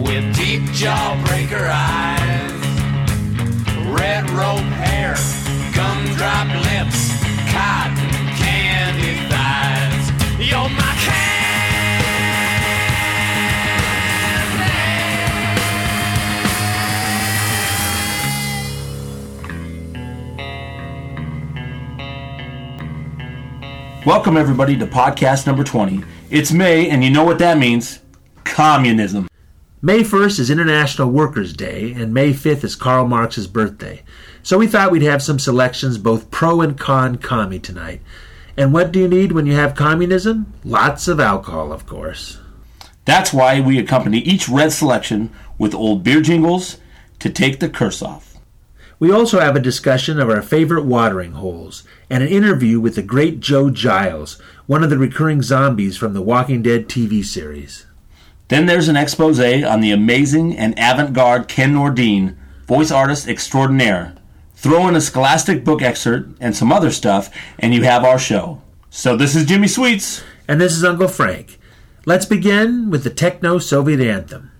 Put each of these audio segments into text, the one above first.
with deep jawbreaker eyes, red rope hair, gumdrop lips, cotton candy thighs. You're my. Welcome, everybody, to podcast number 20. It's May, and you know what that means communism. May 1st is International Workers' Day, and May 5th is Karl Marx's birthday. So we thought we'd have some selections, both pro and con commie tonight. And what do you need when you have communism? Lots of alcohol, of course. That's why we accompany each red selection with old beer jingles to take the curse off. We also have a discussion of our favorite watering holes and an interview with the great Joe Giles, one of the recurring zombies from the Walking Dead TV series. Then there's an expose on the amazing and avant garde Ken Nordine, voice artist extraordinaire. Throw in a scholastic book excerpt and some other stuff, and you have our show. So this is Jimmy Sweets. And this is Uncle Frank. Let's begin with the Techno Soviet Anthem.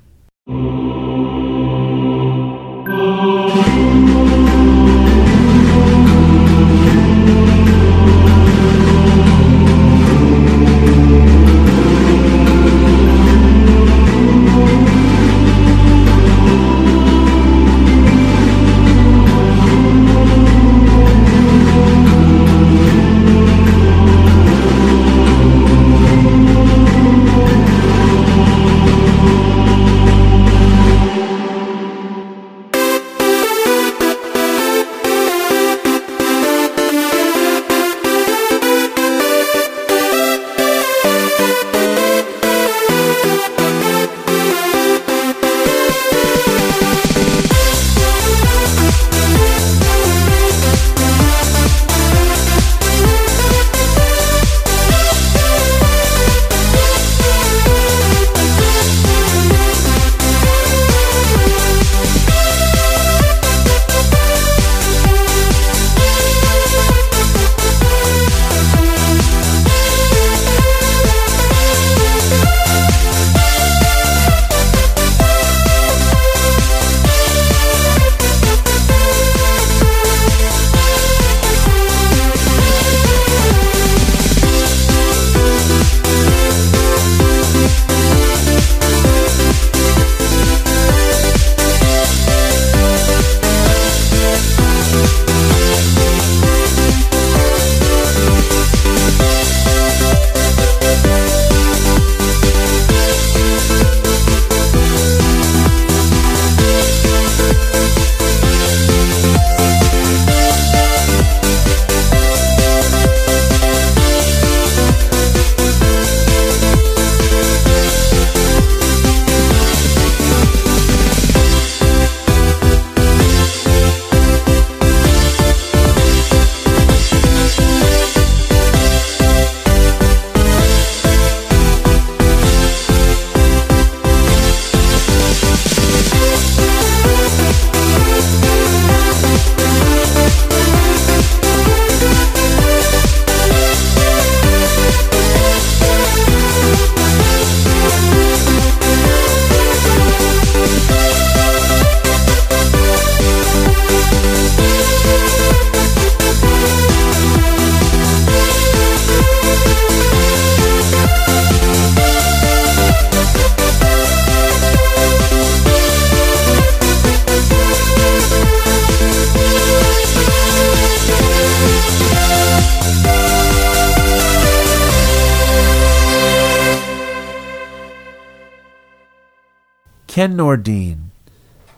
Ken Nordine.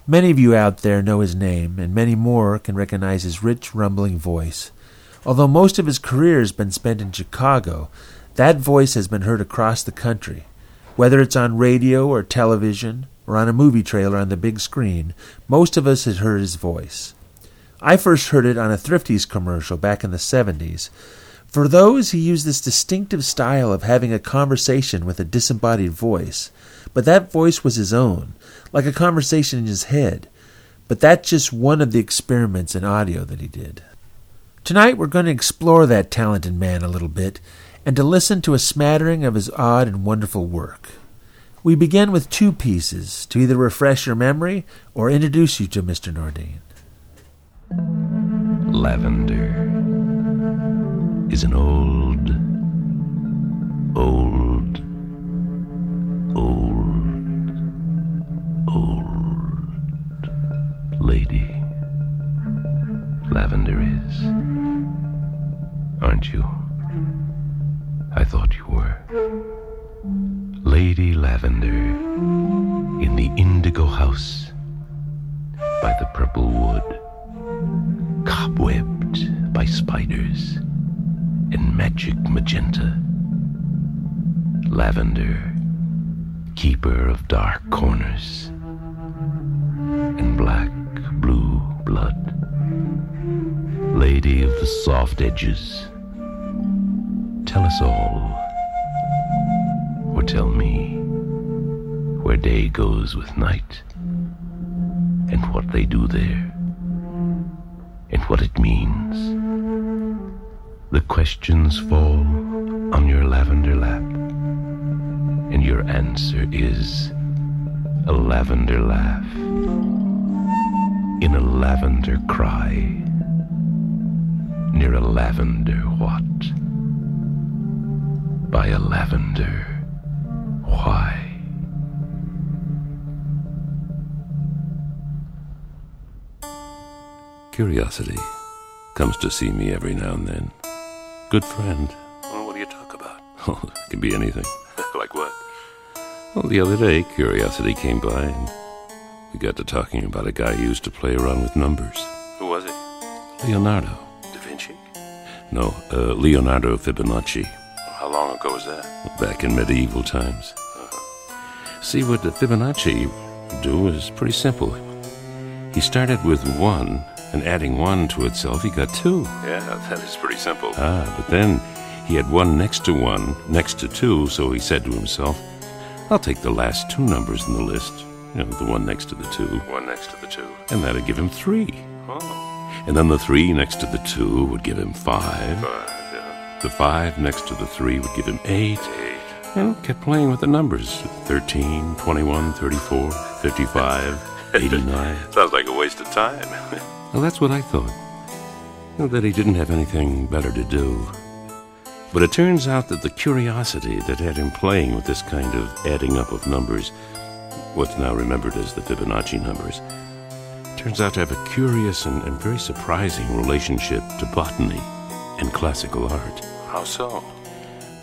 Many of you out there know his name, and many more can recognize his rich, rumbling voice. Although most of his career has been spent in Chicago, that voice has been heard across the country. Whether it's on radio or television, or on a movie trailer on the big screen, most of us have heard his voice. I first heard it on a Thrifties commercial back in the 70s. For those, he used this distinctive style of having a conversation with a disembodied voice, but that voice was his own, like a conversation in his head. But that's just one of the experiments in audio that he did. Tonight we're going to explore that talented man a little bit and to listen to a smattering of his odd and wonderful work. We begin with two pieces to either refresh your memory or introduce you to Mr. Nordine. Lavender is an old, old, old, old lady. Lavender is. Aren't you? I thought you were. Lady Lavender in the indigo house by the purple wood, cobwebbed by spiders and magic magenta. Lavender, keeper of dark corners and black blue blood. Lady of the soft edges. Tell us all, or tell me, where day goes with night, and what they do there, and what it means. The questions fall on your lavender lap, and your answer is a lavender laugh in a lavender cry near a lavender what? By a lavender why? Curiosity comes to see me every now and then. Good friend. Well, what do you talk about? Oh, it can be anything. like what? Well, the other day, Curiosity came by and we got to talking about a guy who used to play around with numbers. Who was he? Leonardo. Da Vinci? No, uh, Leonardo Fibonacci. How long ago was that? Back in medieval times. Uh-huh. See, what the Fibonacci do is pretty simple. He started with one, and adding one to itself, he got two. Yeah, that is pretty simple. Ah, but then he had one next to one, next to two, so he said to himself, I'll take the last two numbers in the list. You know, the one next to the two. One next to the two. And that'd give him three. Oh. And then the three next to the two would give him five. Five, yeah. The five next to the three would give him eight. Eight. And kept playing with the numbers 13, 21, 34, 55, 89. Sounds like a waste of time. well, that's what I thought. You know, that he didn't have anything better to do. But it turns out that the curiosity that had him playing with this kind of adding up of numbers, what's now remembered as the Fibonacci numbers, turns out to have a curious and, and very surprising relationship to botany and classical art. How so?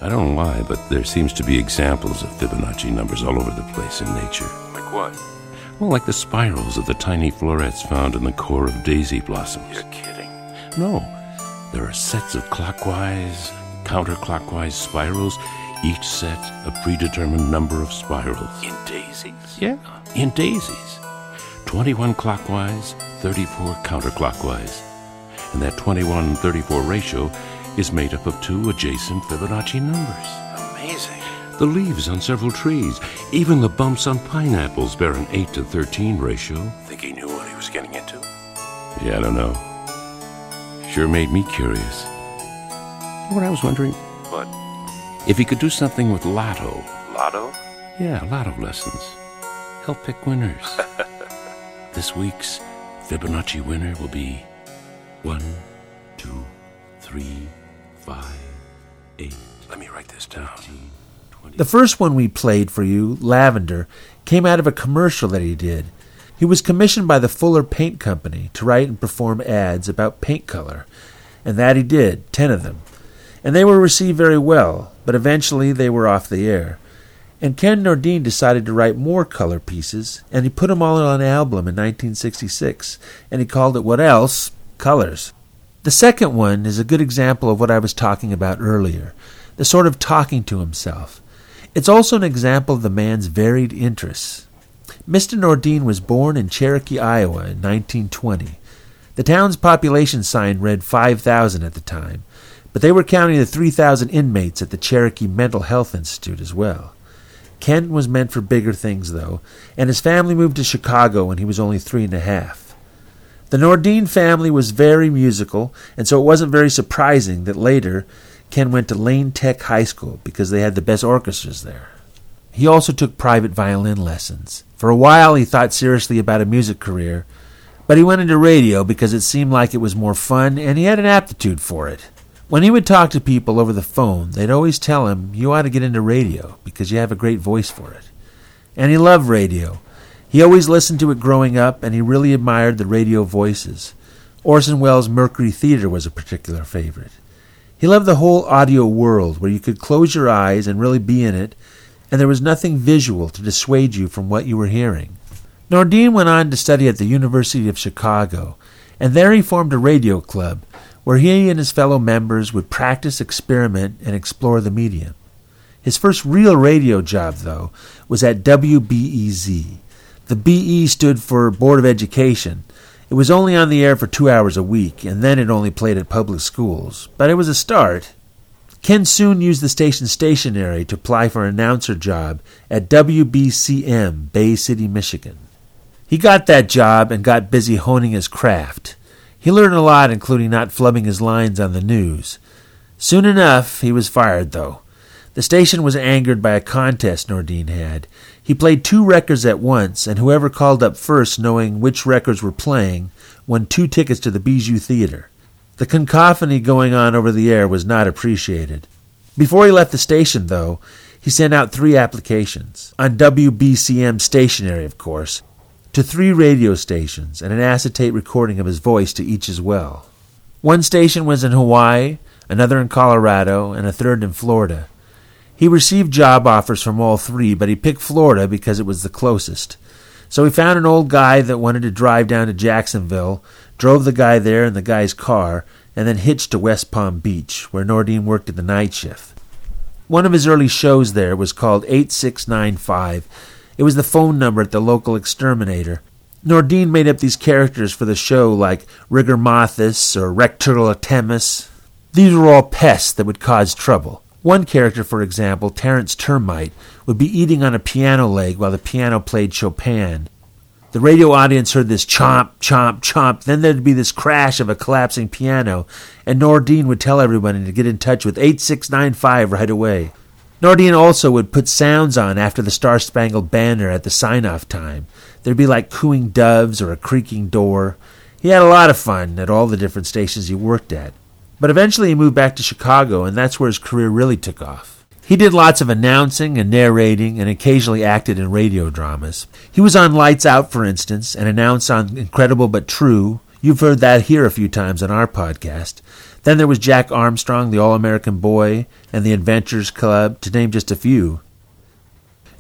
I don't know why, but there seems to be examples of Fibonacci numbers all over the place in nature. Like what? Well, like the spirals of the tiny florets found in the core of daisy blossoms. You're kidding. No. There are sets of clockwise, counterclockwise spirals, each set a predetermined number of spirals. In daisies? Yeah, in daisies. 21 clockwise, 34 counterclockwise. And that 21 34 ratio is made up of two adjacent Fibonacci numbers. Amazing. The leaves on several trees, even the bumps on pineapples bear an 8 to 13 ratio. Think he knew what he was getting into? Yeah, I don't know. Sure made me curious. You know what I was wondering? What? If he could do something with Lotto. Lotto? Yeah, Lotto lessons. Help pick winners. this week's Fibonacci winner will be one, two, three, five, eight. Let me write this down. The first one we played for you, Lavender, came out of a commercial that he did. He was commissioned by the Fuller Paint Company to write and perform ads about paint color, and that he did, ten of them. And they were received very well, but eventually they were off the air. And Ken Nordine decided to write more color pieces, and he put them all on an album in 1966, and he called it what else? Colors. The second one is a good example of what I was talking about earlier the sort of talking to himself. It's also an example of the man's varied interests. Mr. Nordine was born in Cherokee, Iowa in 1920. The town's population sign read 5,000 at the time, but they were counting the 3,000 inmates at the Cherokee Mental Health Institute as well. Ken was meant for bigger things, though, and his family moved to Chicago when he was only three and a half. The Nordine family was very musical, and so it wasn't very surprising that later Ken went to Lane Tech High School because they had the best orchestras there. He also took private violin lessons. For a while, he thought seriously about a music career, but he went into radio because it seemed like it was more fun and he had an aptitude for it. When he would talk to people over the phone, they'd always tell him, You ought to get into radio because you have a great voice for it. And he loved radio. He always listened to it growing up, and he really admired the radio voices. Orson Welles' Mercury Theater was a particular favorite. He loved the whole audio world where you could close your eyes and really be in it, and there was nothing visual to dissuade you from what you were hearing. Nordine went on to study at the University of Chicago, and there he formed a radio club where he and his fellow members would practice, experiment, and explore the medium. His first real radio job, though, was at WBEZ. The BE stood for Board of Education, it was only on the air for two hours a week, and then it only played at public schools. But it was a start. Ken soon used the station's stationery to apply for an announcer job at WBCM, Bay City, Michigan. He got that job and got busy honing his craft. He learned a lot, including not flubbing his lines on the news. Soon enough, he was fired, though. The station was angered by a contest Nordine had. He played two records at once, and whoever called up first, knowing which records were playing, won two tickets to the Bijou Theater. The cacophony going on over the air was not appreciated. Before he left the station, though, he sent out three applications, on WBCM stationery, of course, to three radio stations and an acetate recording of his voice to each as well. One station was in Hawaii, another in Colorado, and a third in Florida. He received job offers from all three, but he picked Florida because it was the closest. So he found an old guy that wanted to drive down to Jacksonville, drove the guy there in the guy's car, and then hitched to West Palm Beach, where Nordine worked at the night shift. One of his early shows there was called 8695. It was the phone number at the local exterminator. Nordine made up these characters for the show like Rigor Mortis or Rectural Temus. These were all pests that would cause trouble. One character, for example, Terence Termite, would be eating on a piano leg while the piano played Chopin. The radio audience heard this chomp, chomp, chomp. Then there'd be this crash of a collapsing piano, and Nordine would tell everybody to get in touch with 8695 right away. Nordine also would put sounds on after the Star Spangled Banner at the sign off time. There'd be like cooing doves or a creaking door. He had a lot of fun at all the different stations he worked at. But eventually he moved back to Chicago, and that's where his career really took off. He did lots of announcing and narrating and occasionally acted in radio dramas. He was on Lights Out, for instance, and announced on Incredible But True. You've heard that here a few times on our podcast. Then there was Jack Armstrong, the All American Boy, and the Adventures Club, to name just a few.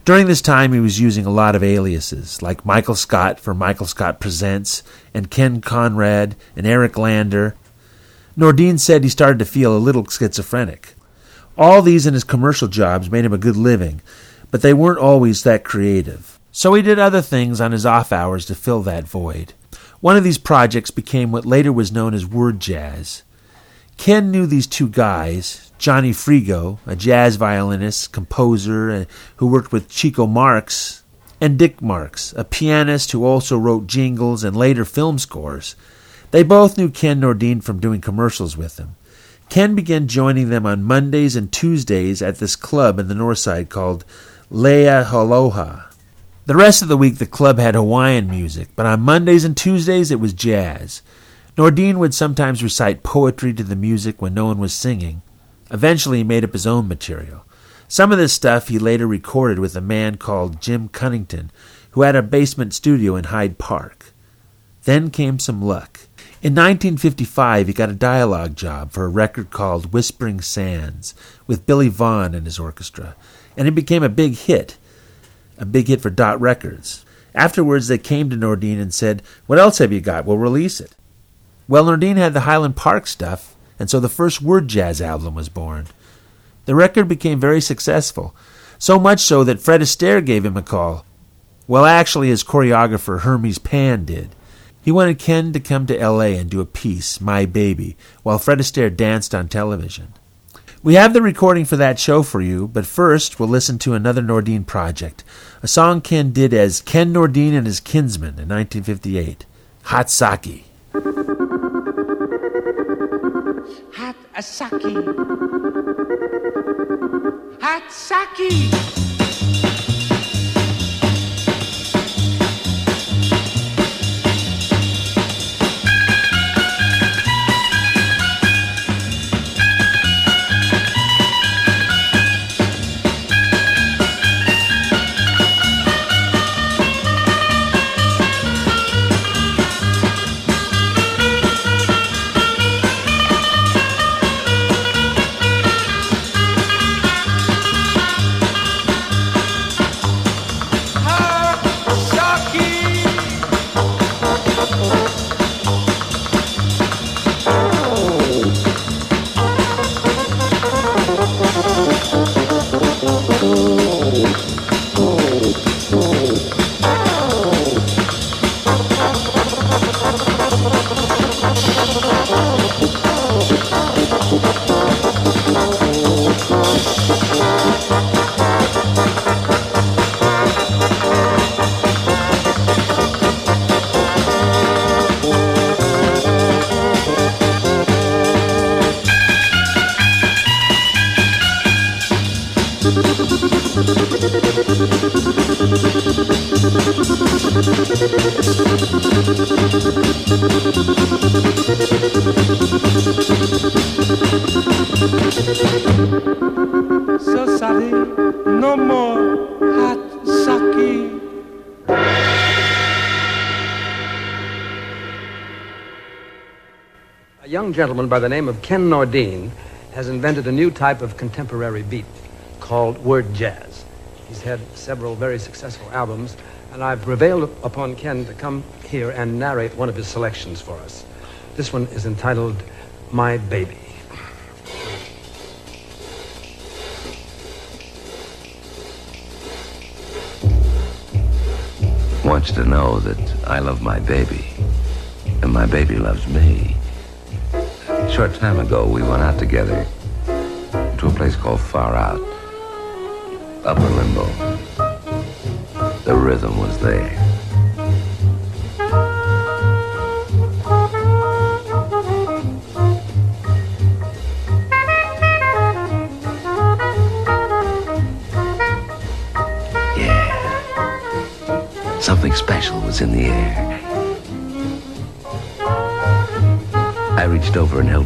During this time, he was using a lot of aliases, like Michael Scott for Michael Scott Presents, and Ken Conrad, and Eric Lander, Nordine said he started to feel a little schizophrenic. All these and his commercial jobs made him a good living, but they weren't always that creative. So he did other things on his off hours to fill that void. One of these projects became what later was known as word jazz. Ken knew these two guys, Johnny Frigo, a jazz violinist, composer, uh, who worked with Chico Marx, and Dick Marx, a pianist who also wrote jingles and later film scores. They both knew Ken Nordine from doing commercials with him. Ken began joining them on Mondays and Tuesdays at this club in the north side called Lei Aloha. The rest of the week the club had Hawaiian music, but on Mondays and Tuesdays it was jazz. Nordine would sometimes recite poetry to the music when no one was singing. Eventually he made up his own material. Some of this stuff he later recorded with a man called Jim Cunnington, who had a basement studio in Hyde Park. Then came some luck. In 1955, he got a dialogue job for a record called Whispering Sands with Billy Vaughn and his orchestra. and it became a big hit, a big hit for Dot Records. Afterwards, they came to Nordine and said, What else have you got? We'll release it. Well, Nordine had the Highland Park stuff, and so the first Word Jazz album was born. The record became very successful, so much so that Fred Astaire gave him a call. Well, actually, his choreographer, Hermes Pan, did. He wanted Ken to come to L.A. and do a piece, My Baby, while Fred Astaire danced on television. We have the recording for that show for you, but first we'll listen to another Nordine project, a song Ken did as Ken Nordine and his Kinsmen in 1958, Hot Sake. Hot. Hot. Gentleman by the name of Ken Nordine has invented a new type of contemporary beat called word jazz. He's had several very successful albums, and I've prevailed upon Ken to come here and narrate one of his selections for us. This one is entitled My Baby. want you to know that I love my baby, and my baby loves me. A short time ago, we went out together to a place called Far Out, Upper Limbo. The rhythm was there.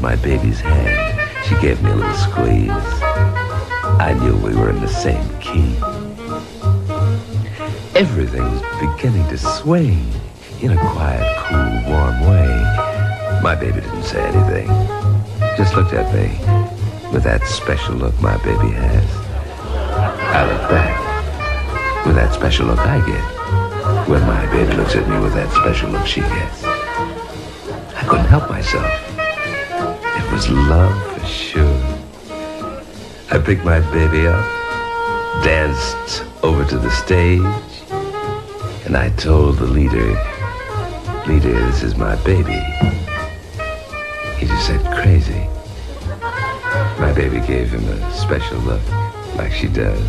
My baby's hand. She gave me a little squeeze. I knew we were in the same key. Everything was beginning to swing in a quiet, cool, warm way. My baby didn't say anything. Just looked at me with that special look my baby has. I looked back with that special look I get when my baby looks at me with that special look she gets. I couldn't help myself. Was love for sure. I picked my baby up, danced over to the stage, and I told the leader, Leader, this is my baby. He just said, crazy. My baby gave him a special look, like she does.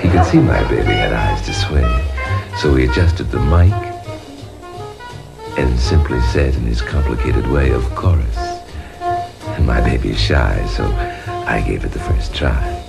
He could see my baby had eyes to swing, so he adjusted the mic and simply said in his complicated way, of course. My baby is shy, so I gave it the first try.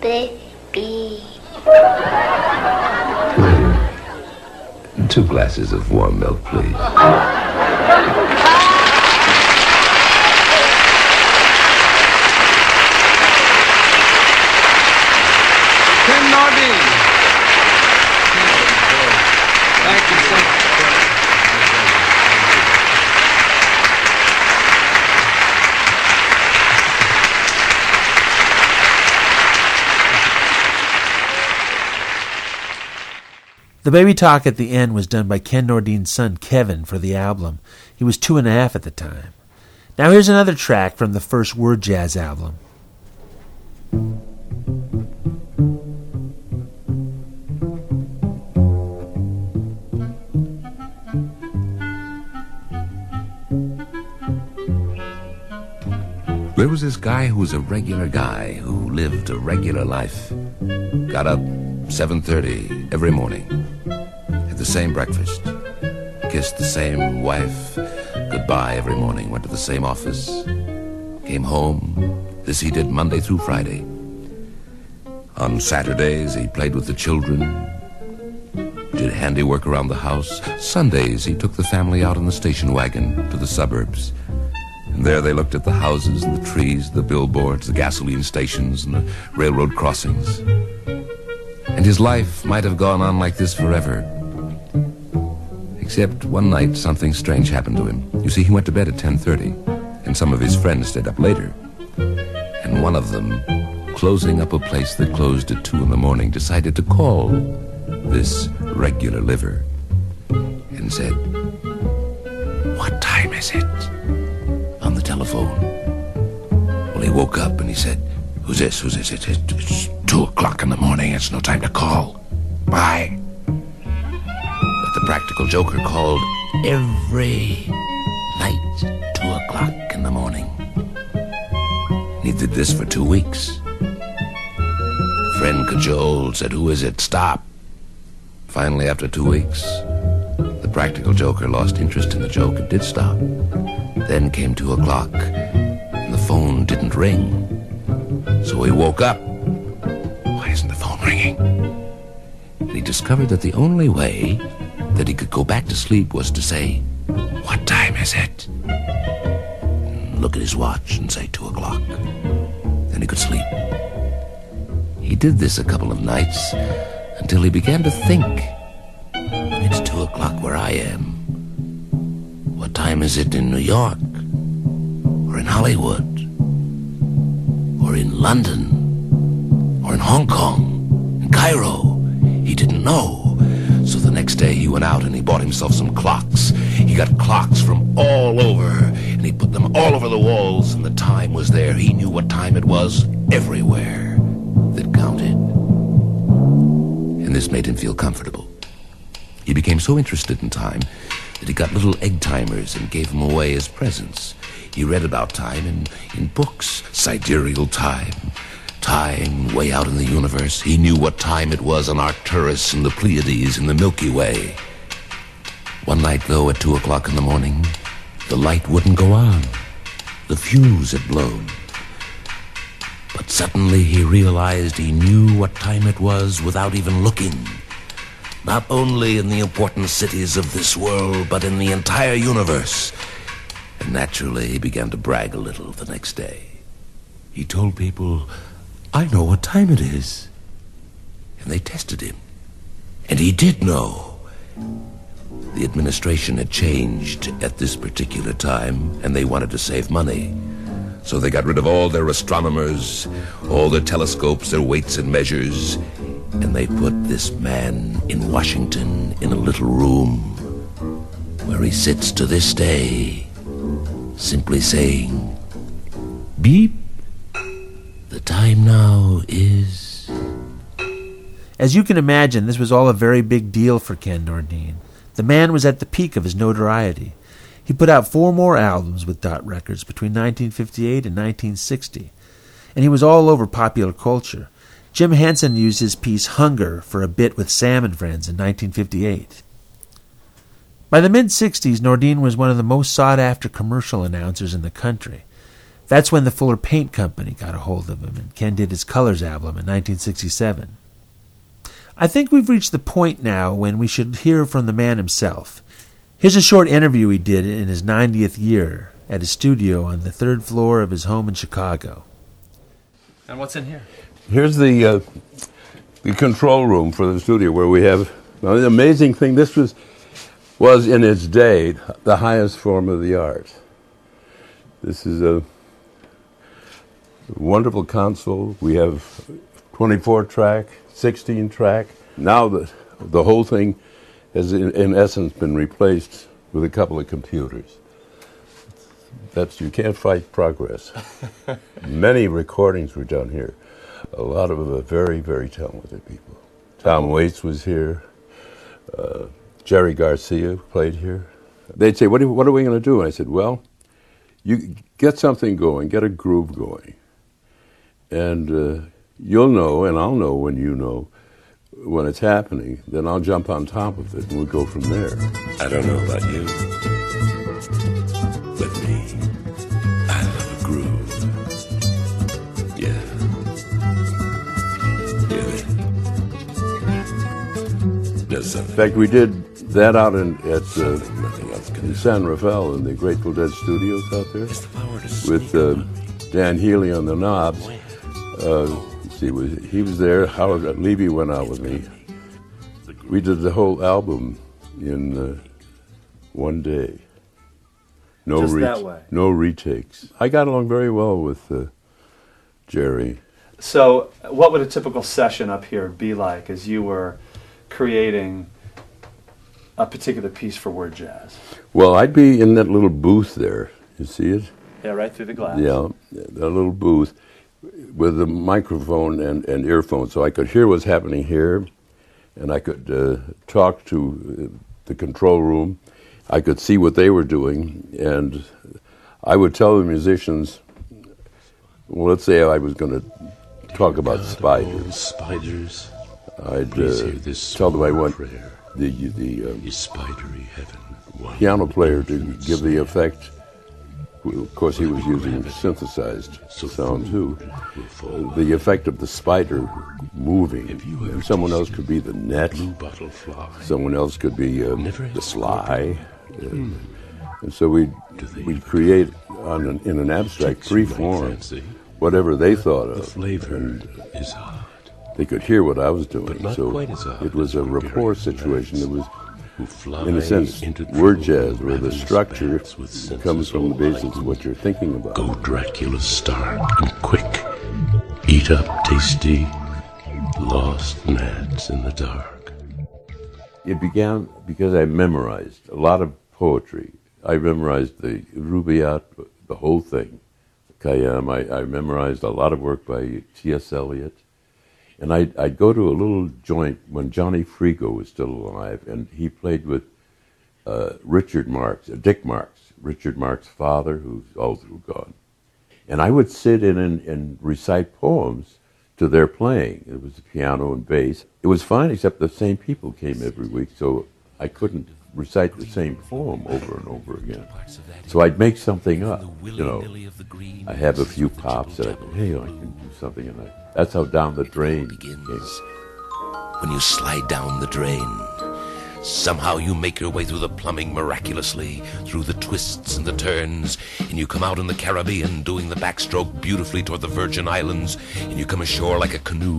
Baby. Two glasses of warm milk, please. Ken Nordine. Thank you so much. The baby talk at the end was done by Ken Nordine's son Kevin for the album. He was two and a half at the time. Now here's another track from the first Word Jazz album. There was this guy who was a regular guy who lived a regular life. Got up 7:30 every morning. The same breakfast. Kissed the same wife goodbye every morning. Went to the same office. Came home. This he did Monday through Friday. On Saturdays he played with the children. Did handiwork around the house. Sundays he took the family out in the station wagon to the suburbs. And there they looked at the houses and the trees, the billboards, the gasoline stations, and the railroad crossings. And his life might have gone on like this forever. Except one night something strange happened to him. You see, he went to bed at 10:30, and some of his friends stayed up later. And one of them, closing up a place that closed at 2 in the morning, decided to call this regular liver and said, "What time is it?" on the telephone. Well, he woke up and he said, Who's this? Who's this? It's, it's, it's two o'clock in the morning. It's no time to call. Bye. The practical joker called every night, two o'clock in the morning. He did this for two weeks. Friend cajoled, said, Who is it? Stop. Finally, after two weeks, the practical joker lost interest in the joke and did stop. Then came two o'clock, and the phone didn't ring. So he woke up. Why isn't the phone ringing? And he discovered that the only way that he could go back to sleep was to say, What time is it? Look at his watch and say, Two o'clock. Then he could sleep. He did this a couple of nights until he began to think, It's two o'clock where I am. What time is it in New York? Or in Hollywood? Or in London? Or in Hong Kong? In Cairo? He didn't know. The next day he went out and he bought himself some clocks. He got clocks from all over and he put them all over the walls and the time was there. He knew what time it was everywhere that counted. And this made him feel comfortable. He became so interested in time that he got little egg timers and gave them away as presents. He read about time in, in books, sidereal time, time way out in the universe. He knew what time it was on Arcturus and the Pleiades and the Milky Way. One night, though, at two o'clock in the morning, the light wouldn't go on. The fuse had blown. But suddenly he realized he knew what time it was without even looking not only in the important cities of this world, but in the entire universe. And naturally, he began to brag a little the next day. He told people, I know what time it is. And they tested him. And he did know. The administration had changed at this particular time, and they wanted to save money. So they got rid of all their astronomers, all their telescopes, their weights and measures, and they put this man in Washington in a little room where he sits to this day, simply saying, Beep. The time now is. As you can imagine, this was all a very big deal for Ken Nordine. The man was at the peak of his notoriety. He put out four more albums with Dot Records between 1958 and 1960, and he was all over popular culture. Jim Henson used his piece Hunger for a bit with Sam and Friends in 1958. By the mid 60s, Nordine was one of the most sought after commercial announcers in the country. That's when the Fuller Paint Company got a hold of him, and Ken did his Colors album in 1967. I think we've reached the point now when we should hear from the man himself. Here's a short interview he did in his 90th year at his studio on the third floor of his home in Chicago. And what's in here? Here's the uh, the control room for the studio where we have. Now, the amazing thing this was was in its day the highest form of the art. This is a wonderful console. We have 24 track, 16 track. Now the the whole thing has in, in essence been replaced with a couple of computers. That's you can't fight progress. Many recordings were done here. A lot of them are very, very talented people. Tom Waits was here. Uh, Jerry Garcia played here. They'd say, "What are, what are we going to do?" And I said, "Well, you get something going, get a groove going, and uh, you'll know, and I'll know when you know." When it's happening, then I'll jump on top of it and we'll go from there. I don't know about you, but me, I love a groove. Yeah. Yeah. There's In fact, we did that out in at uh, Nothing else can in San Rafael in the Grateful Dead studios out there with uh, Dan Healy on the knobs. Uh, see, was, he was there. Howard Levy went out with me. We did the whole album in uh, one day. No Just that way? no retakes. I got along very well with uh, Jerry. So, what would a typical session up here be like as you were creating a particular piece for word jazz? Well, I'd be in that little booth there. You see it? Yeah, right through the glass. Yeah, that little booth with a microphone and, and earphones, so I could hear what's happening here, and I could uh, talk to uh, the control room. I could see what they were doing, and I would tell the musicians. Well, let's say I was going to talk about spiders. Spiders, I'd uh, tell them I want prayer. the the um, spidery heaven. one piano player to give the effect. Of course, he was using synthesized sound too. The effect of the spider moving. If you ever And someone else could be the net. blue bottle fly. Someone else could be um, the sly. Uh, and so we we create on an, in an abstract, free form, whatever they thought of. The flavor And is hard. they could hear what I was doing. So quite as odd it was a rapport situation. It was Who fly in a sense, into word jazz, where the structure comes from the basis of what you're thinking about. Go Dracula stark and quick. Eat up tasty. Lost gnats in the dark. It began because I memorized a lot of poetry. I memorized the Rubaiyat, the whole thing, Khayyam. I, I memorized a lot of work by T.S. Eliot. And I'd, I'd go to a little joint when Johnny Frigo was still alive, and he played with uh, Richard Marx, uh, Dick Marx, Richard Marx's father, who's also gone. And I would sit in and, and recite poems to their playing. It was the piano and bass. It was fine, except the same people came every week, so I couldn't recite the same poem over and over again. So I'd make something up. You know, I have a few pops, and I hey, I can do something, and I, that's how down the drain begins. when you slide down the drain. Somehow you make your way through the plumbing miraculously, through the twists and the turns, and you come out in the Caribbean doing the backstroke beautifully toward the Virgin Islands, and you come ashore like a canoe.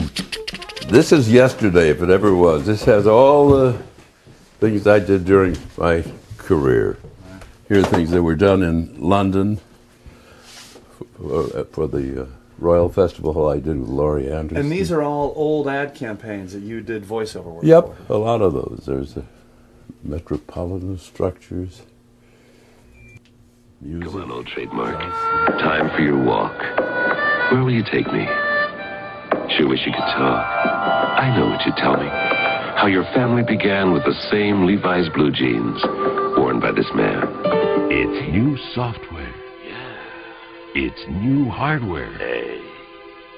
This is yesterday, if it ever was. This has all the things I did during my career. Here are things that were done in London for, for the uh, Royal Festival Hall I did with Laurie Anderson. And these are all old ad campaigns that you did voiceover work Yep, for. a lot of those. There's the Metropolitan Structures. Music. Come on, old trademark. Time for your walk. Where will you take me? Sure wish you could talk. I know what you'd tell me. How your family began with the same Levi's blue jeans worn by this man. It's new software. It's new hardware.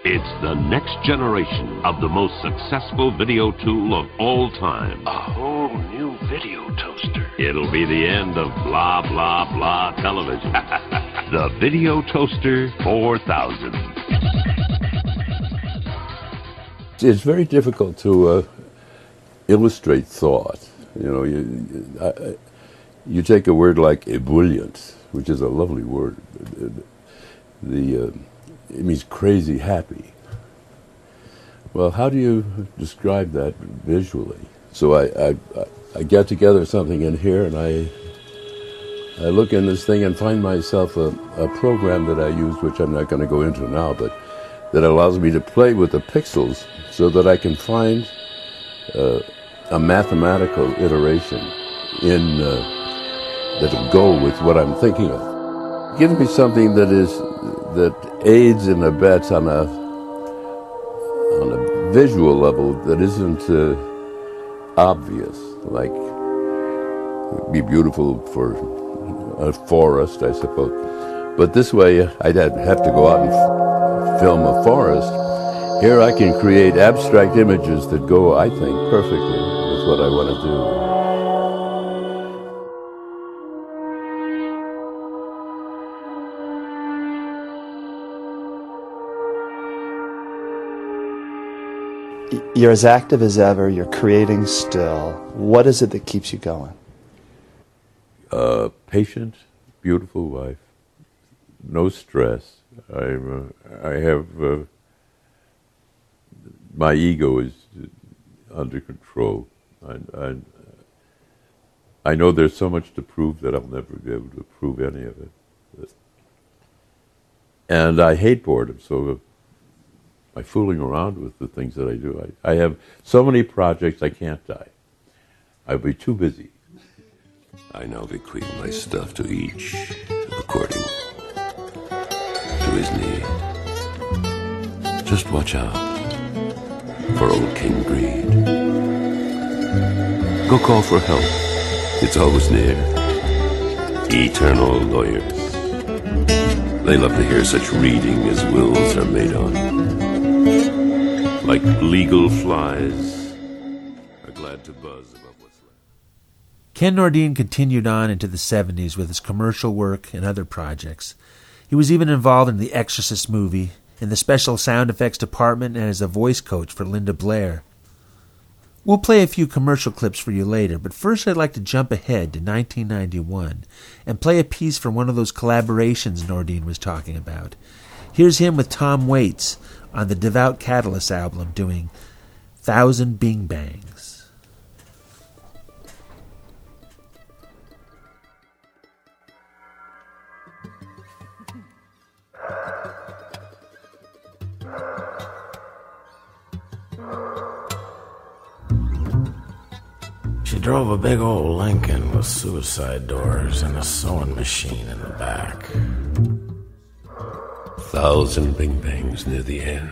It's the next generation of the most successful video tool of all time. A whole new video toaster. It'll be the end of blah, blah, blah television. the Video Toaster 4000. It's very difficult to uh, illustrate thought. You know, you, I, you take a word like ebullient, which is a lovely word. The, uh, it means crazy happy. Well, how do you describe that visually? So I, I, I get together something in here and I, I look in this thing and find myself a, a program that I use, which I'm not going to go into now, but that allows me to play with the pixels so that I can find uh, a mathematical iteration in uh, that'll go with what I'm thinking of. Give me something that is that aids and abets on a on a visual level that isn't uh, obvious, like be beautiful for a forest, I suppose. But this way, I'd have to go out and film a forest. Here, I can create abstract images that go, I think, perfectly with what I want to do. You're as active as ever. You're creating still. What is it that keeps you going? Uh, patient, beautiful wife, no stress. I'm, uh, I have uh, my ego is under control. I, I, I know there's so much to prove that I'll never be able to prove any of it. And I hate boredom, so by fooling around with the things that I do. I, I have so many projects I can't die. I'll be too busy. I now bequeath my stuff to each according to his need. Just watch out for old King Greed. Go call for help. It's always near. Eternal lawyers. They love to hear such reading as wills are made on. Like legal flies, are glad to buzz above what's left. Ken Nordine continued on into the 70s with his commercial work and other projects. He was even involved in the Exorcist movie, in the special sound effects department, and as a voice coach for Linda Blair. We'll play a few commercial clips for you later, but first I'd like to jump ahead to 1991 and play a piece from one of those collaborations Nordine was talking about. Here's him with Tom Waits on the Devout Catalyst album doing Thousand Bing Bangs. She drove a big old Lincoln with suicide doors and a sewing machine in the back. Thousand bing bangs near the end.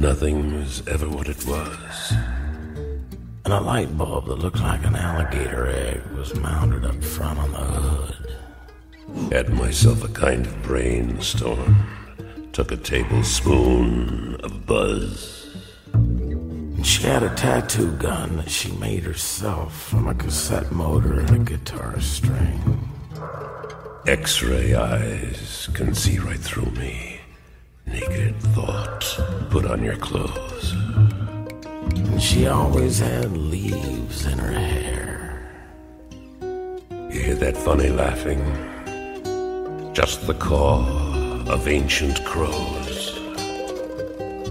Nothing was ever what it was. And a light bulb that looked like an alligator egg was mounted up front on the hood. Had myself a kind of brainstorm. Took a tablespoon of buzz. And she had a tattoo gun that she made herself from a cassette motor and a guitar string. X ray eyes can see right through me. Naked thought, put on your clothes. She always had leaves in her hair. You hear that funny laughing? Just the caw of ancient crows.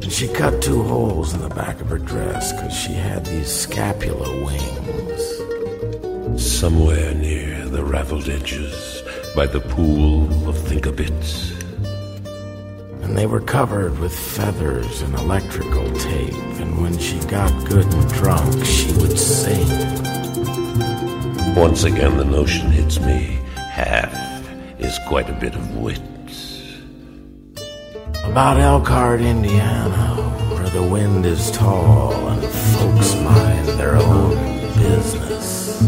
She cut two holes in the back of her dress because she had these scapula wings. Somewhere near the raveled edges, by the pool of think-a-bits. And they were covered with feathers and electrical tape. And when she got good and drunk, she would sing. Once again, the notion hits me. Half is quite a bit of wit. About Elkhart, Indiana, where the wind is tall and folks mind their own business.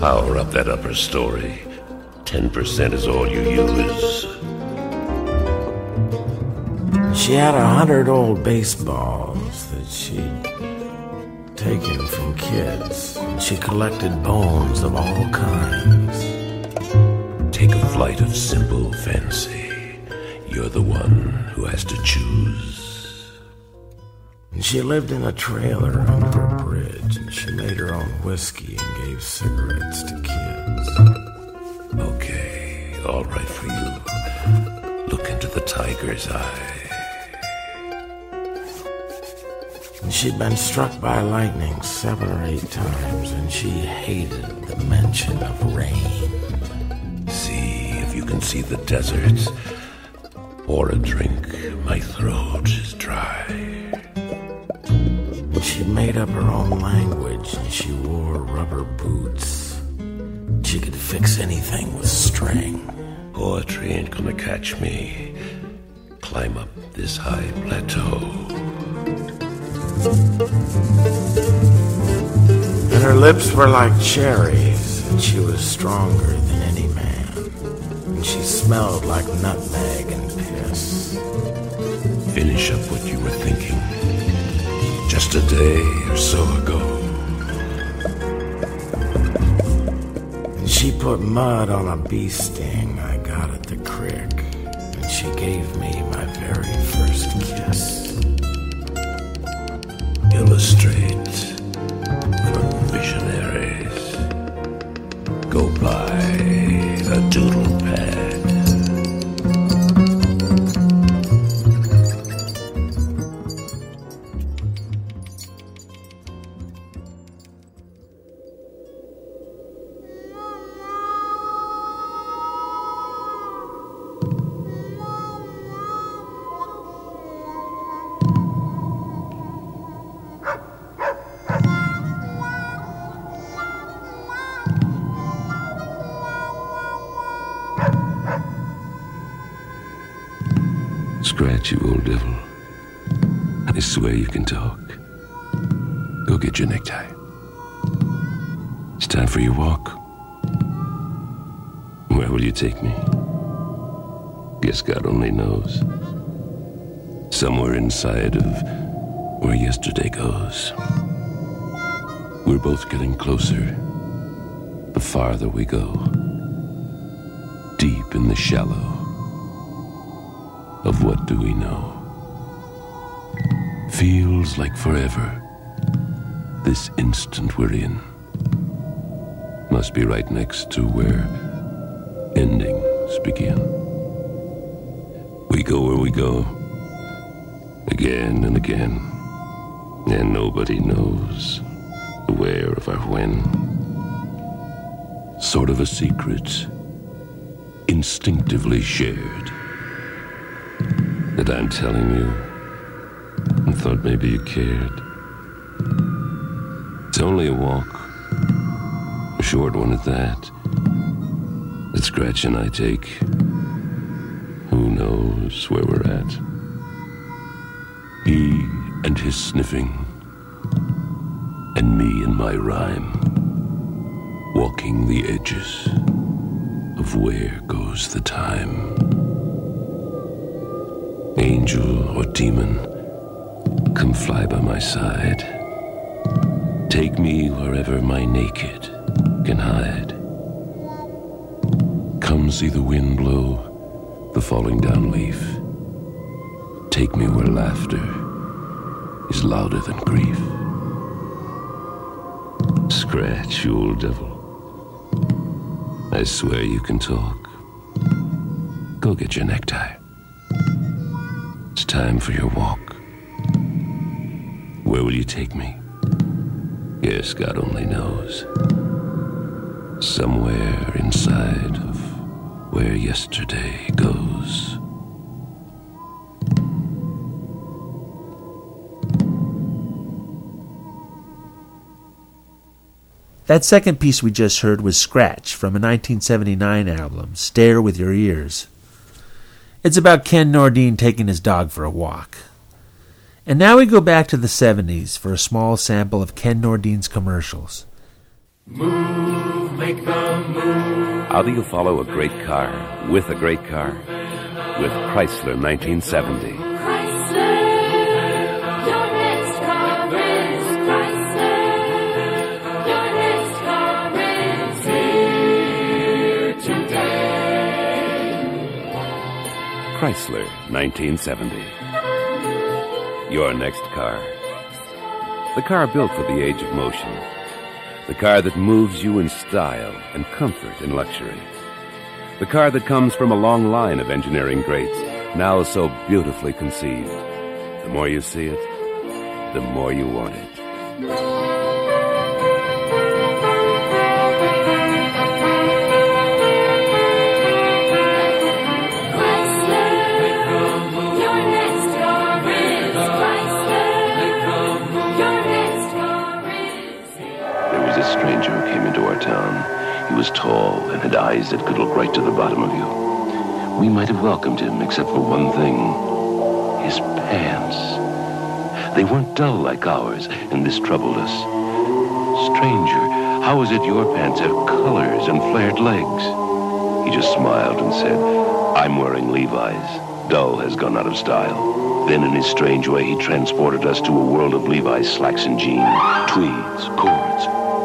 Power up that upper story. 10% is all you use. She had a hundred old baseballs that she'd taken from kids. And she collected bones of all kinds. take a flight of simple fancy. You're the one who has to choose. And she lived in a trailer under a bridge, and she made her own whiskey and gave cigarettes to kids. Okay, all right for you. Look into the tiger's eye. She'd been struck by lightning seven or eight times, and she hated the mention of rain. See if you can see the desert. Or a drink. My throat is dry. She made up her own language, and she wore rubber boots. She could fix anything with string. Poetry ain't gonna catch me. Climb up this high plateau. And her lips were like cherries, and she was stronger than any man. And she smelled like nutmeg and piss. Finish up what you were thinking. Just a day or so ago. She put mud on a bee sting I got at the creek. And she gave me my very first kiss. Illustrate for visionaries. Go buy a doodle You old devil. I swear you can talk. Go get your necktie. It's time for your walk. Where will you take me? Guess God only knows. Somewhere inside of where yesterday goes. We're both getting closer. The farther we go. Deep in the shallow of what do we know? Feels like forever. This instant we're in must be right next to where endings begin. We go where we go, again and again, and nobody knows the where of our when. Sort of a secret, instinctively shared that I'm telling you and thought maybe you cared. It's only a walk, a short one at that, that Scratch and I take. Who knows where we're at? He and his sniffing, and me and my rhyme, walking the edges of where goes the time angel or demon, come fly by my side. Take me wherever my naked can hide. Come see the wind blow the falling down leaf. Take me where laughter is louder than grief. Scratch, you old devil. I swear you can talk. Go get your necktie. Time for your walk. Where will you take me? Yes, God only knows. Somewhere inside of where yesterday goes. That second piece we just heard was Scratch from a 1979 album, Stare with Your Ears. It's about Ken Nordine taking his dog for a walk. And now we go back to the 70s for a small sample of Ken Nordine's commercials. Move, make the move. How do you follow a great car with a great car? With Chrysler 1970. Chrysler 1970. Your next car. The car built for the age of motion. The car that moves you in style and comfort and luxury. The car that comes from a long line of engineering greats, now so beautifully conceived. The more you see it, the more you want it. Was tall and had eyes that could look right to the bottom of you. We might have welcomed him, except for one thing his pants. They weren't dull like ours, and this troubled us. Stranger, how is it your pants have colors and flared legs? He just smiled and said, I'm wearing Levi's. Dull has gone out of style. Then, in his strange way, he transported us to a world of Levi's slacks and jeans, tweeds, cords,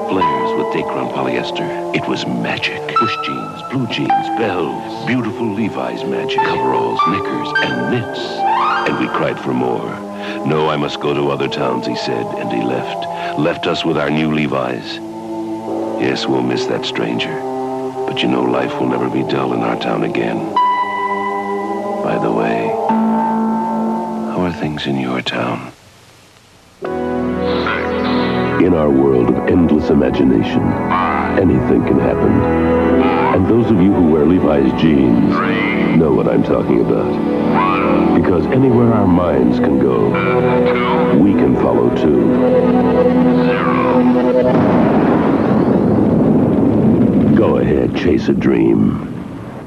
flares with Dacron polyester. It was magic. Push jeans, blue jeans, bells, beautiful Levi's magic, coveralls, knickers, and knits. And we cried for more. No, I must go to other towns, he said, and he left. Left us with our new Levi's. Yes, we'll miss that stranger. But you know, life will never be dull in our town again. By the way, how are things in your town? In our world of endless imagination, anything can happen. And those of you who wear Levi's jeans know what I'm talking about. Because anywhere our minds can go, we can follow too. Go ahead, chase a dream.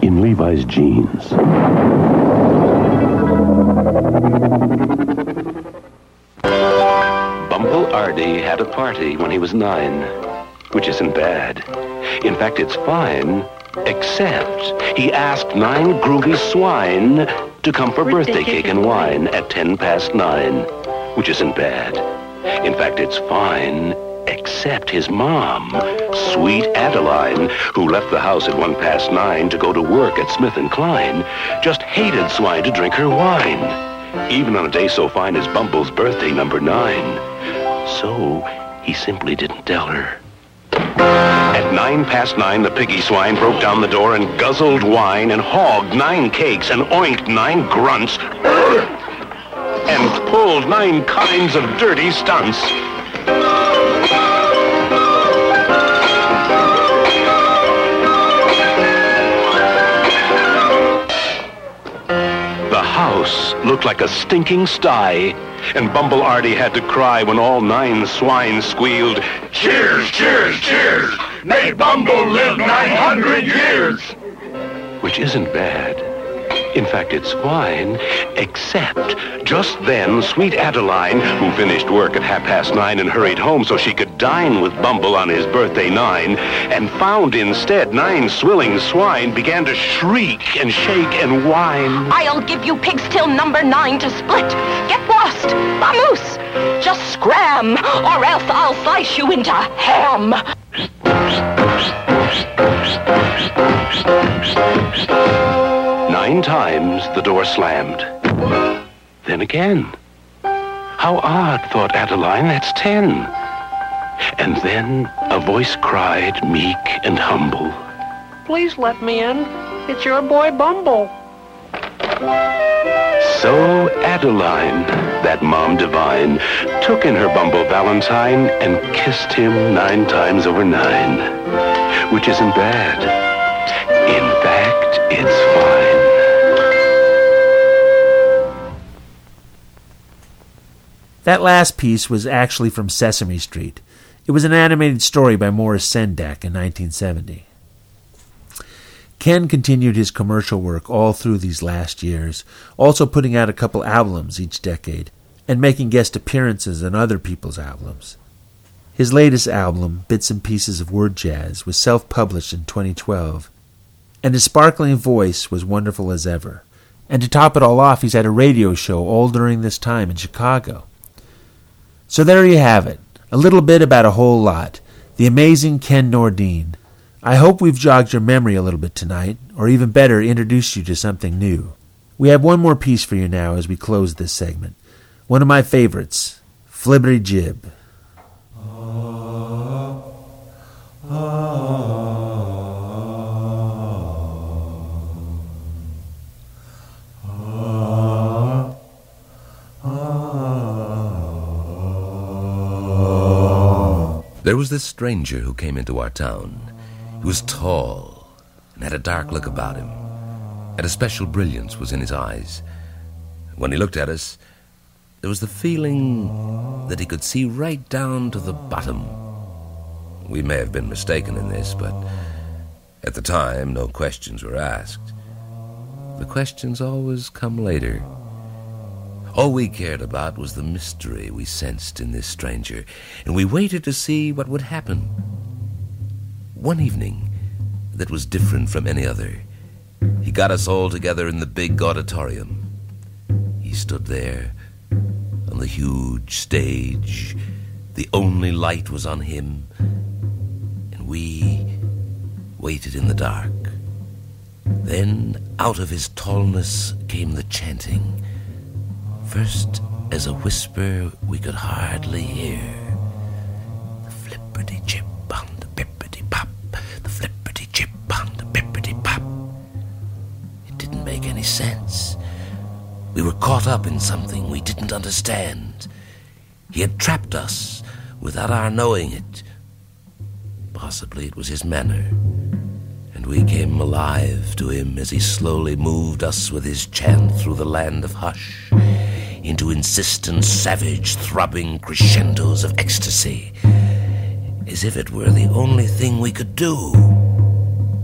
In Levi's jeans. Ardy had a party when he was nine, which isn't bad. In fact, it's fine, except he asked nine groovy swine to come for birthday cake and wine at ten past nine, which isn't bad. In fact, it's fine, except his mom, sweet Adeline, who left the house at one past nine to go to work at Smith & Klein, just hated swine to drink her wine even on a day so fine as Bumble's birthday number nine. So he simply didn't tell her. At nine past nine, the piggy swine broke down the door and guzzled wine and hogged nine cakes and oinked nine grunts and pulled nine kinds of dirty stunts. The house looked like a stinking sty, and Bumble Ardy had to cry when all nine swine squealed, Cheers, cheers, cheers! May Bumble live 900 years! Which isn't bad. In fact, it's fine, except just then, sweet Adeline, who finished work at half past nine and hurried home so she could dine with Bumble on his birthday nine, and found instead nine swilling swine, began to shriek and shake and whine. I'll give you pigs till number nine to split. Get lost, vamoose. Just scram, or else I'll slice you into ham. Nine times the door slammed. Then again. How odd, thought Adeline, that's ten. And then a voice cried, meek and humble. Please let me in. It's your boy Bumble. So Adeline, that mom divine, took in her Bumble Valentine and kissed him nine times over nine. Which isn't bad. In fact, it's fine. That last piece was actually from Sesame Street. It was an animated story by Maurice Sendak in 1970. Ken continued his commercial work all through these last years, also putting out a couple albums each decade and making guest appearances on other people's albums. His latest album, Bits and Pieces of Word Jazz, was self published in 2012, and his sparkling voice was wonderful as ever. And to top it all off, he's had a radio show all during this time in Chicago. So there you have it, a little bit about a whole lot. The amazing Ken Nordine. I hope we've jogged your memory a little bit tonight, or even better, introduced you to something new. We have one more piece for you now as we close this segment. One of my favorites, Flibberty Jib. Ah, ah. There was this stranger who came into our town. He was tall and had a dark look about him, and a special brilliance was in his eyes. When he looked at us, there was the feeling that he could see right down to the bottom. We may have been mistaken in this, but at the time, no questions were asked. The questions always come later. All we cared about was the mystery we sensed in this stranger, and we waited to see what would happen. One evening that was different from any other, he got us all together in the big auditorium. He stood there on the huge stage. The only light was on him, and we waited in the dark. Then, out of his tallness came the chanting. First, as a whisper we could hardly hear. The flippity chip on the bippity pop, the flippity chip on the bippity pop. It didn't make any sense. We were caught up in something we didn't understand. He had trapped us without our knowing it. Possibly it was his manner. And we came alive to him as he slowly moved us with his chant through the land of hush into insistent, savage, throbbing crescendos of ecstasy, as if it were the only thing we could do.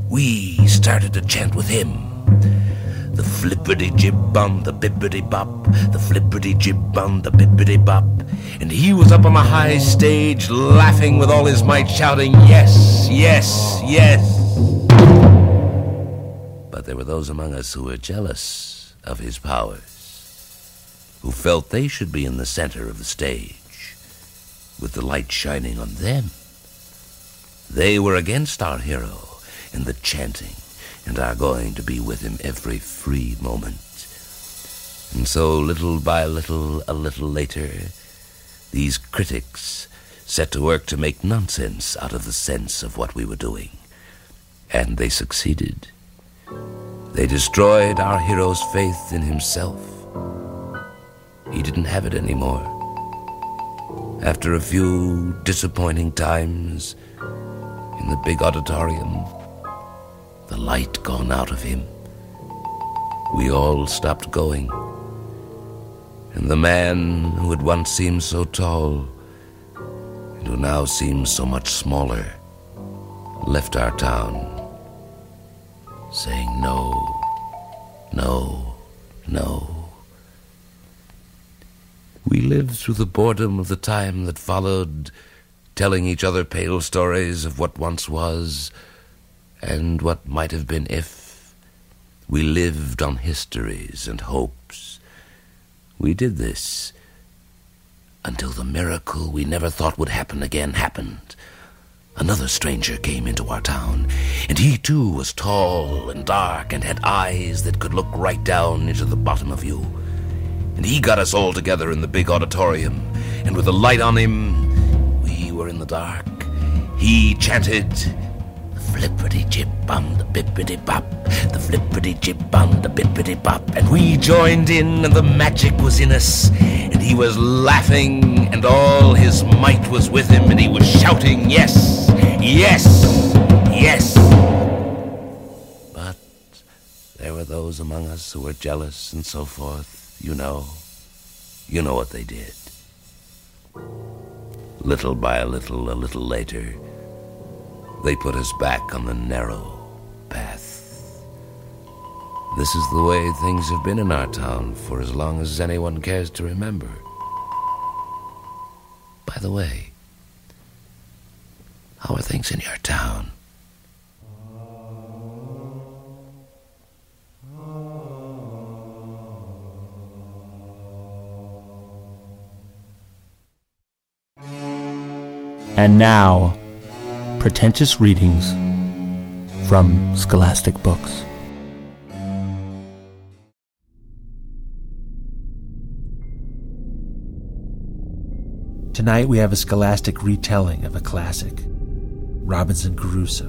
We started to chant with him. The flippity jib bum, the bippity bop, the flippity jib bum, the bippity bop. And he was up on the high stage, laughing with all his might, shouting, Yes, yes, yes. But there were those among us who were jealous of his powers, who felt they should be in the center of the stage, with the light shining on them. They were against our hero in the chanting, and are going to be with him every free moment. And so, little by little, a little later, these critics set to work to make nonsense out of the sense of what we were doing. And they succeeded. They destroyed our hero's faith in himself. He didn't have it anymore. After a few disappointing times in the big auditorium, the light gone out of him, we all stopped going. And the man who had once seemed so tall and who now seems so much smaller left our town, saying no, no, no. We lived through the boredom of the time that followed, telling each other pale stories of what once was and what might have been if. We lived on histories and hopes. We did this until the miracle we never thought would happen again happened. Another stranger came into our town, and he too was tall and dark and had eyes that could look right down into the bottom of you. And he got us all together in the big auditorium, and with the light on him, we were in the dark. He chanted, The flippity jib bum the bippity bop, the flippity jib bum the bippity bop, and we joined in, and the magic was in us, and he was laughing, and all his might was with him, and he was shouting, yes, yes, yes. But there were those among us who were jealous and so forth. You know, you know what they did. Little by little, a little later, they put us back on the narrow path. This is the way things have been in our town for as long as anyone cares to remember. By the way, how are things in your town? And now, pretentious readings from Scholastic Books. Tonight we have a scholastic retelling of a classic, Robinson Crusoe.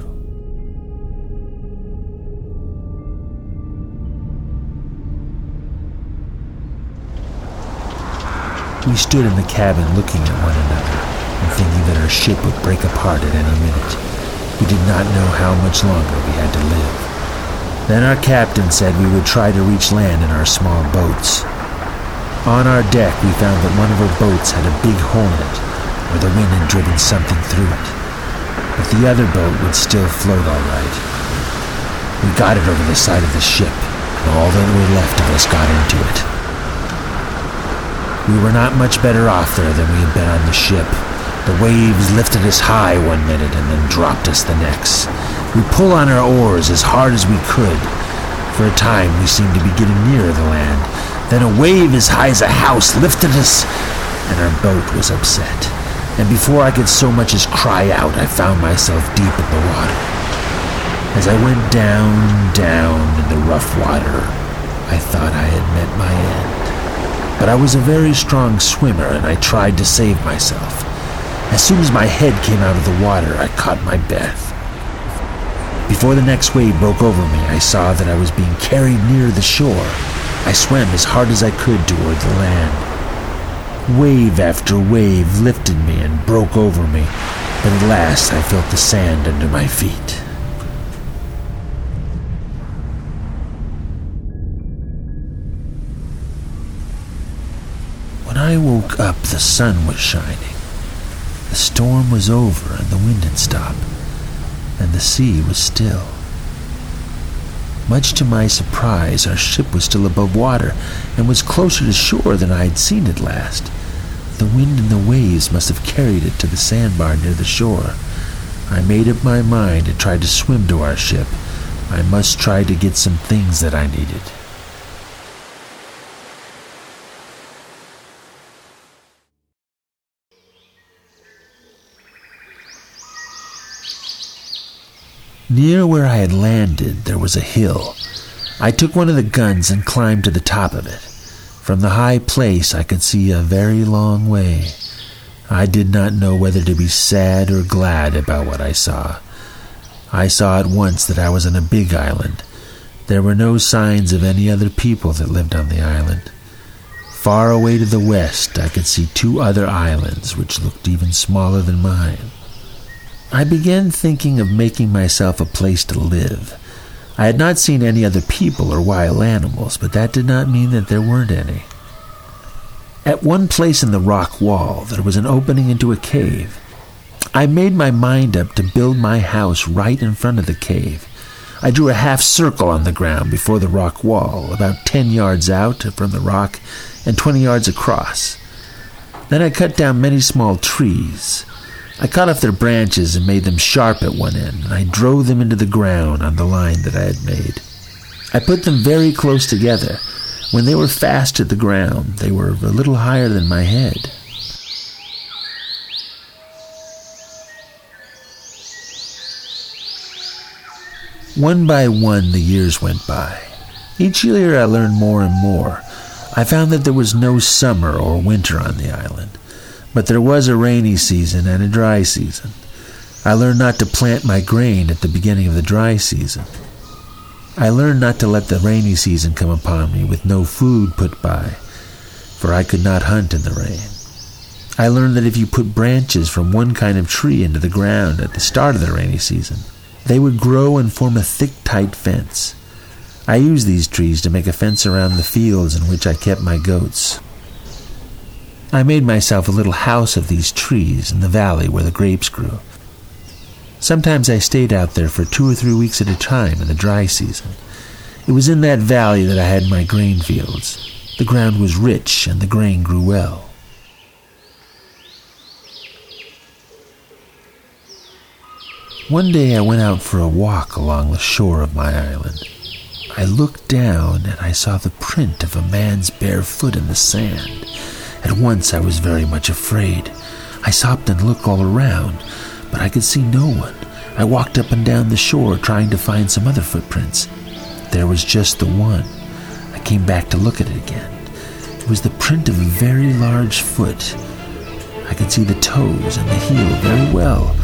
We stood in the cabin looking at one another thinking that our ship would break apart at any minute. We did not know how much longer we had to live. Then our captain said we would try to reach land in our small boats. On our deck, we found that one of our boats had a big hole in it, where the wind had driven something through it. But the other boat would still float all right. We got it over the side of the ship, and all that were left of us got into it. We were not much better off there than we had been on the ship. The waves lifted us high one minute and then dropped us the next. We pulled on our oars as hard as we could. For a time, we seemed to be getting nearer the land. Then a wave as high as a house lifted us, and our boat was upset. And before I could so much as cry out, I found myself deep in the water. As I went down, down in the rough water, I thought I had met my end. But I was a very strong swimmer and I tried to save myself. As soon as my head came out of the water, I caught my breath. Before the next wave broke over me, I saw that I was being carried near the shore. I swam as hard as I could toward the land. Wave after wave lifted me and broke over me, but at last I felt the sand under my feet. When I woke up, the sun was shining. The storm was over and the wind had stopped, and the sea was still. Much to my surprise, our ship was still above water and was closer to shore than I had seen it last. The wind and the waves must have carried it to the sandbar near the shore. I made up my mind to try to swim to our ship. I must try to get some things that I needed. Near where I had landed, there was a hill. I took one of the guns and climbed to the top of it. From the high place, I could see a very long way. I did not know whether to be sad or glad about what I saw. I saw at once that I was on a big island. There were no signs of any other people that lived on the island. Far away to the west, I could see two other islands which looked even smaller than mine. I began thinking of making myself a place to live. I had not seen any other people or wild animals, but that did not mean that there weren't any. At one place in the rock wall, there was an opening into a cave. I made my mind up to build my house right in front of the cave. I drew a half circle on the ground before the rock wall, about ten yards out from the rock and twenty yards across. Then I cut down many small trees. I cut off their branches and made them sharp at one end, and I drove them into the ground on the line that I had made. I put them very close together. When they were fast to the ground, they were a little higher than my head. One by one, the years went by. Each year I learned more and more. I found that there was no summer or winter on the island, but there was a rainy season and a dry season. I learned not to plant my grain at the beginning of the dry season. I learned not to let the rainy season come upon me with no food put by, for I could not hunt in the rain. I learned that if you put branches from one kind of tree into the ground at the start of the rainy season, they would grow and form a thick, tight fence. I used these trees to make a fence around the fields in which I kept my goats. I made myself a little house of these trees in the valley where the grapes grew. Sometimes I stayed out there for two or three weeks at a time in the dry season. It was in that valley that I had my grain fields. The ground was rich and the grain grew well. One day I went out for a walk along the shore of my island. I looked down and I saw the print of a man's bare foot in the sand. At once I was very much afraid. I stopped and looked all around, but I could see no one. I walked up and down the shore trying to find some other footprints. There was just the one. I came back to look at it again. It was the print of a very large foot. I could see the toes and the heel very well.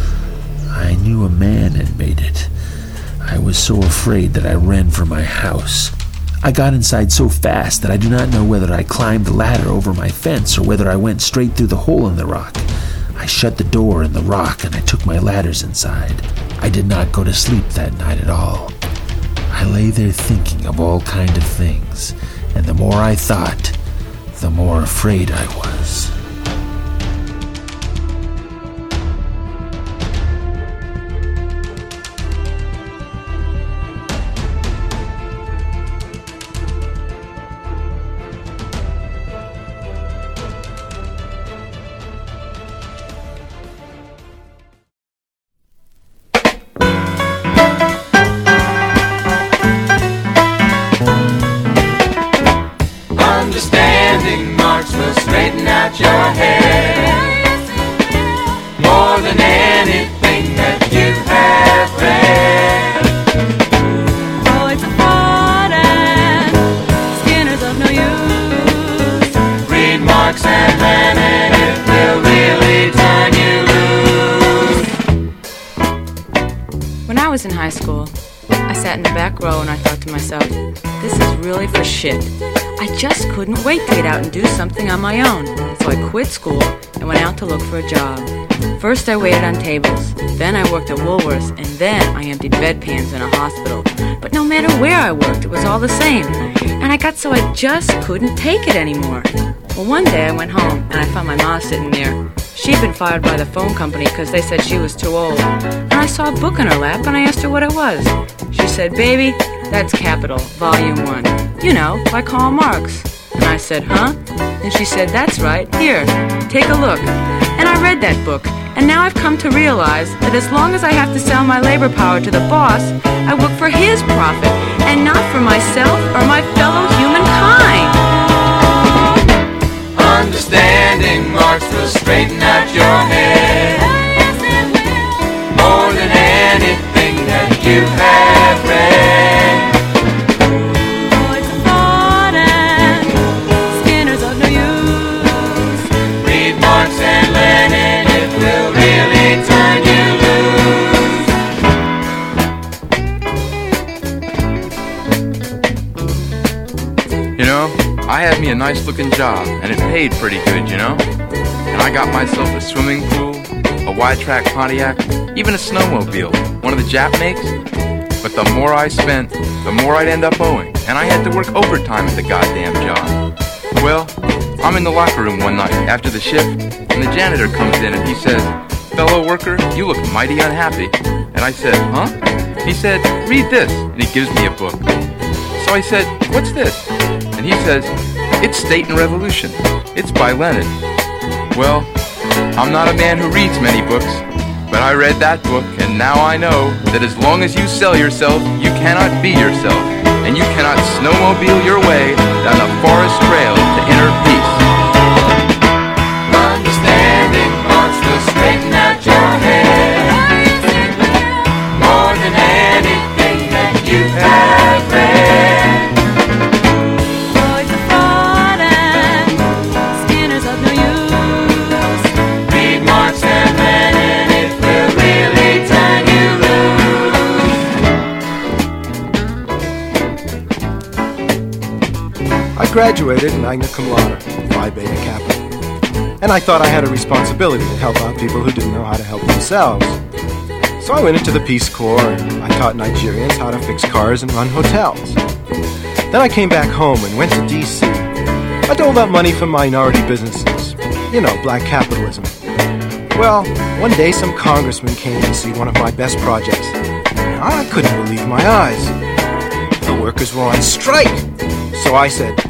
I knew a man had made it. I was so afraid that I ran for my house. I got inside so fast that I do not know whether I climbed the ladder over my fence or whether I went straight through the hole in the rock. I shut the door in the rock and I took my ladders inside. I did not go to sleep that night at all. I lay there thinking of all kind of things, and the more I thought, the more afraid I was. Something on my own. So I quit school and went out to look for a job. First I waited on tables, then I worked at Woolworths, and then I emptied bedpans in a hospital. But no matter where I worked, it was all the same. And I got so I just couldn't take it anymore. Well, one day I went home and I found my mom sitting there. She'd been fired by the phone company because they said she was too old. And I saw a book in her lap and I asked her what it was. She said, Baby, that's Capital, Volume 1. You know, by Karl Marx. And I said, Huh? And she said, That's right. Here, take a look. And I read that book. And now I've come to realize that as long as I have to sell my labor power to the boss, I work for his profit and not for myself or my fellow humankind. Understanding Marx will straighten out your head more than anything that you have read. I had me a nice looking job, and it paid pretty good, you know? And I got myself a swimming pool, a wide track Pontiac, even a snowmobile, one of the Jap makes. But the more I spent, the more I'd end up owing, and I had to work overtime at the goddamn job. Well, I'm in the locker room one night after the shift, and the janitor comes in and he says, Fellow worker, you look mighty unhappy. And I said, Huh? He said, Read this, and he gives me a book. So I said, What's this? He says, It's State and Revolution. It's by Lenin. Well, I'm not a man who reads many books, but I read that book, and now I know that as long as you sell yourself, you cannot be yourself, and you cannot snowmobile your way down the forest trail to inner graduated magna cum laude, Phi Beta Kappa. And I thought I had a responsibility to help out people who didn't know how to help themselves. So I went into the Peace Corps and I taught Nigerians how to fix cars and run hotels. Then I came back home and went to D.C. I doled out money for minority businesses. You know, black capitalism. Well, one day some congressman came to see one of my best projects. I couldn't believe my eyes. The workers were on strike. So I said,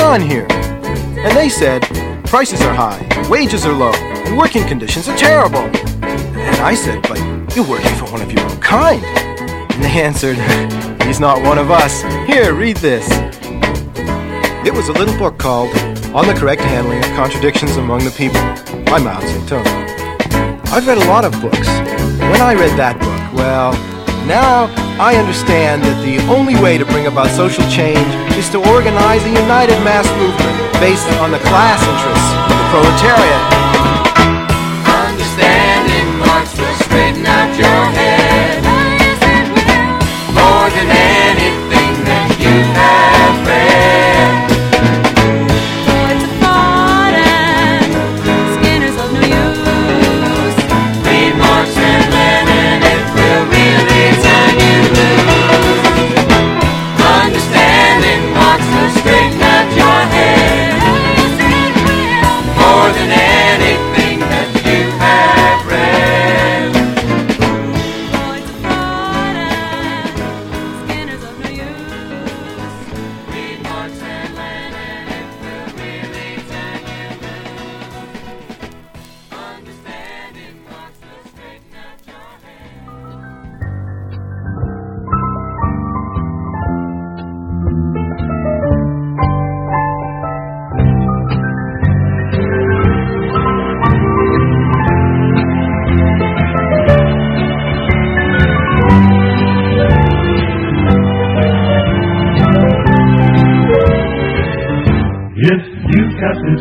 on here? And they said, Prices are high, wages are low, and working conditions are terrible. And I said, But you're working for one of your own kind. And they answered, He's not one of us. Here, read this. It was a little book called On the Correct Handling of Contradictions Among the People by Mao Zedong. I've read a lot of books. When I read that book, well, now I understand that the only way to bring about social change is to organize a united mass movement based on the class interests of the proletariat. Understanding Marx will straighten out your head more than anything that you have.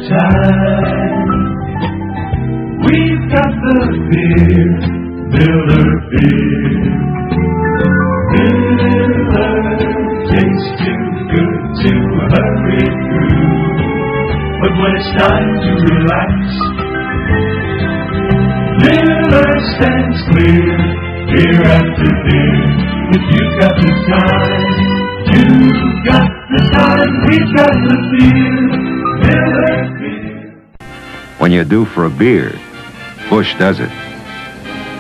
Time, we've got the beer, Miller beer. Miller tastes too good to hurry through, but when it's time to relax, When you're due for a beer, Busch does it.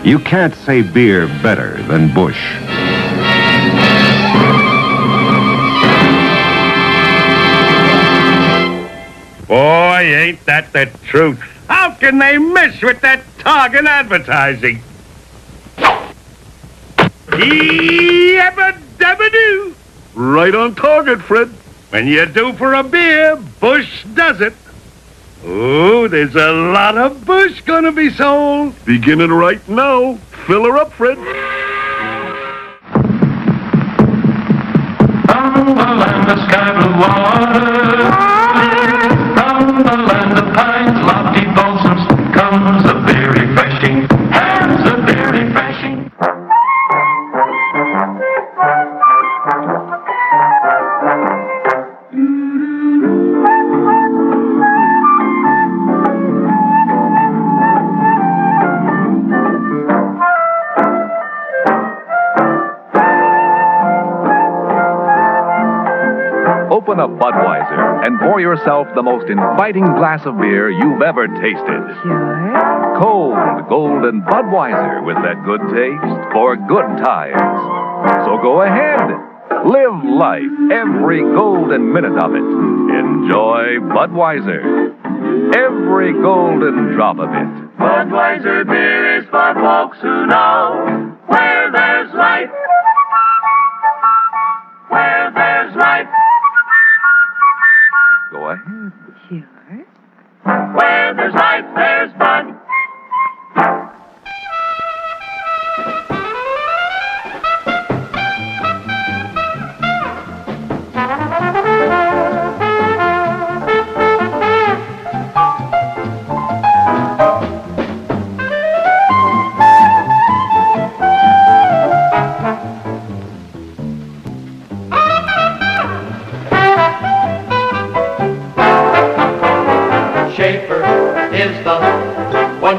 You can't say beer better than Busch. Boy, ain't that the truth. How can they mess with that target advertising? Yabba dabba doo. Right on target, Fred. When you're due for a beer, Busch does it. Oh, there's a lot of Busch gonna be sold. Beginning right now. Fill her up, Fred. From the land of sky blue water, from the land of pines, lofty Open a Budweiser and pour yourself the most inviting glass of beer you've ever tasted. Sure. Cold, golden Budweiser with that good taste for good times. So go ahead. Live life every golden minute of it. Enjoy Budweiser. Every golden drop of it. Budweiser beer is for folks who know where there's life. Go ahead. Where there's life, there's Bud.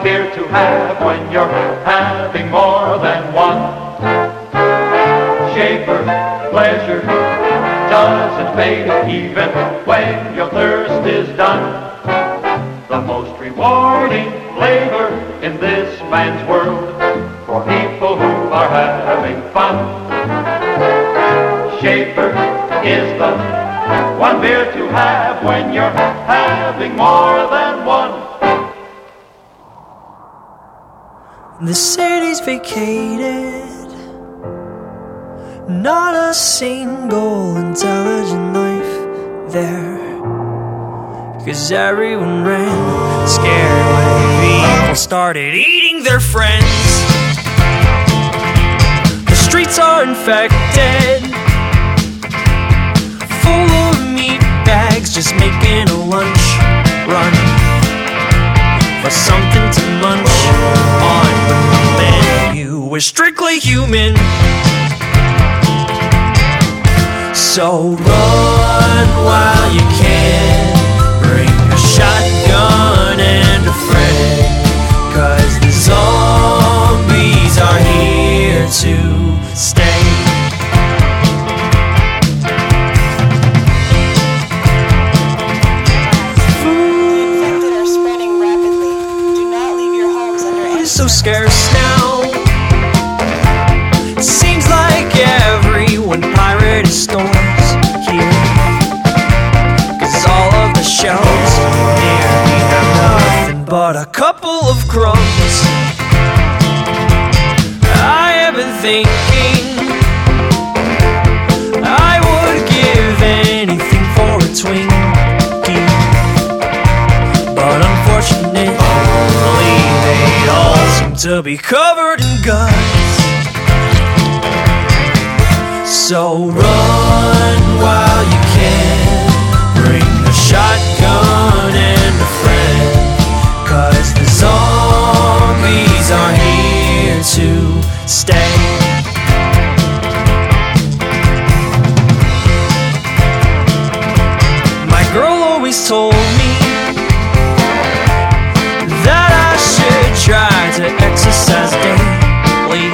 Beer to have when you're having more than one. Schaefer, pleasure doesn't fade even when your thirst is done. The most rewarding flavor in this man's world for people who are having fun. Schaefer is the one beer to have when you're having more than one. The city's vacated. Not a single intelligent life there. Cause everyone ran scared when people started eating their friends. The streets are infected. Full of meat bags, just making a lunch run for something to munch on the menu. was strictly human. So run while you can. Bring a shotgun and a friend. Cause the zombies are here to stay. Scarce now. Seems like everyone pirate stores here. Cause all of the shelves nearly have nothing but a couple of crumbs. I have been thinking I would give anything for a Twinkie. All seem to be covered in guts. So run while you can. Bring a shotgun and a friend. Cause the zombies are here to stay. My girl always told to exercise daily.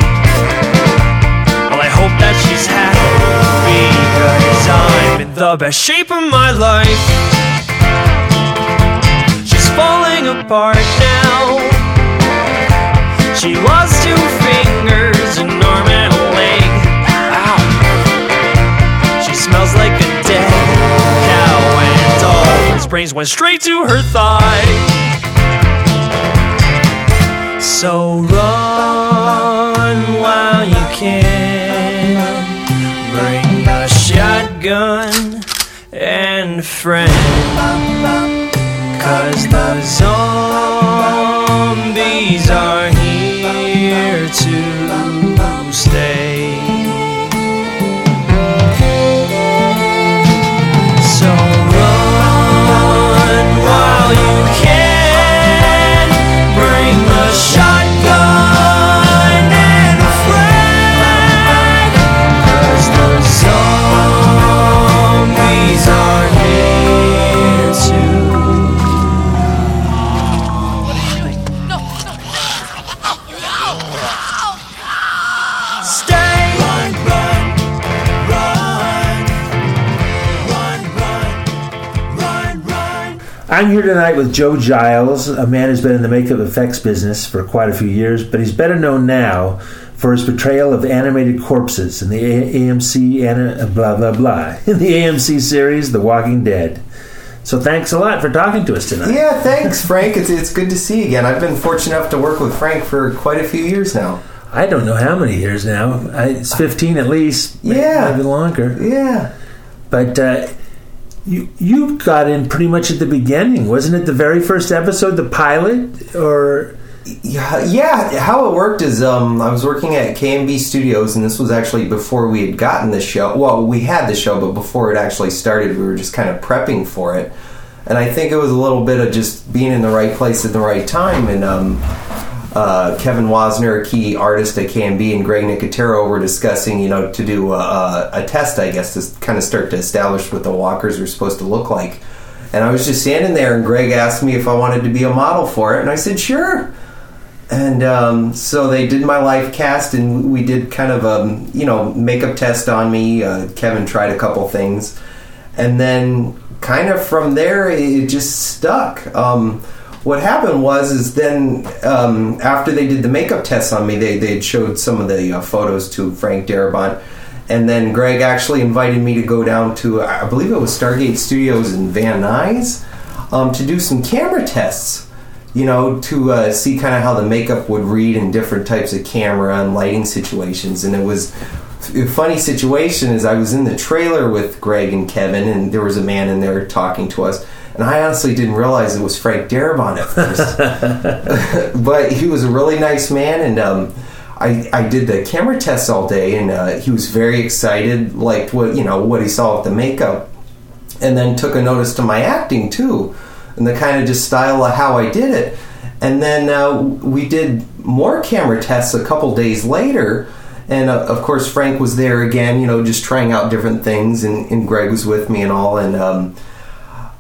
Well, I hope that she's happy because I'm in the best shape of my life. She's falling apart now. She lost two fingers, an arm, and a leg. Ow. She smells like a dead cow, and all his brains went straight to her thigh. So run while you can. Bring a shotgun and friend. Cause the zombies are here to stay. I'm here tonight with Joe Giles, a man who's been in the makeup effects business for quite a few years, but he's better known now for his portrayal of animated corpses in the AMC ana- blah blah blah in the AMC series The Walking Dead. So thanks a lot for talking to us tonight. Yeah, thanks, Frank. It's, it's good to see you again. I've been fortunate enough to work with Frank for quite a few years now. I don't know how many years now. I, it's 15 at least. Yeah. maybe longer. Yeah. But uh, you you got in pretty much at the beginning, wasn't it? The very first episode, the pilot, or Yeah, yeah. How it worked is um, I was working at KNB Studios, and this was actually before we had gotten the show. Well, we had the show, but before it actually started, we were just kind of prepping for it. And I think it was a little bit of just being in the right place at the right time. And um, uh, Kevin Wasner, a key artist at KNB, and Greg Nicotero were discussing, you know, to do a, a, test, I guess, to kind of start to establish what the walkers were supposed to look like. And I was just standing there, and Greg asked me if I wanted to be a model for it, and I said, sure. And um, so they did my life cast, and we did kind of a you know makeup test on me. Uh, Kevin tried a couple things, and then kind of from there it just stuck. Um, what happened was is then um, after they did the makeup tests on me, they they showed some of the uh, photos to Frank Darabont, and then Greg actually invited me to go down to I believe it was Stargate Studios in Van Nuys um, to do some camera tests you know, to uh, see kind of how the makeup would read in different types of camera and lighting situations. And it was a funny situation is I was in the trailer with Greg and Kevin, and there was a man in there talking to us. And I honestly didn't realize it was Frank Darabont at first. but he was a really nice man, and um, I, I did the camera tests all day, and uh, he was very excited, liked what you know what he saw with the makeup, and then took a notice to my acting too, and the kind of just style of how I did it. And then uh, we did more camera tests a couple days later. And uh, of course, Frank was there again, you know, just trying out different things. And, and Greg was with me and all. And um,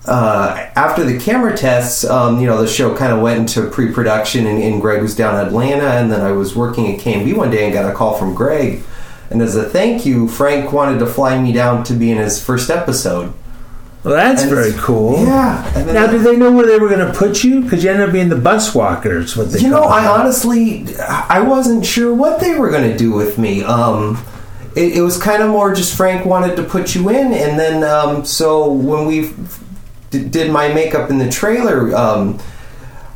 uh, after the camera tests, um, you know, the show kind of went into pre production. And, and Greg was down in Atlanta. And then I was working at KNB one day and got a call from Greg. And as a thank you, Frank wanted to fly me down to be in his first episode. Well, that's And very cool. Yeah. And Now, did they know where they were going to put you? Because you ended up being the bus walkers. What they you know, I honestly, I wasn't sure what they were going to do with me. Um, it, it was kind of more just Frank wanted to put you in, and then um, so when we did my makeup in the trailer, um,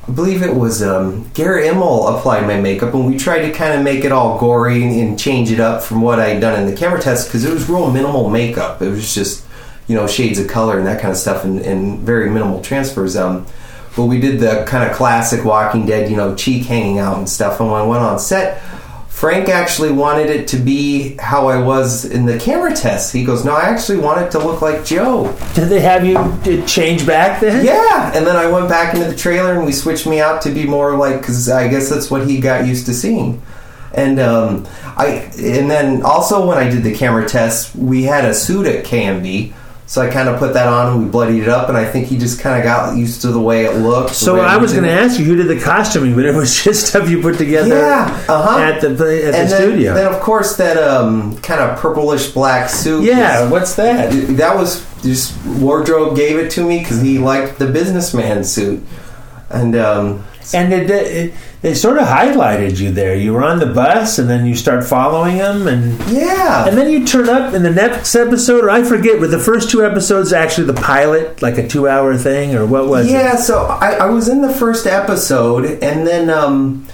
I believe it was um, Garrett Immel applied my makeup, and we tried to kind of make it all gory and, and change it up from what I'd done in the camera test because it was real minimal makeup. It was just you know shades of color and that kind of stuff, and, and very minimal transfers. Um, but we did the kind of classic Walking Dead, you know, cheek hanging out and stuff. And when I went on set, Frank actually wanted it to be how I was in the camera test. He goes, "No, I actually want it to look like Joe." Did they have you change back then? Yeah, and then I went back into the trailer and we switched me out to be more like because I guess that's what he got used to seeing. And um, I and then also when I did the camera test, we had a suit at KNB. So I kind of put that on and we bloodied it up, and I think he just kind of got used to the way it looked. So I was going to ask you who did the costuming, but it was just stuff you put together Yeah, uh-huh. at the at the then, studio. Then of course that um, kind of purplish black suit. Yeah, was- what's that? That was just wardrobe gave it to me because he liked the businessman suit, and um, and it, it, they sort of highlighted you there. You were on the bus, and then you start following them, and yeah, and then you turn up in the next episode. Or I forget, were the first two episodes actually the pilot, like a two-hour thing, or what was it? yeah. it? So I, I was in the first episode, and then um,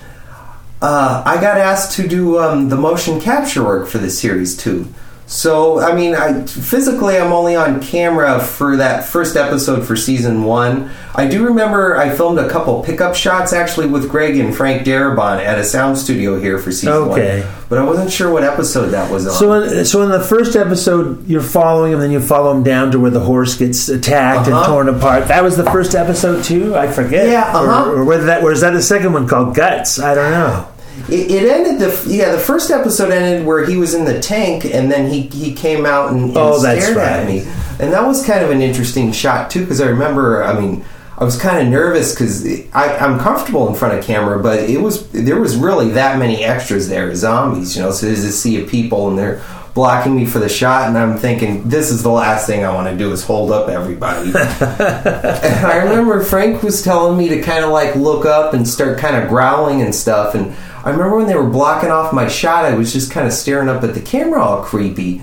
uh, I got asked to do um, the motion capture work for the series too. So I mean, I physically I'm only on camera for that first episode for season one. I do remember I filmed a couple pickup shots actually with Greg and Frank Darabont at a sound studio here for season Okay. one. But I wasn't sure what episode that was on. So, in, so in the first episode, you're following him, then you follow him down to where the horse gets attacked and Uh-huh. torn apart. That was the first episode too. I forget. Yeah, uh-huh. Or, or whether that was that the second one called Guts. I don't know. It, it ended the yeah the first episode ended where he was in the tank and then he he came out and, and Oh, that's stared at me. And that was kind of an interesting shot too because I remember I mean I was kind of nervous because I'm comfortable in front of camera but it was there was really that many extras there zombies you know so there's a sea of people and they're blocking me for the shot and I'm thinking this is the last thing I want to do is hold up everybody and I remember Frank was telling me to kind of like look up and start kind of growling and stuff. And I remember when they were blocking off my shot, I was just kind of staring up at the camera all creepy.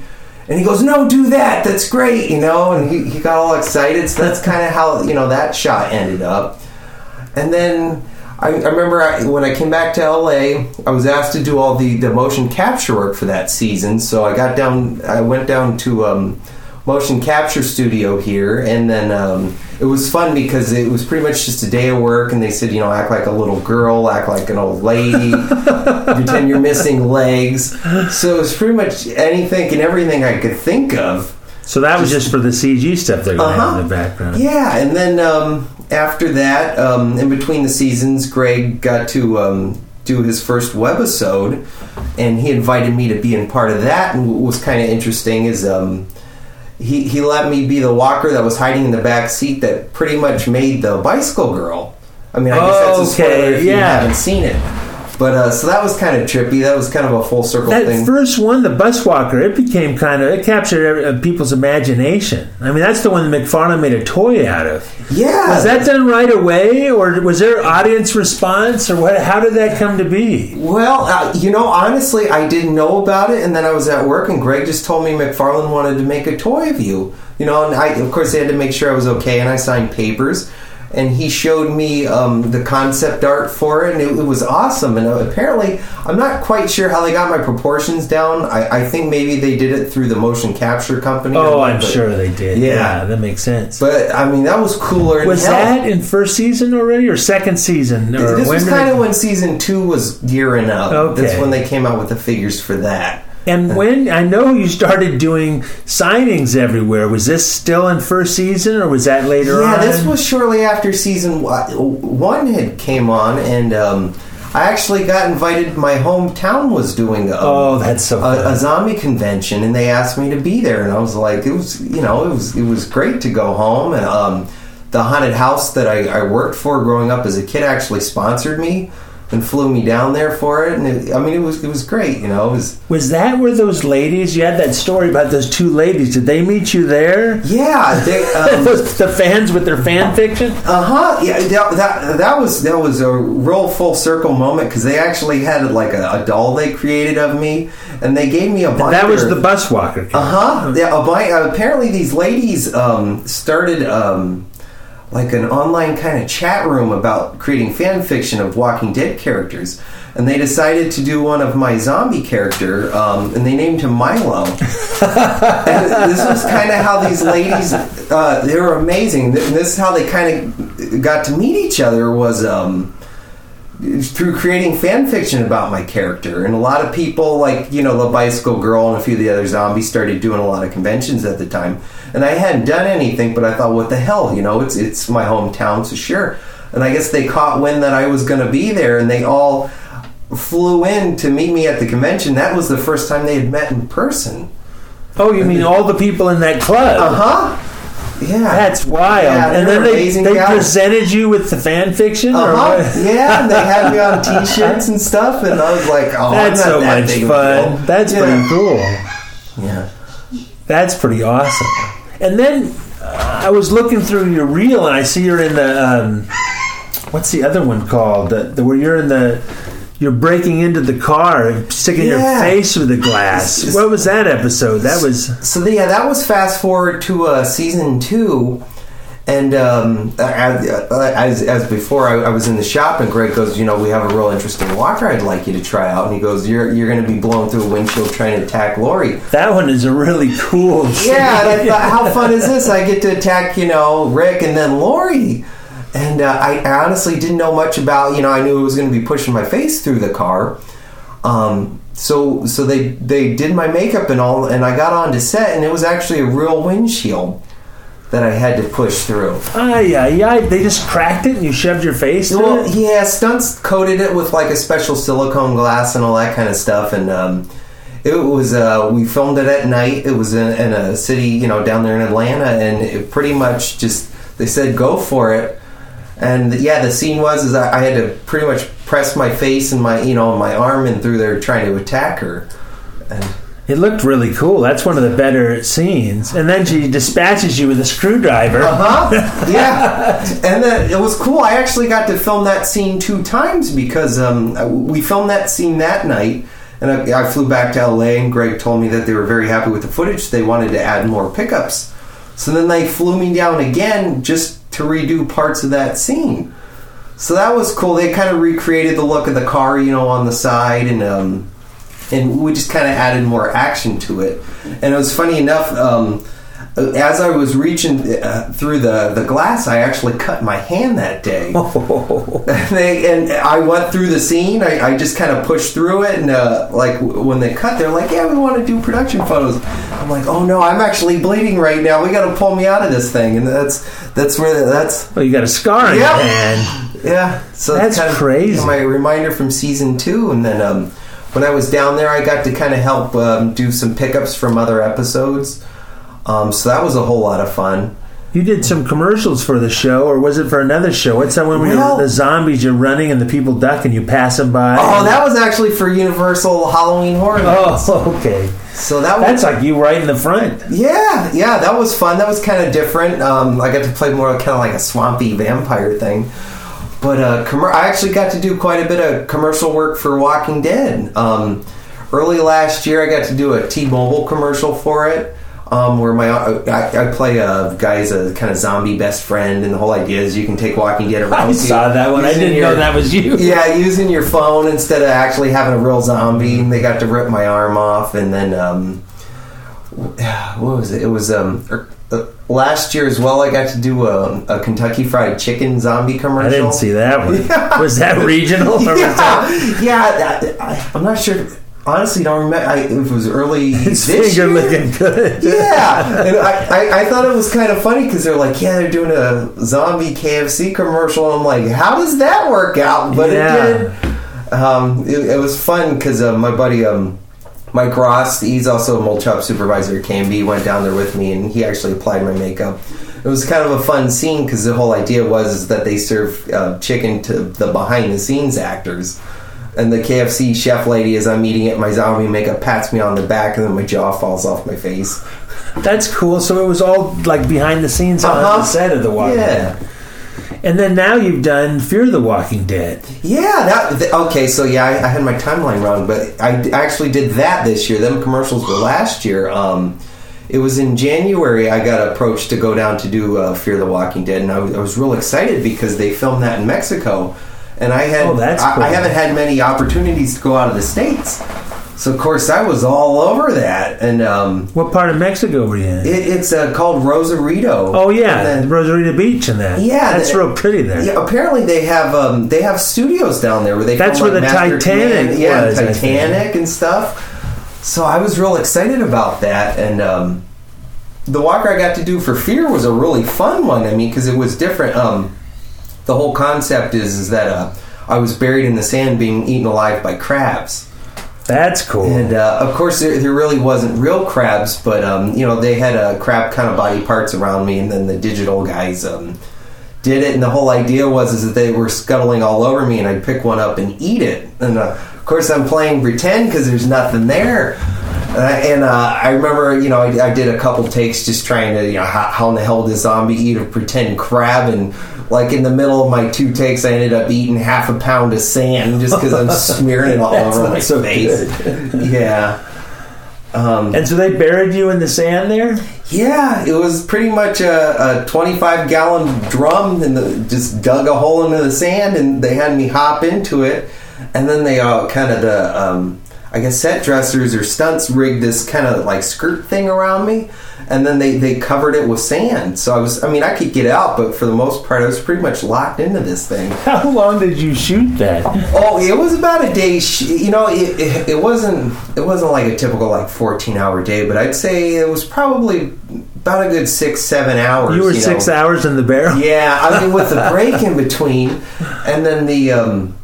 And he goes, No, do that. That's great, you know? And he, he got all excited. So that's kind of how, you know, that shot ended up. And then I, I remember I, when I came back to LA, I was asked to do all the, the motion capture work for that season. So I got down, I went down to um, motion capture studio here, and then um, it was fun because it was pretty much just a day of work. And they said, you know, act like a little girl, act like an old lady, pretend you're missing legs. So it was pretty much anything and everything I could think of. So that was just for the CG stuff they're going to have in the background. Yeah, and then um, after that, um, in between the seasons, Greg got to um, do his first webisode, and he invited me to be in part of that. And what was kind of interesting is um, he he let me be the walker that was hiding in the back seat that pretty much made the bicycle girl. I mean, I guess that's a spoiler Okay, if you yeah. haven't seen it. But uh, so that was kind of trippy. That was kind of a full circle That thing. first one, the bus walker, it became kind of it captured every, uh, people's imagination. I mean, that's the one that McFarlane made a toy out of. Yeah. was that done right away, or was there audience response, or what? How did that come to be? Well, uh, you know, honestly, I didn't know about it, and then I was at work, and Greg just told me McFarlane wanted to make a toy of you. You know, and I, of course, they had to make sure I was okay, and I signed papers. And he showed me um, the concept art for it, and it, it was awesome. And uh, apparently, I'm not quite sure how they got my proportions down. I, I think maybe they did it through the motion capture company. Oh, I'm but- sure they did. Yeah. Yeah, that makes sense. But I mean, that was cooler. than Was that in first season already, or second season? Or This was kind of when season two was gearing up. Okay. That's when they came out with the figures for that. And when I know you started doing signings everywhere, was this still in first season or was that later yeah, on? this was shortly after season one one had came on, and um, I actually got invited. My hometown was doing a, Oh, that's so a, a zombie convention, and they asked me to be there, and I was like, it was you know, it was it was great to go home, and um, the haunted house that I, I worked for growing up as a kid actually sponsored me and flew me down there for it, and it, I mean, it was it was great, you know, it was. Was that where those ladies? You had that story about those two ladies. Did they meet you there? Yeah, they, um, the fans with their fan fiction. Uh huh. Yeah, that, that that was that was a real full circle moment because they actually had like a, a doll they created of me, and they gave me a binder. That was the bus walker. Uh huh. Yeah. A apparently, these ladies um, started um, like an online kind of chat room about creating fan fiction of Walking Dead characters. And they decided to do one of my zombie character, um, and they named him Milo. and this was kind of how these ladies, uh, they were amazing. This is how they kind of got to meet each other was um, through creating fan fiction about my character. And a lot of people, like, you know, the Bicycle Girl and a few of the other zombies started doing a lot of conventions at the time. And I hadn't done anything, but I thought, what the hell, you know, it's, it's my hometown, so sure. And I guess they caught wind that I was going to be there, and they all flew in to meet me at the convention. That was the first time they had met in person. Oh, you mean all the people in that club? Uh huh. Yeah, That's wild. Yeah, and then they, they guys. presented you with the fan fiction? Uh huh. Yeah, and they had me on T-shirts and stuff, and I was like, "Oh, That's so that much fun. That's Yeah. pretty cool. Yeah. That's pretty awesome. And then uh, I was looking through your reel, and I see you're in the um, what's the other one called? The, the where you're in the you're breaking into the car, and sticking your face through the glass. What was that episode? That was So yeah, that was fast forward to uh, season two, and um, as, as, as before, I, I was in the shop, and Greg goes, "You know, we have a real interesting walker I'd like you to try out." And he goes, "You're you're going to be blown through a windshield trying to attack Lori." that one is a really cool. Yeah, and I thought, how fun is this? I get to attack, you know, Rick and then Lori. And uh, I, I honestly didn't know much about, you know, I knew it was going to be pushing my face through the car. Um, so so they they did my makeup and all, and I got onto set, and it was actually a real windshield that I had to push through. Ah, yeah, yeah. They just cracked it and you shoved your face Well, it. yeah, stunts coated it with like a special silicone glass and all that kind of stuff, and um, it was. Uh, we filmed it at night. It was in, in a city, you know, down there in Atlanta, and it pretty much just they said go for it. And yeah, the scene was is I, I had to pretty much press my face and my you know my arm in through there trying to attack her. And It looked really cool. That's one of the better scenes. And then she dispatches you with a screwdriver. Uh huh. yeah, and then it was cool. I actually got to film that scene two times because um, we filmed that scene that night, and I, I flew back to LA. And Greg told me that they were very happy with the footage. They wanted to add more pickups, so then they flew me down again just to redo parts of that scene. So that was cool. They kind of recreated the look of the car, you know, on the side, and um, and we just kind of added more action to it. And it was funny enough. Um, as I was reaching uh, through the, the glass, I actually cut my hand that day. and, they, and I went through the scene. I, I just kind of pushed through it, and uh, like when they cut, they're like, "Yeah, we want to do production photos." I'm like, "Oh no, I'm actually bleeding right now. We got to pull me out of this thing." And that's that's where that's. Well, you got a scar on your hand. Yeah, so That's kind of crazy. My reminder from season two, and then um, when I was down there, I got to kind of help um, do some pickups from other episodes. Um, so that was a whole lot of fun. You did some commercials for the show, or was it for another show? What's that one where Well- the zombies, you're running and the people duck and you pass them by? Oh, that was actually for Universal Halloween Horror. Oh, okay. So that was That's like you right in the front. Yeah, yeah, that was fun. That was kind of different. Um, I got to play more kind of like a swampy vampire thing. But uh, commer- I actually got to do quite a bit of commercial work for Walking Dead. Um, early last year, I got to do a T-Mobile commercial for it. Um, where my I, I play a guy's a kind of zombie best friend, and the whole idea is you can take Walking Dead around. I you saw that one. I didn't know that was you. Yeah, using your phone instead of actually having a real zombie. And they got to rip my arm off, and then um, what was it? It was um, er, uh, last year as well. I got to do a, a Kentucky Fried Chicken zombie commercial. I didn't see that one. Yeah. Was that regional? Yeah, that- yeah. That, I, I'm not sure. honestly don't remember. I, it was early His this year. looking good. Yeah, and I, I, I thought it was kind of funny because they're like, yeah, they're doing a zombie KFC commercial. I'm like, how does that work out? But Yeah. it did. Um, it, it was fun because uh, my buddy um, Mike Ross, he's also a mold shop supervisor at KNB, went down there with me and he actually applied my makeup. It was kind of a fun scene because the whole idea was is that they serve uh, chicken to the behind the scenes actors. And the KFC chef lady, as I'm eating it, my zombie makeup pats me on the back, and then my jaw falls off my face. That's cool. So it was all like behind the scenes on Uh-huh. the set of The Walking Yeah. And then now you've done Fear the Walking Dead. Yeah, that th- okay. So yeah, I, I had my timeline wrong, but I d- actually did that this year. Them commercials were last year. Um, it was in January. I got approached to go down to do uh, Fear the Walking Dead, and I was, I was real excited because they filmed that in Mexico, and I had Oh, that's I. I haven't had many opportunities to go out of the states. So of course I was all over that, and um, What part of Mexico were you in? it, it's uh, called Rosarito. oh yeah, then- Rosarita Beach and that. Yeah, that's the- real pretty there. Yeah, apparently they have um, they have studios down there where they. That's where like, the Master Titanic Command- yeah, was. Titanic and stuff. So I was real excited about that, and um, the walker I got to do for Fear was a really fun one. I mean, because it was different. Um, the whole concept is is that uh, I was buried in the sand, being eaten alive by crabs. That's cool. And uh, of course, there, there really wasn't real crabs, but um, you know they had a crab kind of body parts around me, and then the digital guys um, did it. And the whole idea was is that they were scuttling all over me, and I'd pick one up and eat it. And uh, of course, I'm playing pretend because there's nothing there. Uh, and uh, I remember, you know, I, I did a couple takes just trying to, you know, how, how in the hell did zombie eat a pretend crab? And like in the middle of my two takes, I ended up eating half a pound of sand just because I'm smearing it all over my so face. Yeah. Um, and so they buried you in the sand there. yeah, it was pretty much a, a 25 gallon drum, and the, just dug a hole into the sand, and they had me hop into it, and then they uh, kind of the um, I guess set dressers or stunts rigged this kind of like skirt thing around me, and then they they covered it with sand. So I was, I mean, I could get out, but for the most part, I was pretty much locked into this thing. How long did you shoot that? Oh, it was about a day. Sh- you know, it, it, it wasn't it wasn't like a typical like fourteen hour day, but I'd say it was probably about a good six seven hours. You were know. six hours in the barrel. Yeah, I mean with the break in between, and then the um,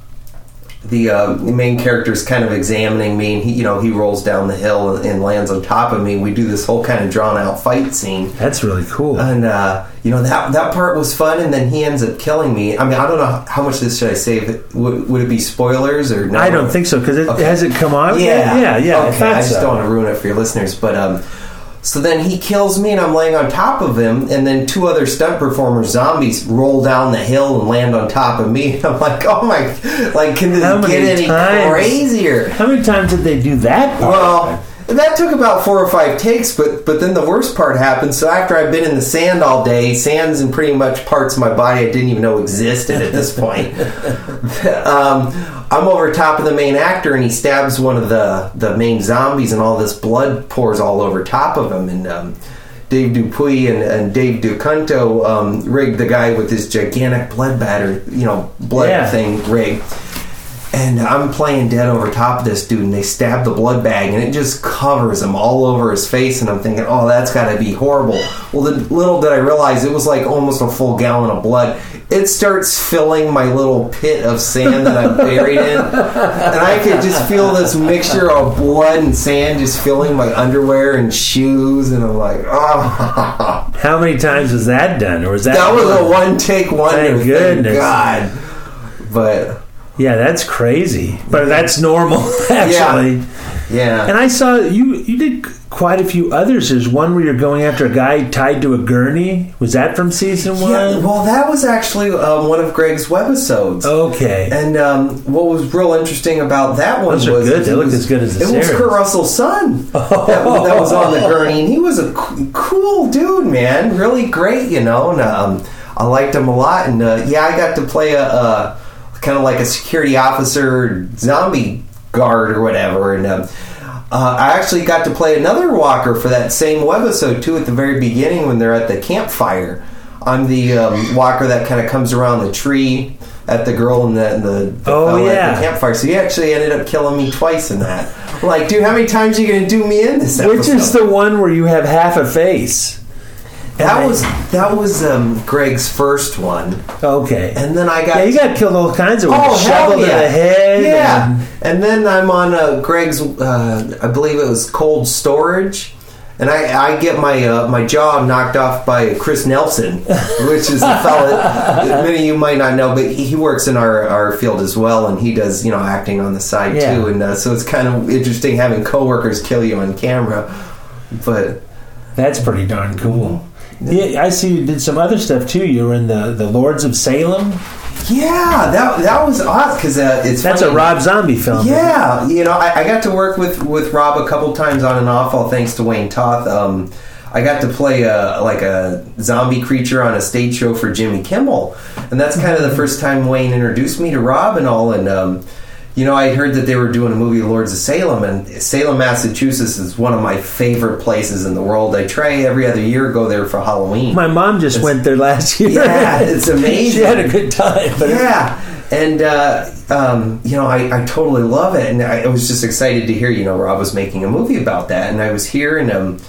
the, uh, main character is kind of examining me, and he you know he rolls down the hill and, and lands on top of me. We do this whole kind of drawn out fight scene. That's really cool. And uh, you know that that part was fun, and then he ends up killing me. I mean, I don't know how much this should I save. Would, would it be spoilers or no? I don't think so because it Okay. has it come out. Yeah, yeah, yeah. I Okay, thought I, just so. don't want to ruin it for your listeners, but um, so then he kills me, and I'm laying on top of him, and then two other stunt performers, zombies, roll down the hill and land on top of me. I'm like, oh my, like, can this get any times? crazier? How many times did they do that? part? Well, that took about four or five takes, but but then the worst part happened. So after I've been in the sand all day, sand's in pretty much parts of my body I didn't even know existed at this point. um, I'm over top of the main actor, and he stabs one of the the main zombies, and all this blood pours all over top of him, and. Um, Dave Dupuy and, and Dave DeCunto um, rigged the guy with this gigantic blood batter, you know, blood Yeah. thing rigged. And I'm playing dead over top of this dude, and they stab the blood bag, and it just covers him all over his face. And I'm thinking, oh, that's got to be horrible. Well, little did I realize it was like almost a full gallon of blood. It starts filling my little pit of sand that I'm buried in, and I could just feel this mixture of blood and sand just filling my underwear and shoes. And I'm like, oh, How many times was that done, or was that? that was a one take wonder. Thank Thank goodness. God. But Yeah, that's crazy, but that's normal actually. yeah. And I saw you. You did quite a few others. There's one where you're going after a guy tied to a gurney. Was that from season one? Yeah, well, that was actually um, one of Greg's webisodes. Okay. And um, what was real interesting about that one Those was good. it They looked as good as the it was series. Kurt Russell's son that, was- that was on the gurney, and he was a cool dude, man. Really great, you know. And um, I liked him a lot. And uh, yeah, I got to play a, a kind of like a security officer, zombie guard or whatever, and. Um, uh, I actually got to play another walker for that same webisode too at the very beginning when they're at the campfire. I'm the um, walker that kind of comes around the tree at the girl in the, in the, the Oh, fella at the campfire. So you actually ended up killing me twice in that. I'm like, dude, how many times are you going to do me in this episode? Which is the one where you have half a face? That was that was um, Greg's first one. Okay. And then I got Yeah, you got killed all kinds of ways. Oh, hell the head. Yeah. and- And then I'm on uh, Greg's, uh, I believe it was cold storage. And I, I get my uh, my jaw knocked off by Chris Nelson, which is a fella that many of you might not know, but he, he works in our, our field as well, and he does you know acting on the side Yeah. too, and uh, so it's kind of interesting having coworkers kill you on camera. But That's pretty darn cool. Yeah, I see you did some other stuff too. You were in the, the Lords of Salem. yeah, that that was odd because uh, it's That's funny. a Rob Zombie film. Yeah, you know, I, I got to work with with Rob a couple times on and off, all thanks to Wayne Toth. Um, I got to play a like a zombie creature on a stage show for Jimmy Kimmel, and that's kind of the first time Wayne introduced me to Rob and all. And um, you know, I heard that they were doing a movie, Lords of Salem, and Salem, Massachusetts, is one of my favorite places in the world. I try every other year go there for Halloween. My mom just went there last year. Yeah, it's amazing. she had a good time. But yeah, and uh, um, you know, I, I totally love it, and I was just excited to hear you know Rob was making a movie about that, and I was here, and um,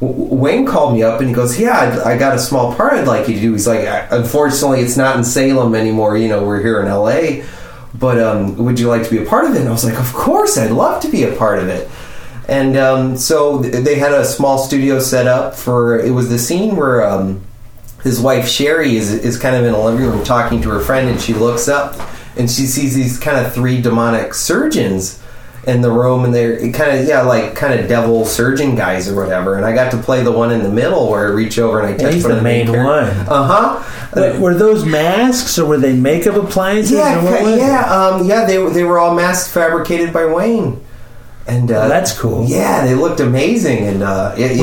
W- Wayne called me up and he goes, "Yeah, I, I got a small part I'd like you to do." He's like, "Unfortunately, it's not in Salem anymore. You know, we're here in L.A." But um, would you like to be a part of it? And I was like, "Of course, I'd love to be a part of it." And um, so th- they had a small studio set up for. It was the scene where um, his wife Sherry is is kind of in a living room talking to her friend, and she looks up and she sees these kind of three demonic surgeons in the room, and they're kind of yeah, like kind of devil surgeon guys or whatever. And I got to play the one in the middle where I reach over and I touch he's one the main one. Uh huh. Were, those masks or were they makeup appliances? Yeah, or what ca- was it? yeah, um, yeah. They they were all masks fabricated by Wayne, and uh, Oh, that's cool. Yeah, they looked amazing, and uh, yeah, Wayne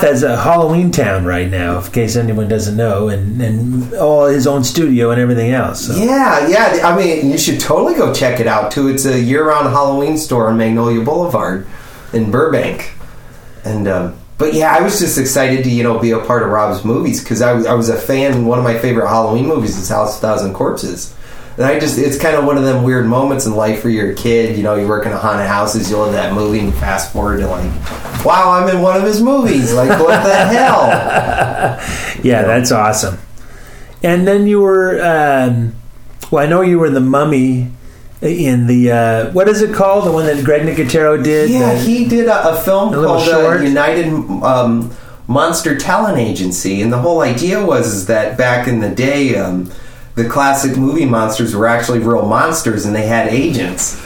has a Halloween Town right now, in case anyone doesn't know, and, and all his own studio and everything else. So. Yeah, yeah. I mean, you should totally go check it out too. It's a year-round Halloween store on Magnolia Boulevard in Burbank, and um, but yeah, I was just excited to you know be a part of Rob's movies because I, was- I was a fan. One of my favorite Halloween movies is House of Thousand Corpses. And I just, it's kind of one of them weird moments in life where you're a kid, you know, you work in a haunted houses, you love that movie, and you fast forward to like, wow, I'm in one of his movies. Like, what the hell? Yeah, that's awesome. And then you were, um, well, I know you were in the Mummy in the uh, what is it called? The one that Greg Nicotero did. Yeah, The- he did a, a film A called uh. United um, Monster Talent Agency, and the whole idea was is that back in the day, um, the classic movie monsters were actually real monsters, and they had agents.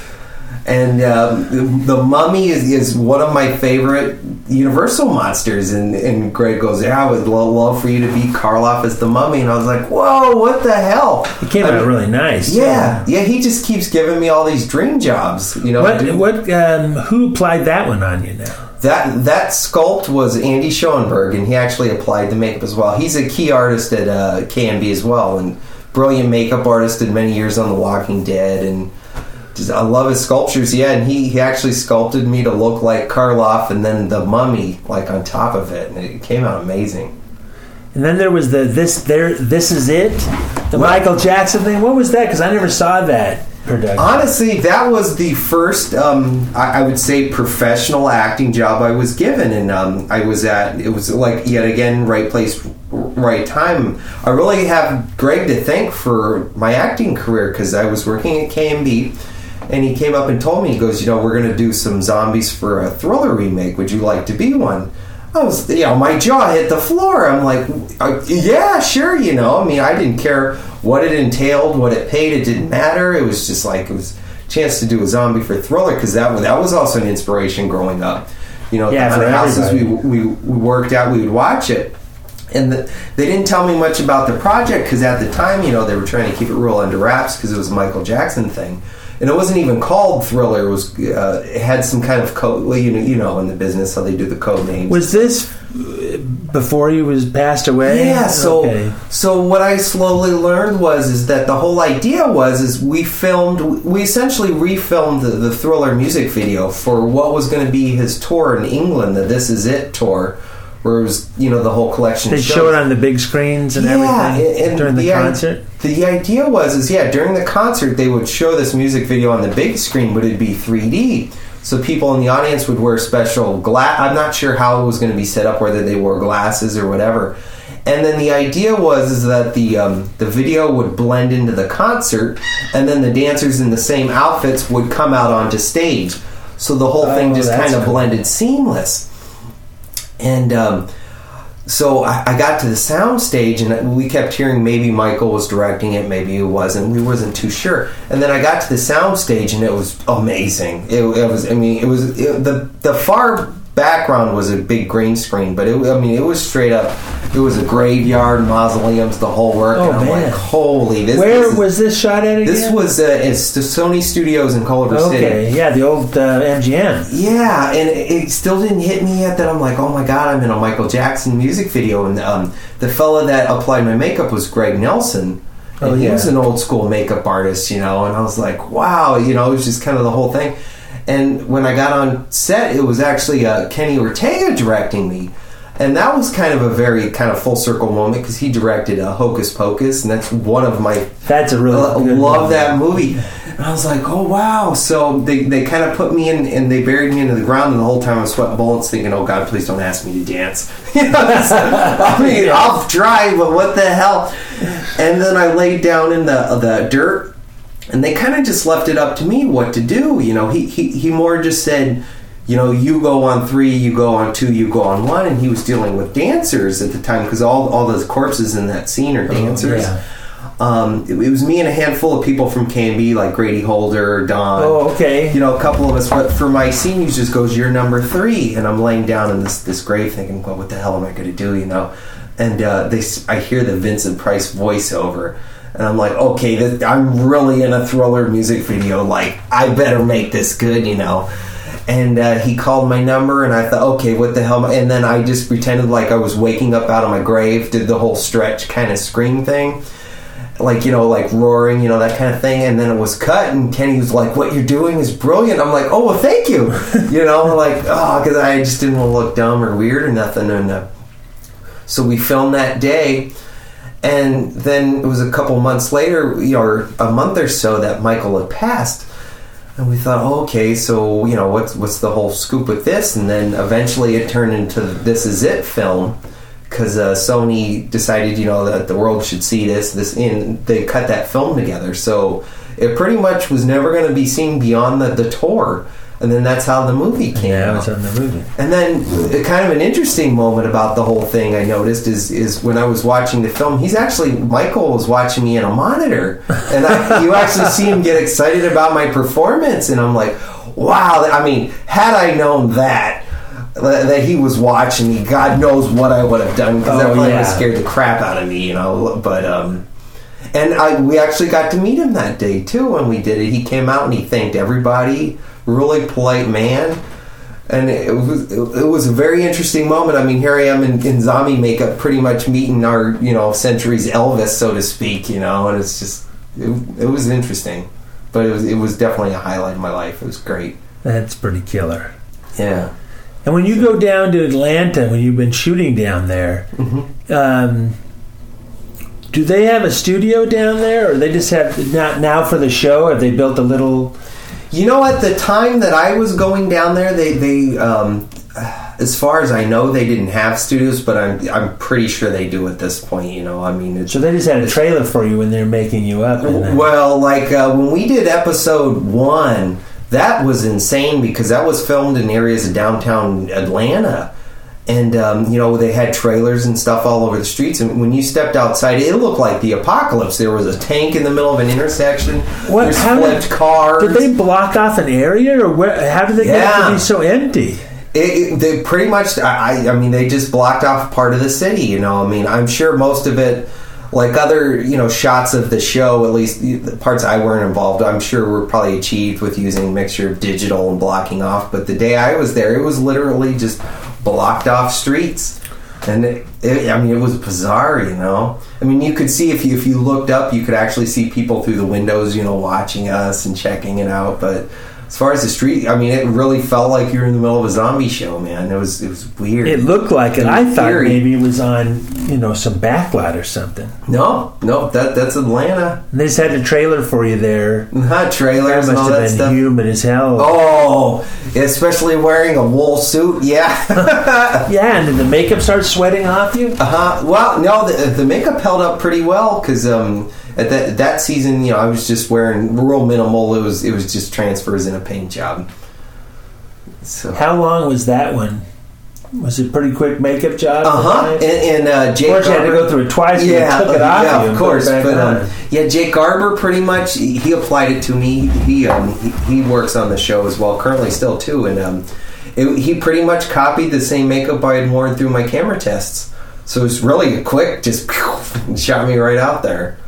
And um, the, the Mummy is, is one of my favorite Universal monsters, and, and Greg goes, "Yeah, I would lo- love for you to be Karloff as the Mummy," and I was like, "Whoa, what the hell?" He came I out mean, really nice. Yeah, yeah, he just keeps giving me all these dream jobs, you know. What? What? Um, who applied that one on you now? that that sculpt was Andy Schoenberg, and he actually applied the makeup as well. He's a key artist at uh, KNB as well, and brilliant makeup artist. Did many years on The Walking Dead, and just, I love his sculptures. Yeah, and he he actually sculpted me to look like Karloff, and then the mummy like on top of it, and it came out amazing. And then there was the this there this is it, the Michael Jackson thing. What was that? Because I never saw that production. Honestly, that was the first, um, I, I would say, professional acting job I was given, and um, I was at. It was like yet again, right place, right time. I really have Greg to thank for my acting career because I was working at KNB, and he came up and told me, he goes, you know, we're going to do some zombies for a thriller remake. Would you like to be one? I was, you know, my jaw hit the floor. I'm like, uh, yeah, sure, you know. I mean, I didn't care what it entailed, what it paid. It didn't matter. It was just like it was a chance to do a zombie for thriller because that was that was also an inspiration growing up. You know, Yeah, the for houses we, we we worked at, we would watch it. And the, they didn't tell me much about the project because at the time, you know, they were trying to keep it real under wraps because it was a Michael Jackson thing, and it wasn't even called Thriller. It was uh, it had some kind of code. Well, you know, you know, in the business how they do the code names. Was this before he was passed away? Yeah, so Okay. so what I slowly learned was is that the whole idea was is we filmed we essentially refilmed the, the thriller music video for what was going to be his tour in England, the This Is It tour, where it was you know the whole collection. They show it on the big screens and Yeah, everything and- and during the, the i- concert. The idea was is yeah during the concert they would show this music video on the big screen, but it'd be 3D. So people in the audience would wear special glass. I'm not sure how it was going to be set up, whether they wore glasses or whatever. And then the idea was is that the um, the video would blend into the concert, and then the dancers in the same outfits would come out onto stage. So the whole thing Oh, just kind of cool. blended seamless. And um, so I, I got to the sound stage, and we kept hearing maybe Michael was directing it, maybe he wasn't. We wasn't too sure. And then I got to the sound stage, and it was amazing. It, it was, I mean, it was it, the the far background was a big green screen, but it, I mean, it was straight up. It was a graveyard, mausoleums, the whole work. Oh, and I'm man. like, holy! This, Where this is- was this shot at again? This was uh, it's the Sony Studios in Culver City. okay. Yeah, the old uh, MGM. Yeah, and it, it still didn't hit me yet that I'm like, oh my god, I'm in a Michael Jackson music video, and um, the fella that applied my makeup was Greg Nelson. And Oh, he was an old school makeup artist, you know, and I was like, wow, you know, it was just kind of the whole thing. And when I got on set, it was actually uh, Kenny Ortega directing me. And that was kind of a very kind of full circle moment because he directed uh, Hocus Pocus, and that's one of my That's a really uh, love movie. that movie. And I was like, oh wow! So they, they kind of put me in and they buried me into the ground, and the whole time I'm sweating bullets, thinking, oh god, please don't ask me to dance. You know, I mean, I'll try, but what the hell? And then I laid down in the the dirt, and they kind of just left it up to me what to do. You know, he he he more just said. You know, you go on three, you go on two, you go on one, and he was dealing with dancers at the time because all all those corpses in that scene are dancers. yeah. Um, it, it was me and a handful of people from KNB, like Grady Holder, Don. Oh, okay. You know, a couple of us. But for my scene, he just goes, "You're number three. and I'm laying down in this this grave, thinking, "Well, what the hell am I going to do?" You know, and uh, they, I hear the Vincent Price voiceover, and I'm like, "Okay, this, I'm really in a thriller music video. Like, I better make this good," you know. And uh, he called my number, and I thought, okay, what the hell? And then I just pretended like I was waking up out of my grave, did the whole stretch kind of scream thing like you know like roaring you know that kind of thing and then it was cut and kenny was like what you're doing is brilliant i'm like oh well thank you you know like oh because i just didn't want to look dumb or weird or nothing and uh, so we filmed that day and then it was a couple months later or a month or so that michael had passed and we thought oh, okay so you know what's what's the whole scoop with this and then eventually it turned into this is it film because uh, Sony decided, you know, that the world should see this. This, and they cut that film together. So it pretty much was never going to be seen beyond the, the tour. And then that's how the movie came Yeah, out. it on the movie. And then, uh, kind of an interesting moment about the whole thing I noticed is is when I was watching the film. He's actually Michael was watching me in a monitor, and I, you actually see him get excited about my performance, and I'm like, wow. I mean, had I known that. That that he was watching me, God knows what I would have done because that Oh, probably would yeah. have scared the crap out of me, you know. But um, and I we actually got to meet him that day too when we did it. He came out and he thanked everybody. Really polite man. And it was it was a very interesting moment. I mean, here I am in, in zombie makeup, pretty much meeting our you know century's Elvis, so to speak. You know, and it's just it, it was interesting, but it was it was definitely a highlight of my life. It was great. That's pretty killer. Yeah. And when you go down to Atlanta, when you've been shooting down there, Mm-hmm. um, do they have a studio down there, or they just have not now for the show? Have they built a little? You know, at the time that I was going down there, they they um, as far as I know, they didn't have studios, but I'm I'm pretty sure they do at this point. You know, I mean, it's, So they just had a trailer for you when they're making you up. well, like uh, when we did episode one, that was insane because that was filmed in areas of downtown Atlanta. And um, you know they had trailers and stuff all over the streets, and when you stepped outside, it looked like the apocalypse. There was a tank in the middle of an intersection. What? There's How did- flipped cars. Did they block off an area, or where? How did they get it to Yeah. be so empty? It, it, they pretty much. I, I mean, they just blocked off part of the city. You know, I mean, I'm sure most of it, like other you know shots of the show, at least the parts I weren't involved. I'm sure were probably achieved with using a mixture of digital and blocking off. But the day I was there, it was literally just blocked off streets. And it, it, I mean, it was bizarre, you know. I mean, you could see if you if you looked up, you could actually see people through the windows, you know, watching us and checking it out. But as far as the street, I mean, it really felt like you were in the middle of a zombie show, man. It was it was weird. It looked like it. I thought maybe it was on, you know, some backlot or something. No, no, that that's Atlanta. And they just had a trailer for you there. Not trailers That must all have been stuff. humid as hell. Oh, especially wearing a wool suit. Yeah. yeah, and did the makeup start sweating off you? Uh huh. Well, no, the, the makeup held up pretty well because um, at that that season, you know, I was just wearing real minimal. It was it was just transfers and a paint job. So. How long was that one? Was it pretty quick makeup job? Uh huh. And, and uh, Jake Of course, you had to go through it twice. Yeah, took it off yeah, of course. But um, yeah, Jake Garber pretty much he, he applied it to me. He um, he, he works on the show as well, currently still too, and um, it, he pretty much copied the same makeup I had worn through my camera tests. So it was really quick, just shot me right out there.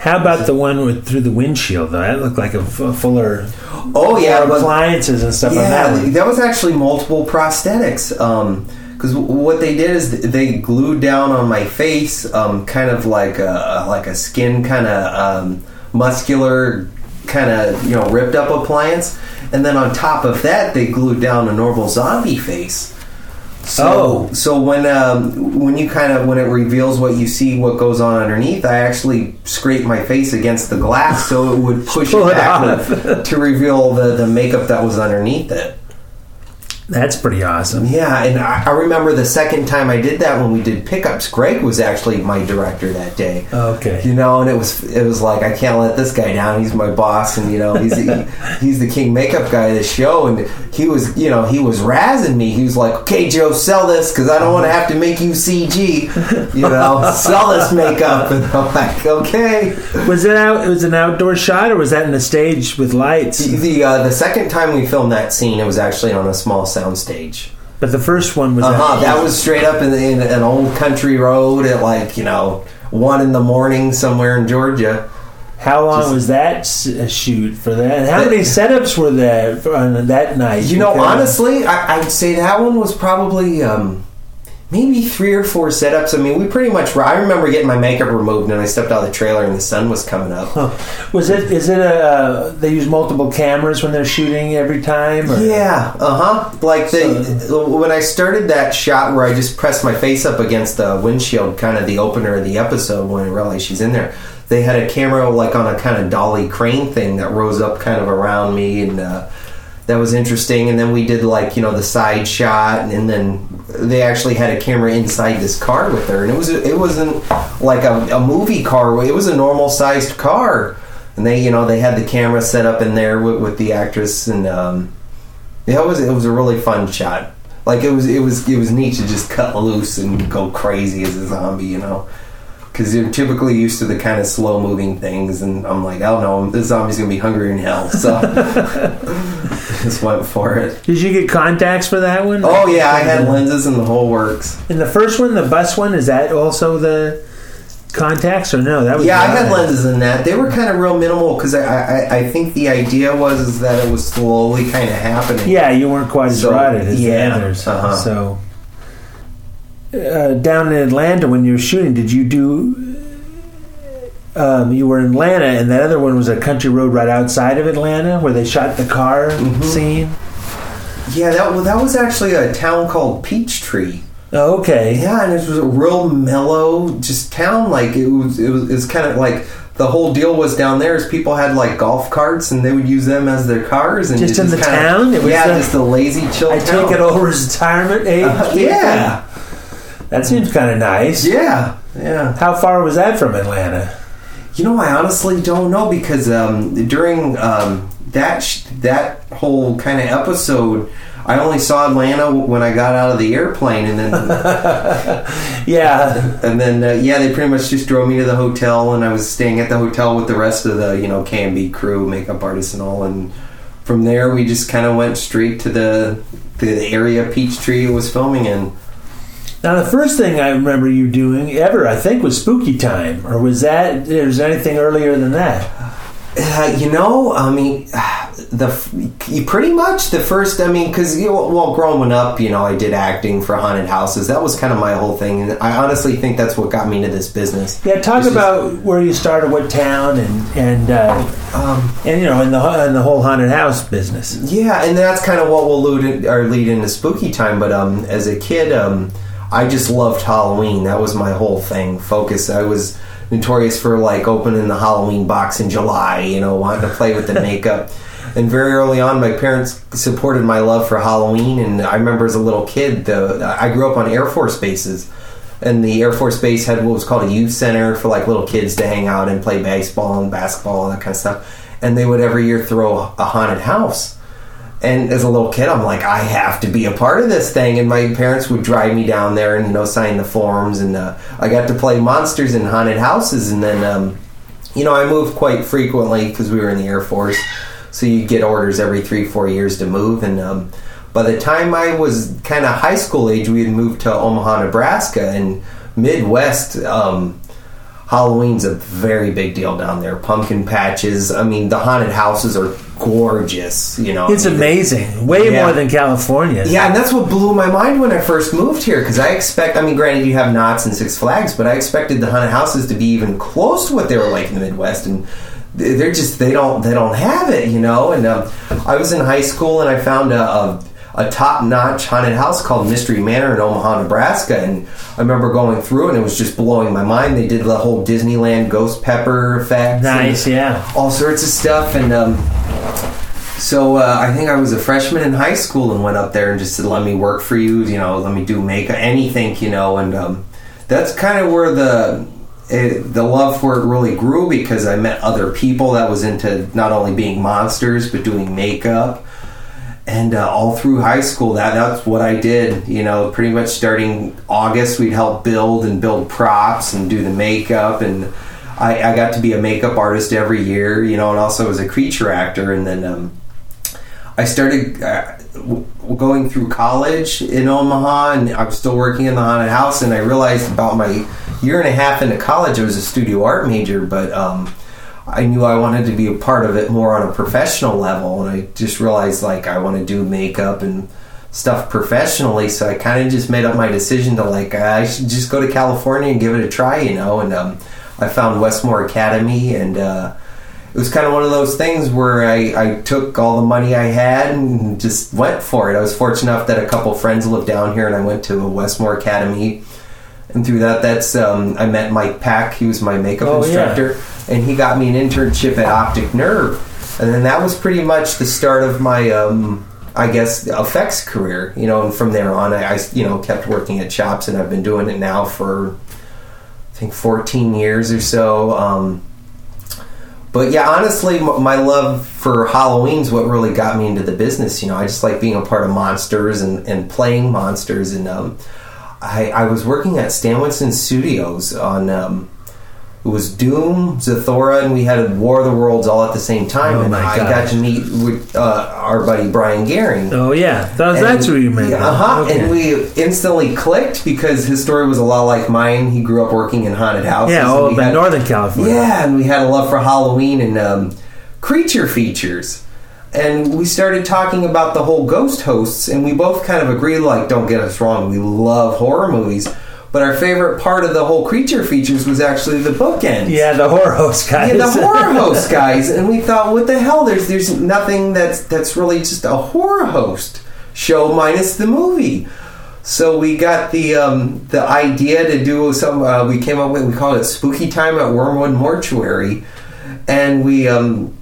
How about the one with through the windshield? Though that looked like a f- fuller. Oh yeah, but- appliances and stuff yeah, on that. that was actually multiple prosthetics. Because what they did is they glued down on my face, um, kind of like a like a skin kind of um, muscular, kind of you know ripped up appliance, and then on top of that they glued down a normal zombie face. So, Oh. so when um, when you kind of when it reveals what you see, what goes on underneath, I actually scrape my face against the glass so it would push it back to reveal the the makeup that was underneath it. That's pretty awesome. Yeah, and I, I remember the second time I did that when we did pickups. Greg was actually my director that day. Okay. You know, and it was it was like I can't let this guy down. He's my boss, and you know he's he, he's the king makeup guy of the show. And he was you know he was razzing me. He was like, "Okay, Joe, sell this because I don't want to have to make you CG. You know, sell this makeup." And I'm like, "Okay." Was it out? It was an outdoor shot, or was that in a stage with lights? The the, uh, the second time we filmed that scene, it was actually on a small sound stage. But the first one was. Uh-huh, that was straight up in, in an old country road at like you know one in the morning somewhere in Georgia. How long Just- was that uh, shoot for that? How many setups were there on that night? You know, Because- honestly, I, I'd say that one was probably um, maybe three or four setups. I mean, we pretty much. I remember getting my makeup removed and I stepped out of the trailer and the sun was coming up. was it? Is it a? Uh, they use multiple cameras when they're shooting every time. Or? Yeah, uh huh. Like the when I started that shot where I just pressed my face up against the windshield, kind of the opener of the episode when I realized she's in there. They had a camera like on a kind of dolly crane thing that rose up kind of around me, and uh, that was interesting. And then we did like you know the side shot, and, then they actually had a camera inside this car with her, and it was it wasn't like a, a movie car; it was a normal sized car. And they, you know, they had the camera set up in there with, with the actress, and um, yeah, it was it was a really fun shot. Like it was it was it was neat to just cut loose and go crazy as a zombie, you know. Because you're typically used to the kind of slow moving things, and I'm like, I don't know, this zombie's gonna be hungry in hell. So just went for it. Did you get contacts for that one? Oh yeah, I had lenses and the whole works. In the first one, the bus one, is that also the contacts or no? That was Yeah, I had lenses in that. They were kind of real minimal because I, I I think the idea was is that it was slowly kind of happening. Yeah, you weren't quite as So, rotted as yeah, the others. uh-huh. So, uh, down in Atlanta, when you were shooting, did you do? Um, you were in Atlanta, and that other one was a country road right outside of Atlanta, where they shot the car Mm-hmm. scene. Yeah, that well, that was actually a town called Peachtree. Oh, okay. Yeah, and it was a real mellow, just town. Like it was, it was, it's kind of like the whole deal was down there is people had like golf carts and they would use them as their cars and Just in the kinda- town? It was yeah, the- just a lazy chill. I town. take it over as retirement age. Uh, yeah. That seems kind of nice. Yeah, yeah. How far was that from Atlanta? You know, I honestly don't know because um, during um, that sh- that whole kind of episode, I only saw Atlanta when I got out of the airplane, and then Yeah, and then uh, yeah, they pretty much just drove me to the hotel, and I was staying at the hotel with the rest of the you know KNB crew, makeup artists, and all. And from there, we just kind of went straight to the the area Peachtree was filming in. Now, the first thing I remember you doing ever, I think, was Spooky Time, or was that? Was there anything earlier than that? Uh, you know, I mean, the pretty much the first. I mean, because you know, well, growing up, you know, I did acting for haunted houses. That was kind of my whole thing, and I honestly think that's what got me into this business. Yeah, talk It's just- about where you started, what town, and and uh, Um, and you know, in the in the whole haunted house business. Yeah, and that's kind of what will lead or lead into spooky time. But um, as a kid, um, I just loved Halloween. That was my whole thing. Focus. I was notorious for like opening the Halloween box in July. You know, wanting to play with the makeup. And very early on, my parents supported my love for Halloween. And I remember as a little kid, the I grew up on Air Force bases. And the Air Force Base had what was called a youth center for like little kids to hang out and play baseball and basketball and that kind of stuff. And they would every year throw a haunted house. And as a little kid, I'm like, I have to be a part of this thing. And my parents would drive me down there and you know sign the forms. And uh, I got to play monsters in haunted houses. And then, um, you know, I moved quite frequently because we were in the Air Force. So you get orders every three, four years to move. And um, by the time I was kind of high school age, we had moved to Omaha, Nebraska, and Midwest. Um, Halloween's a very big deal down there. Pumpkin patches. I mean, the haunted houses are gorgeous. You know, It's I mean, amazing, way Yeah. more than California. yeah, and that's what blew my mind when I first moved here because I expect. I mean, granted, you have Knott's and Six Flags, but I expected the haunted houses to be even close to what they were like in the Midwest, and they- they're just they don't they don't have it, you know. And um, I was in high school and I found a. a a top-notch haunted house called Mystery Manor in Omaha, Nebraska, and I remember going through it and it was just blowing my mind. They did the whole Disneyland ghost pepper effect, Nice, yeah. all sorts of stuff, and um, so uh, I think I was a freshman in high school and went up there and just said, "Let me work for you, you know, let me do makeup, anything, you know." And um, that's kind of where the it, the love for it really grew because I met other people that was into not only being monsters but doing makeup. And uh, all through high school, that that's what I did. You know, pretty much starting August, we'd help build and build props and do the makeup and. I, I got to be a makeup artist every year, you know, and also was a creature actor. And then um, I started uh, w- going through college in Omaha, and I was still working in the haunted house. And I realized about my year and a half into college, I was a studio art major, but um, I knew I wanted to be a part of it more on a professional level. And I just realized like I want to do makeup and stuff professionally. So I kind of just made up my decision to like I should just go to California and give it a try, you know. And um, I found Westmore Academy and. Uh, it was kind of one of those things where I, I took all the money I had and just went for it. I was fortunate enough that a couple friends lived down here, and I went to a Westmore Academy. And through that, that's um, I met Mike Pack. He was my makeup Oh, yeah. And he got me an internship at Optic Nerve. And then that was pretty much the start of my, um, I guess, effects career. You know, and from there on, I, I you know kept working at shops, and I've been doing it now for I think 14 years or so. Um, but yeah, honestly, my love for Halloween's what really got me into the business. You know, I just like being a part of monsters and, and playing monsters. And um, I, I was working at Stan Winston Studios on um, it was Doom, Zathura, and we had War of the Worlds all at the same time. Oh and I gosh. got to meet with uh, our buddy Brian Garing. Oh yeah, That- that's where you met. Uh huh. Okay. And we instantly clicked because his story was a lot like mine. He grew up working in haunted houses. Yeah, all in Northern California. Yeah, and we had a love for Halloween and um, creature features. And we started talking about the whole ghost hosts, and we both kind of agreed like, don't get us wrong, we love horror movies. But our favorite part of the whole creature features was actually the bookends. Yeah, the horror host guys. Yeah, the horror host guys, and we thought, what the hell? There's there's nothing that's that's really just a horror host show minus the movie. So we got the um, the idea to do some. Uh, we came up with we called it Spooky Time at Wormwood Mortuary, and we um,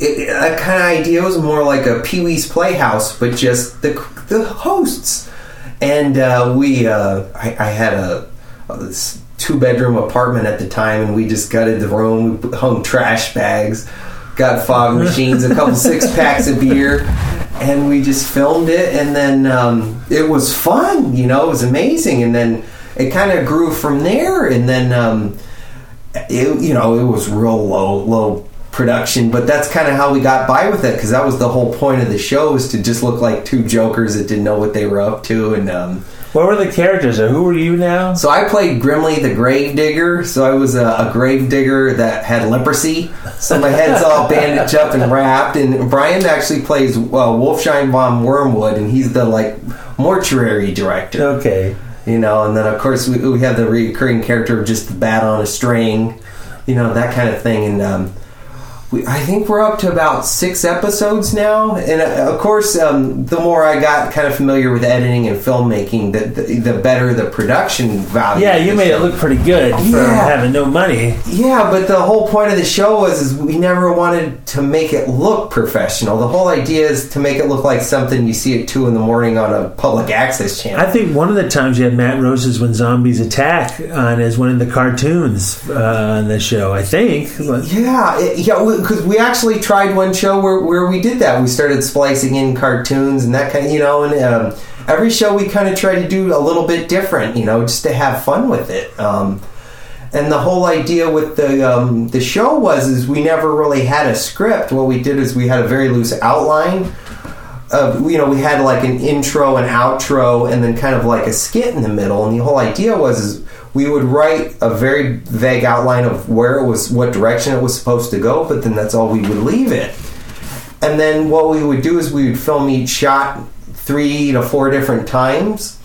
it, that kind of idea was more like a Pee Wee's Playhouse, but just the the hosts. And uh, we, uh, I, I had a, a two bedroom apartment at the time, and we just gutted the room. We hung trash bags, got fog machines, a couple six packs of beer, and we just filmed it. And then um, it was fun, you know, it was amazing. And then it kind of grew from there. And then um, it, you know, it was real low, low production, but that's kind of how we got by with it because that was the whole point of the show is to just look like two jokers that didn't know what they were up to, and um, What were the characters? Or who were you now? So I played Grimly the Grave Digger. So I was a, a grave digger that had leprosy. So my head's all bandaged up and wrapped. And Brian actually plays uh, Wolfsheim von Wormwood, and he's the like mortuary director. Okay. You know, and then of course we, we have the recurring character of just the bat on a string, you know, that kind of thing. And um, we, I think we're up to about six episodes now. And uh, of course, um, the more I got kind of familiar with editing and filmmaking, the, the, the better the production value. Yeah, you made show. it look pretty good for Yeah. having no money. Yeah, but the whole point of the show was is we never wanted to make it look professional. The whole idea is to make it look like something you see at two in the morning on a public access channel. I think one of the times you had Matt Rose's When Zombies Attack on as one of the cartoons uh, on the show. I think. Yeah, yeah, because we actually tried one show where, where we did that. We started splicing in cartoons and that kind of, you know, and um, every show we kind of try to do a little bit different, you know, just to have fun with it. Um, and the whole idea with the um, the show was is we never really had a script. What we did is we had a very loose outline. Of, you know, we had like an intro, and outro, and then kind of like a skit in the middle. And the whole idea was is we would write a very vague outline of where it was, what direction it was supposed to go, but then that's all we would leave it. And then what we would do is we would film each shot three to four different times,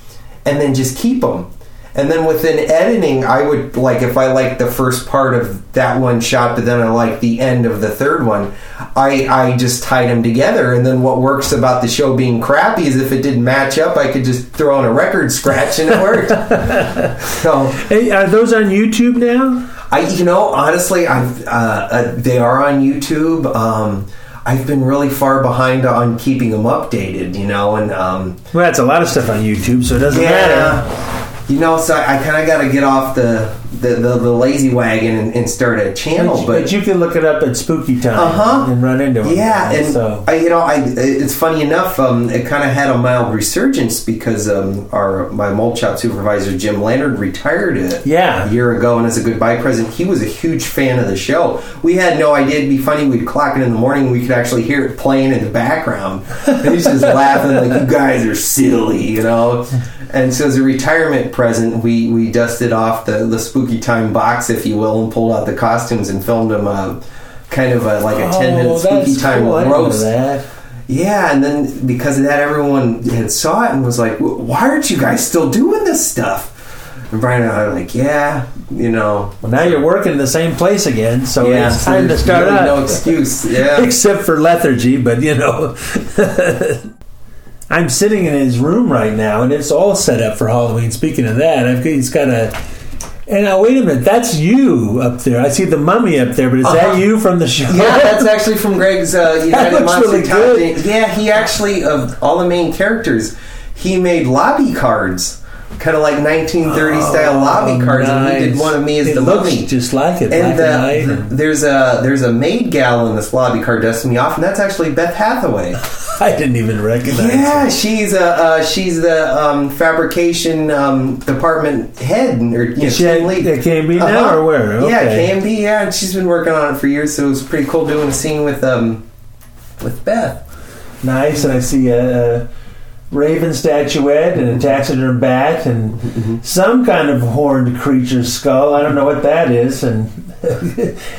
and then just keep them. And then within editing, I would like if I liked the first part of that one shot, but then I liked the end of the third one, I I just tied them together. And then what works about the show being crappy is if it didn't match up, I could just throw in a record scratch and it worked. so Hey, are those on YouTube now? I, you know, honestly, I've uh, uh, they are on YouTube. Um, I've been really far behind on keeping them updated, you know, and um, Well, that's a lot of stuff on YouTube, so it doesn't matter. You know, so I, I kind of got to get off the the, the, the lazy wagon and, and start a channel, but, but, but you can look it up at Spooky Time Uh-huh. and run into it. yeah, and so I, you know, I it's funny enough. Um, it kind of had a mild resurgence because um, our my mold shop supervisor Jim Leonard retired it. Yeah. a year ago, and as a goodbye present, he was a huge fan of the show. We had no idea it'd be funny. We'd clock it in the morning, we could actually hear it playing in the background, and he's just laughing like you guys are silly, you know. And so, as a retirement present, we we dusted off the the spooky time box, if you will, and pulled out the costumes and filmed them. Uh, kind of a, like a ten minute Oh, spooky time cool. I didn't know roast. Yeah, and then because of that, everyone had saw it and was like, "Why aren't you guys still doing this stuff?" And Brian and I were like, "Yeah, you know." Well, now you're working in the same place again, so Yeah, it's time to start really up. no excuse, yeah. Except for lethargy, but you know. I'm sitting in his room right now, and it's all set up for Halloween. Speaking of that, I've, he's got a. And now, wait a minute, that's you up there. I see the mummy up there, but is Uh-huh. that you from the show? Yeah, that's actually from Greg's uh, United looks Monster really Top good. Yeah, he actually of all the main characters, he made lobby cards, kind of like 1930 style lobby cards, and he did Oh, one of me as It the looks mummy. just like it, And, black and white uh, there's a there's a maid gal in this lobby card dusting me off, and that's actually Beth Hathaway. I didn't even recognize Yeah, she's uh, uh, she's the um, fabrication um, department head, or you know, she at- lead. at KNB now, or where? Yeah, Okay. KNB. Yeah, and she's been working on it for years, so it was pretty cool doing a scene with um with Beth. Nice, and I see a, a raven statuette and a taxiderm bat and Mm-hmm. some kind of horned creature's skull. I don't know what that is, and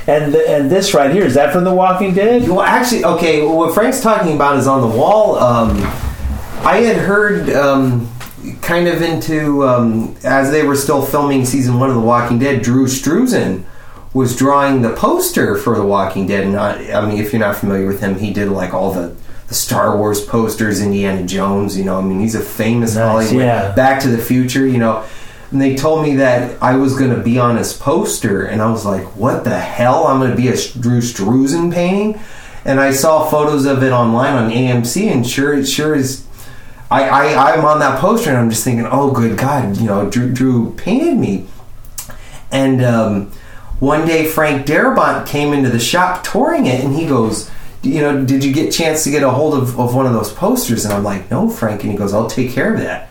and and this right here is that from The Walking Dead? Well, actually, okay. What Frank's talking about is on the wall. Um, I had heard um, kind of into um, as they were still filming season one of The Walking Dead. Drew Struzan was drawing the poster for The Walking Dead, and I, I mean, if you're not familiar with him, he did like all the. The Star Wars posters, Indiana Jones, you know, I mean, he's a famous Nice, Hollywood. yeah. Back to the Future, you know, and they told me that I was going to be on his poster, and I was like, "What the hell? I'm going to be a Drew Struzan painting?" And I saw photos of it online on AMC, and sure, it sure is. I, I I'm on that poster, and I'm just thinking, "Oh, good God!" You know, Drew, Drew painted me, and um, one day Frank Darabont came into the shop touring it, and he goes. You know, did you get a chance to get a hold of, of one of those posters? And I'm like, no, Frank. And he goes, I'll take care of that.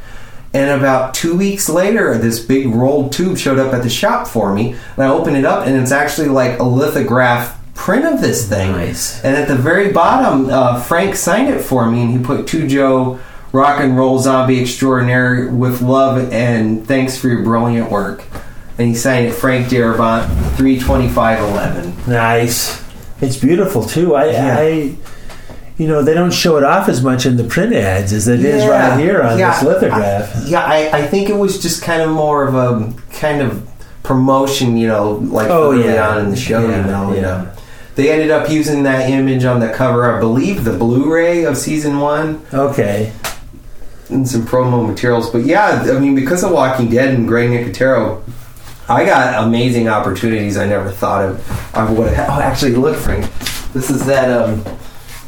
And about two weeks later, this big rolled tube showed up at the shop for me, and I opened it up, and it's actually like a lithograph print of this thing. Nice. And at the very bottom, uh, Frank signed it for me, and he put to Joe rock and roll zombie extraordinaire with love and thanks for your brilliant work. And he signed it Frank Darabont, 32511. Nice. It's beautiful too. I, I, you know, they don't show it off as much in the print ads as it is right here on Yeah, this lithograph. I, yeah, I, I think it was just kind of more of a kind of promotion, you know, like Oh, early yeah. on in the show, Yeah, you know. yeah. um, they ended up using that image on the cover, I believe, the Blu-ray of season one. Okay. And some promo materials, but yeah, I mean, because of Walking Dead and Greg Nicotero, I got amazing opportunities I never thought of. I would have. Oh, actually, look, Frank, this is that um,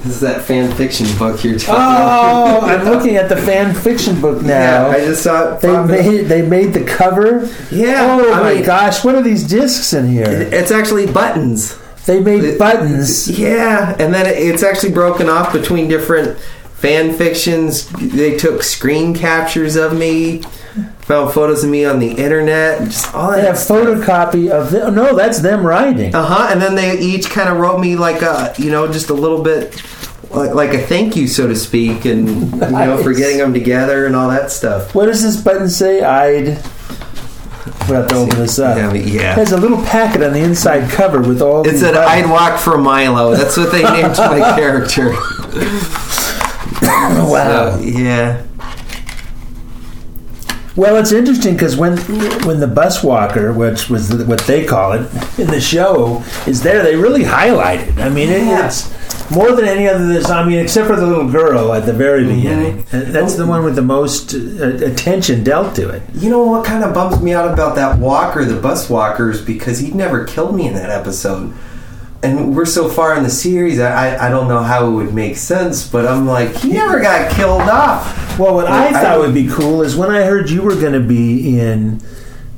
this is that fan fiction book you're talking Oh, about. I'm looking at the fan fiction book now. Yeah, I just saw it. They up. made they made the cover. Yeah, Oh I my mean- gosh! What are these discs in here? It's actually buttons. They made buttons. Yeah, and then it's actually broken off between different fan fictions. They took screen captures of me, found photos of me on the internet, just all They that. have photocopy of the, no, that's them writing. Uh huh. And then they each kind of wrote me like a, you know, just a little bit. Like, like a thank you, so to speak, and you know, for getting them together and all that stuff. What does this button say? I'd. We have to open this up. Yeah, yeah. There's a little packet on the inside cover with all. It said, buttons. "I'd walk for Milo." That's what they named my character. Wow. So, yeah. Well, it's interesting because when when the bus walker, which was the, what they call it in the show, is there, they really highlight it. I mean, it, Yeah. it's more than any other. This, I mean, except for the little girl at the very Mm-hmm. beginning. Uh, That's the one with the most uh, attention dealt to it. You know what kind of bums me out about that walker, the bus walker, is because he never killed me in that episode. And we're so far in the series, I, I, I don't know how it would make sense, but I'm like, he never got killed off. Well, what I, I- thought would be cool is when I heard you were going to be in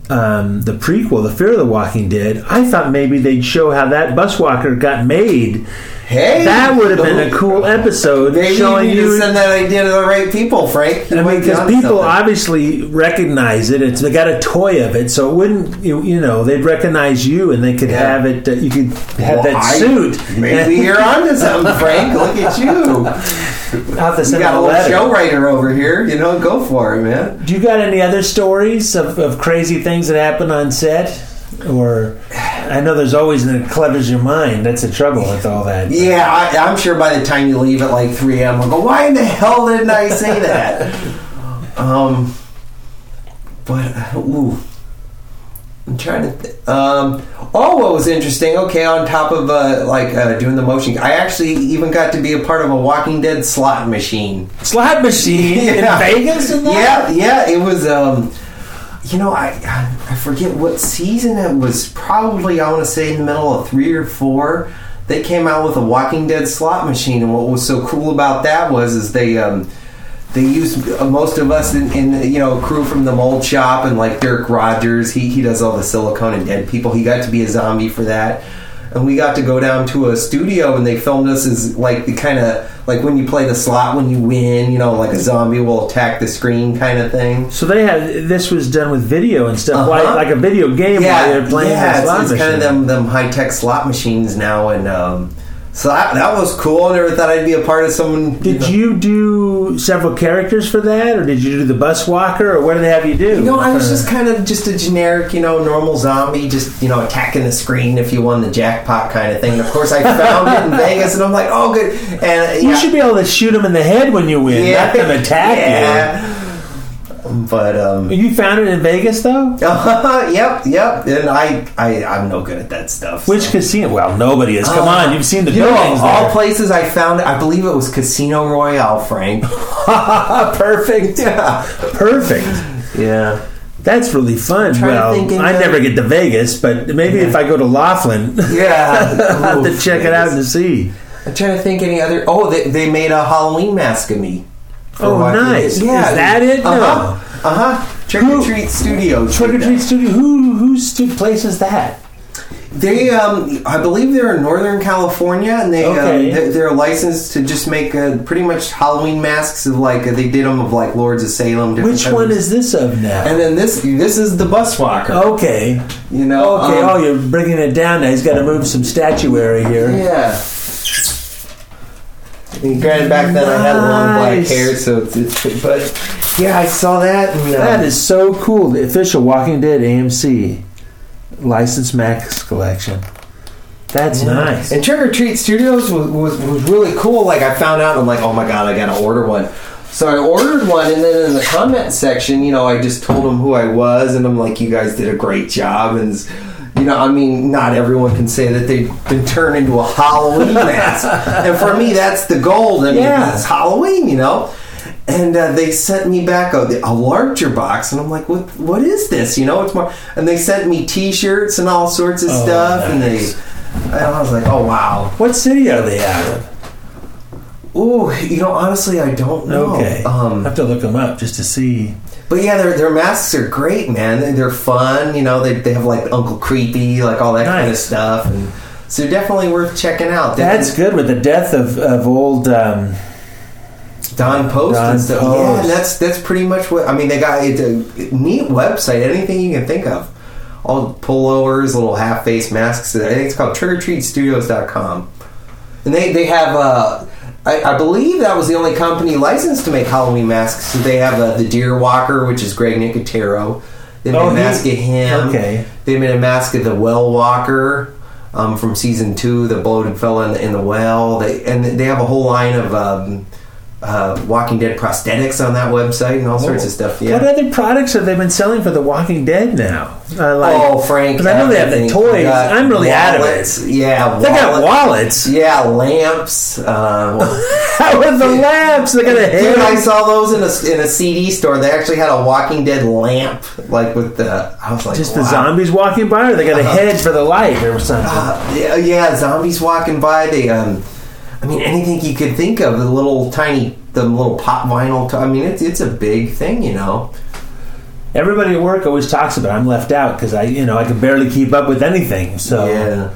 um, the prequel, The Fear of the Walking Dead, I thought maybe they'd show how that bus walker got made. Hey, that would have been a cool episode Maybe showing you need you. to send that idea to the right people, Frank. I mean, because people something. obviously recognize it. It's they got a toy of it, so it wouldn't you, you know they'd recognize you, and they could Yeah. have it. Uh, you could have Well, that I- suit. Maybe you're onto something, Frank. Look at you. I'll have You got a a little letter. show writer over here. You know, go for it, man. Do you got any other stories of, of crazy things that happen on set? Or I know there's always it clutters your mind. That's the trouble with all that. Yeah, I, I'm sure by the time you leave at like 3 a.m., I'll go, why in the hell didn't I say that? um, but, uh, ooh. I'm trying to. Th- um, oh, what was interesting? Okay, on top of uh, like uh, doing the motion, I actually even got to be a part of a Walking Dead slot machine. Slot machine in Vegas. That? Yeah, yeah, it was. Um, you know, I I forget what season it was. Probably I want to say in the middle of three or four. They came out with a Walking Dead slot machine, and what was so cool about that was is they um, they used uh, most of us in, in you know crew from the mold shop and like Dirk Rogers. He he does all the silicone and dead people. He got to be a zombie for that. And we got to go down to a studio and they filmed us as like the kind of like when you play the slot when you win, you know, like a zombie will attack the screen kind of thing. So they had this was done with video and stuff, Uh-huh. like, like a video game while they're playing yeah, the slot it's, it's kind of them them high tech slot machines now, and um, so that, that was cool. I never thought I'd be a part of someone. Did you do several characters for that, or did you do the bus walker, or what did they have you do? You know, I was Uh, just kind of just a generic, you know, normal zombie, just you know, attacking the screen if you won the jackpot kind of thing. And of course, I found it in Vegas, and I'm like, oh, good. And You yeah, should be able to shoot them in the head when you win, Yeah. not them attack Yeah. But um, you. Found it in Vegas, though. yep, yep. And I, I, I'm no good at that stuff. Which casino? Well, nobody is. Come Uh, on, you've seen the you buildings of all there. places I found it, I believe it was Casino Royale, Frank. Perfect. Yeah. Perfect. Yeah. That's really fun. Well, I never get to Vegas, but maybe if I go to Laughlin, Yeah. I'll have to check it out and see. I'm trying to think any other. Oh, they, they made a Halloween mask of me. Oh, nice. Dead. Yeah. Is that it? No. Uh huh. Uh huh. Trick or Treat Studios. Trick or Treat. Studio. Who whose place is that? They, um, I believe they're in Northern California, and they, Okay. um, they're, they're licensed to just make uh, pretty much Halloween masks of like uh, they did them of like Lords of Salem. different Which one of- is this of now? And then this this is the bus walker. Okay. You know. Okay. um, oh, you're bringing it down now. He's got to move some statuary here. Yeah. And granted, back then I had long black Nice. hair, so it's, it's but yeah, I saw that. And, uh, That is so cool. The official Walking Dead AMC licensed Max collection. That's nice. And Trick or Treat Studios was, was, was really cool. Like I found out, and I'm like, oh my god, I gotta order one. So I ordered one, and then in the comment section, you know, I just told them who I was, and I'm like, you guys did a great job, and you know, I mean, not everyone can say that they've been turned into a Halloween mask, and for me, that's the goal. I mean, Yeah. it's Halloween, you know. And uh, they sent me back a, a larger box, and I'm like, "What? What is this? You know, it's more." And they sent me T-shirts and all sorts of Oh, stuff, and they and I was like, oh wow. What city are they out of? Ooh, you know, honestly, I don't know. Okay. Um, I have to look them up just to see. But yeah, their their masks are great, man. They- They're fun. You know, they they have like Uncle Creepy, like all that kind of stuff, and so definitely worth checking out. That's good with the death of, of old. Um, Don Post Don and stuff. Post. Yeah, and that's that's pretty much what I mean. They got it's a neat website. Anything you can think of. All pullovers, little half face masks. I think it's called trickortreatstudios.com. And they, they have, uh, I, I believe that was the only company licensed to make Halloween masks. So they have uh, the Deer Walker, which is Greg Nicotero. They made Oh, a he- mask of him. okay. They made a mask of the Well Walker um, from season two, the bloated fella in the, in the well. They and they have a whole line of um, uh, Walking Dead prosthetics on that website and all sorts of stuff. Yeah. What other products have they been selling for The Walking Dead now? Uh, like, oh, Frank! I know they have the toys. I'm really out of it. wallets. Yeah, They got wallets. Yeah, lamps. Uh, With the lamps, they got a head. Dude, I saw those in a in a CD store. They actually had a Walking Dead lamp, like with the. I was like, Just the zombies walking by, or they got a Uh-huh. head for the light or something. Uh, yeah, yeah, zombies walking by. They, um, I mean, anything you could think of. The little tiny, the little pop vinyl. T- I mean, it's it's a big thing, you know. Everybody at work always talks about. it. I'm left out because I, you know, I can barely keep up with anything. So Yeah.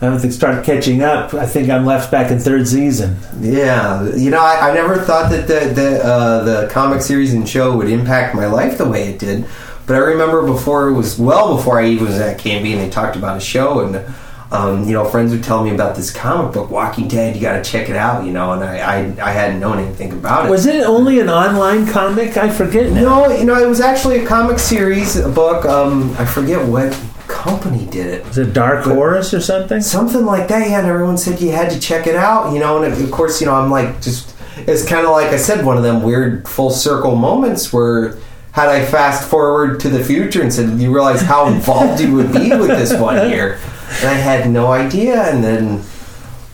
I have to start catching up. I think I'm left back in third season. Yeah, you know, I, I never thought that the the uh, the comic series and show would impact my life the way it did. But I remember before it was well before I even was at KNB and they talked about a show and um, you know friends would tell me about this comic book Walking Dead. You got to check it out, you know. And I, I I hadn't known anything about it. Was it only an online comic? I forget now. No, you know, it was actually a comic series, a book. Um, I forget what company did it. Was it Dark Horse or something? Something like that. Yeah, and everyone said you had to check it out. You know, and of course, you know, I'm like just. It's kind of like I said, one of them weird full circle moments where. Had I fast forward to the future and said, you realize how involved you would be with this one here? And I had no idea. And then,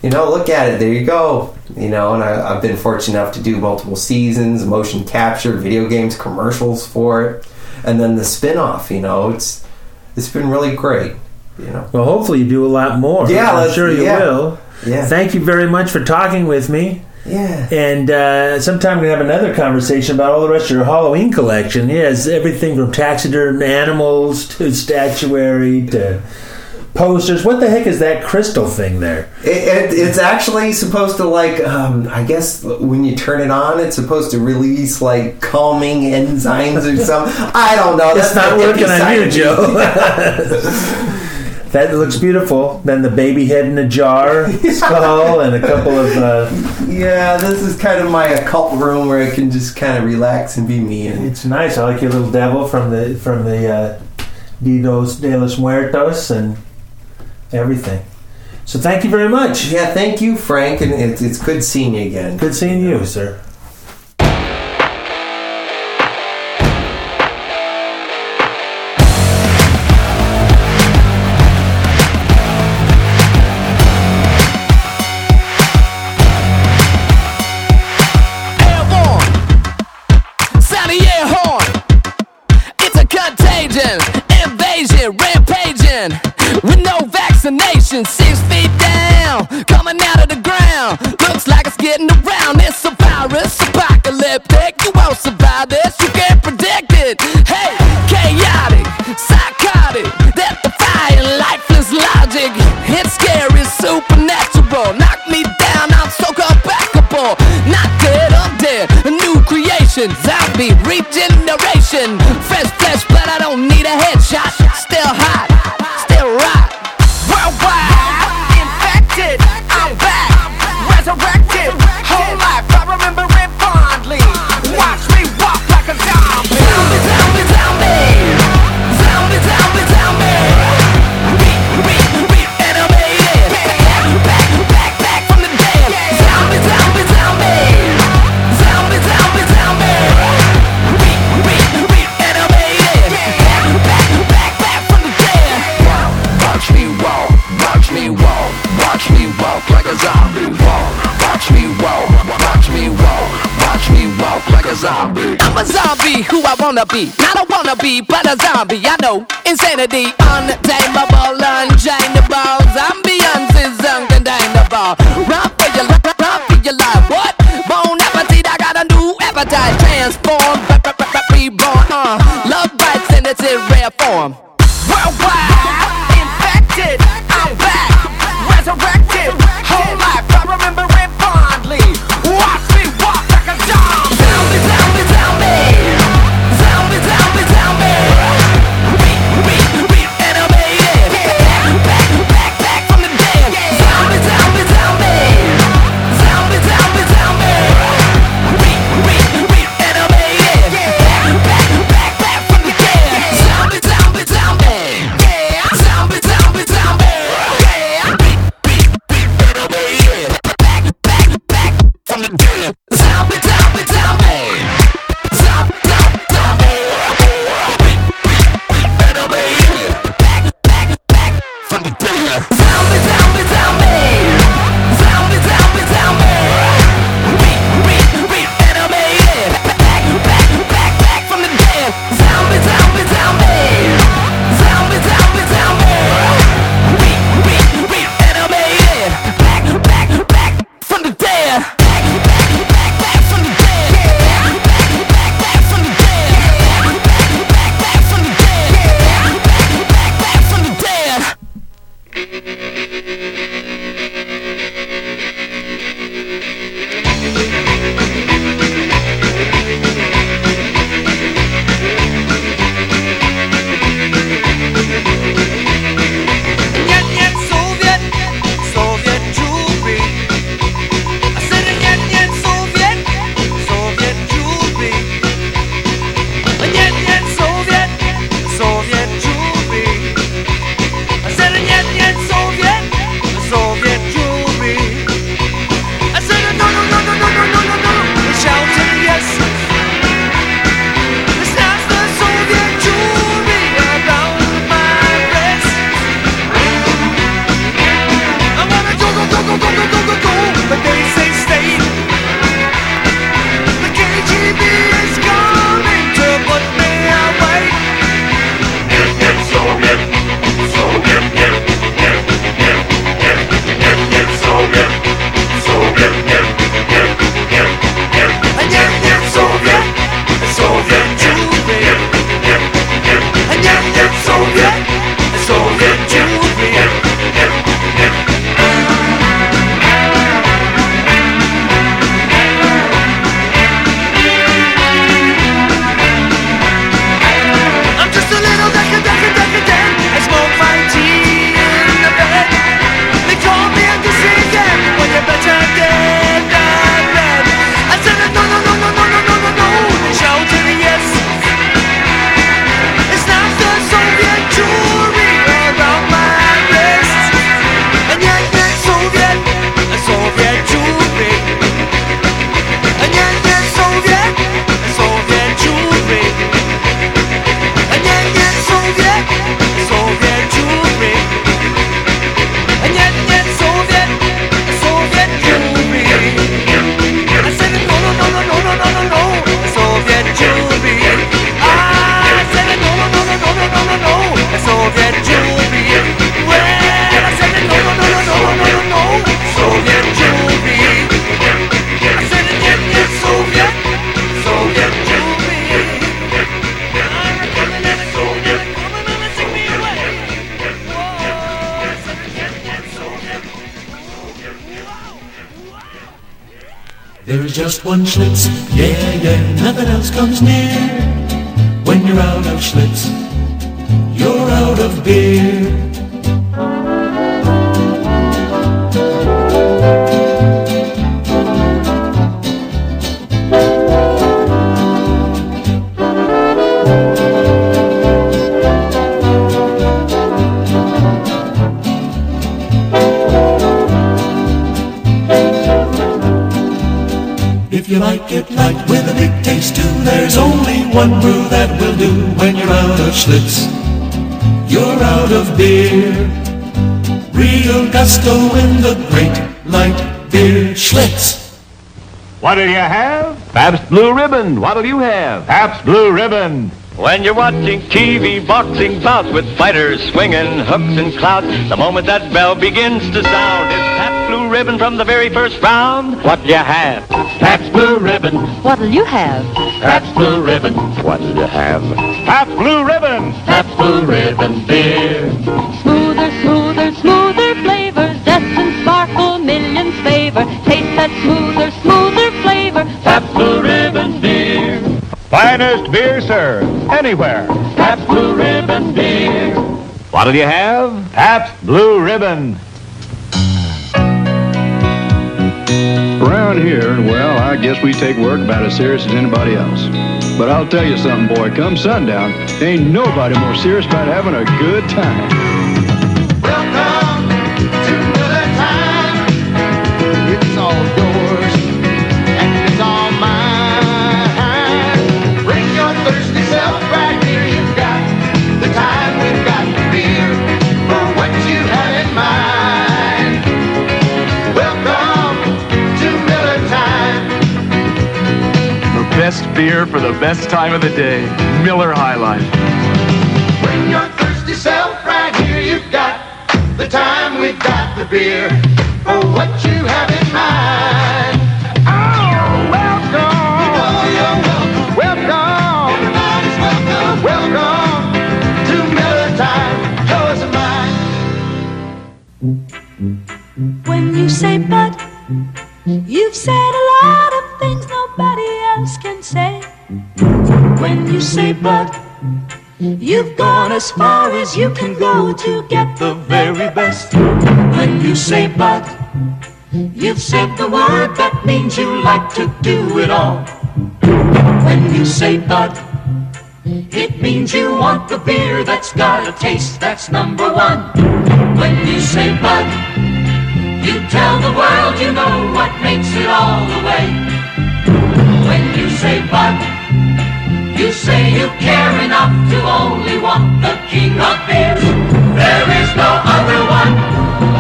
you know, look at it. There you go. You know, and I, I've been fortunate enough to do multiple seasons, motion capture, video games, commercials for it, and then the spin off. You know, it's it's been really great. You know. Well, hopefully you do a lot more. Yeah, I'm sure you yeah. will. Yeah. Thank you very much for talking with me. Yeah. And uh, sometime we have another conversation about all the rest of your Halloween collection. Yes, everything from taxidermed animals to statuary to posters. What the heck is that crystal thing there? It, it, it's actually supposed to like um, I guess when you turn it on, it's supposed to release like calming enzymes or something. I don't know. It's not working on you. Joe. that looks beautiful. Then the baby head in a jar, skull, and a couple of. Uh, yeah, this is kind of my occult room where I can just kind of relax and be me. And it's nice. I like your little devil from the from the uh, Dinos de los Muertos and everything. So thank you very much. yeah, thank you, Frank, and it's, it's good seeing you again. Good seeing you, sir. Vaccination, six feet down, coming out of the ground. Looks like it's getting around. It's a virus, apocalyptic. You won't survive this, you can't predict it. Hey, chaotic, psychotic, death defying, lifeless logic. It's scary, supernatural. Knock me down, I'm so backable. Not dead, I'm dead. A new creation, zombie regeneration. wanna be, not a wanna be, but a zombie. I know insanity, untamable, unchainable. Ambiance is uncontainable. Run for your life, run for your life. What? Bone appetite, I got a new appetite. Transform, reborn. Uh, love bites in its rare form. Worldwide. one chance. What'll you have? Pabst Blue Ribbon. What'll you have? Pabst Blue Ribbon. When you're watching TV boxing bouts with fighters swinging hooks and clouts, the moment that bell begins to sound, it's Pabst Blue Ribbon from the very first round. What'll you have? Pabst Blue Ribbon. What'll you have? Pabst Blue Ribbon. What'll you have? Pabst Blue Ribbon. Pabst Blue Ribbon beer. Beer served anywhere. Pabst Blue Ribbon beer. What'll you have? Pabst Blue Ribbon. Around here, well, I guess we take work about as serious as anybody else. But I'll tell you something, boy, come sundown, ain't nobody more serious about having a good time. Beer for the best time of the day. Miller High Life. Bring your thirsty self right here. You've got the time, we've got the beer for what you have in mind. You've gone as far as you can go to get the very best. When you say Bud, you've said the word that means you like to do it all. When you say Bud, it means you want the beer that's got a taste that's number one. When you say Bud, you tell the world you know what makes it all the way. When you say Bud, you say you care enough to only want the king of beers. There is no other one.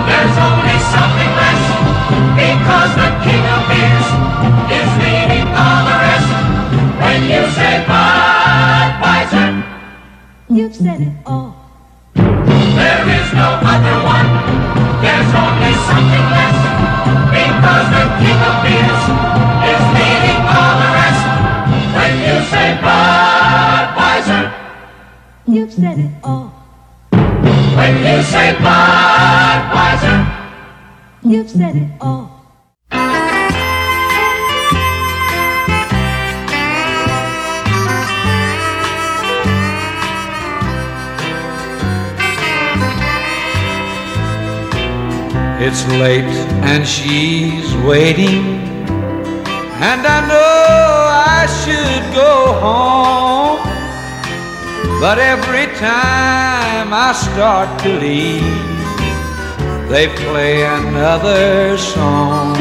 There's only something less. Because the king of beers is leading all the rest. When you say Budweiser, you've said it all. There is no other one. There's only something less. Because the king of beers Budweiser, you've said it all. When you say Budweiser, you've said it all. It's late and she's waiting, and I know I should go home. But every time I start to leave, they play another song.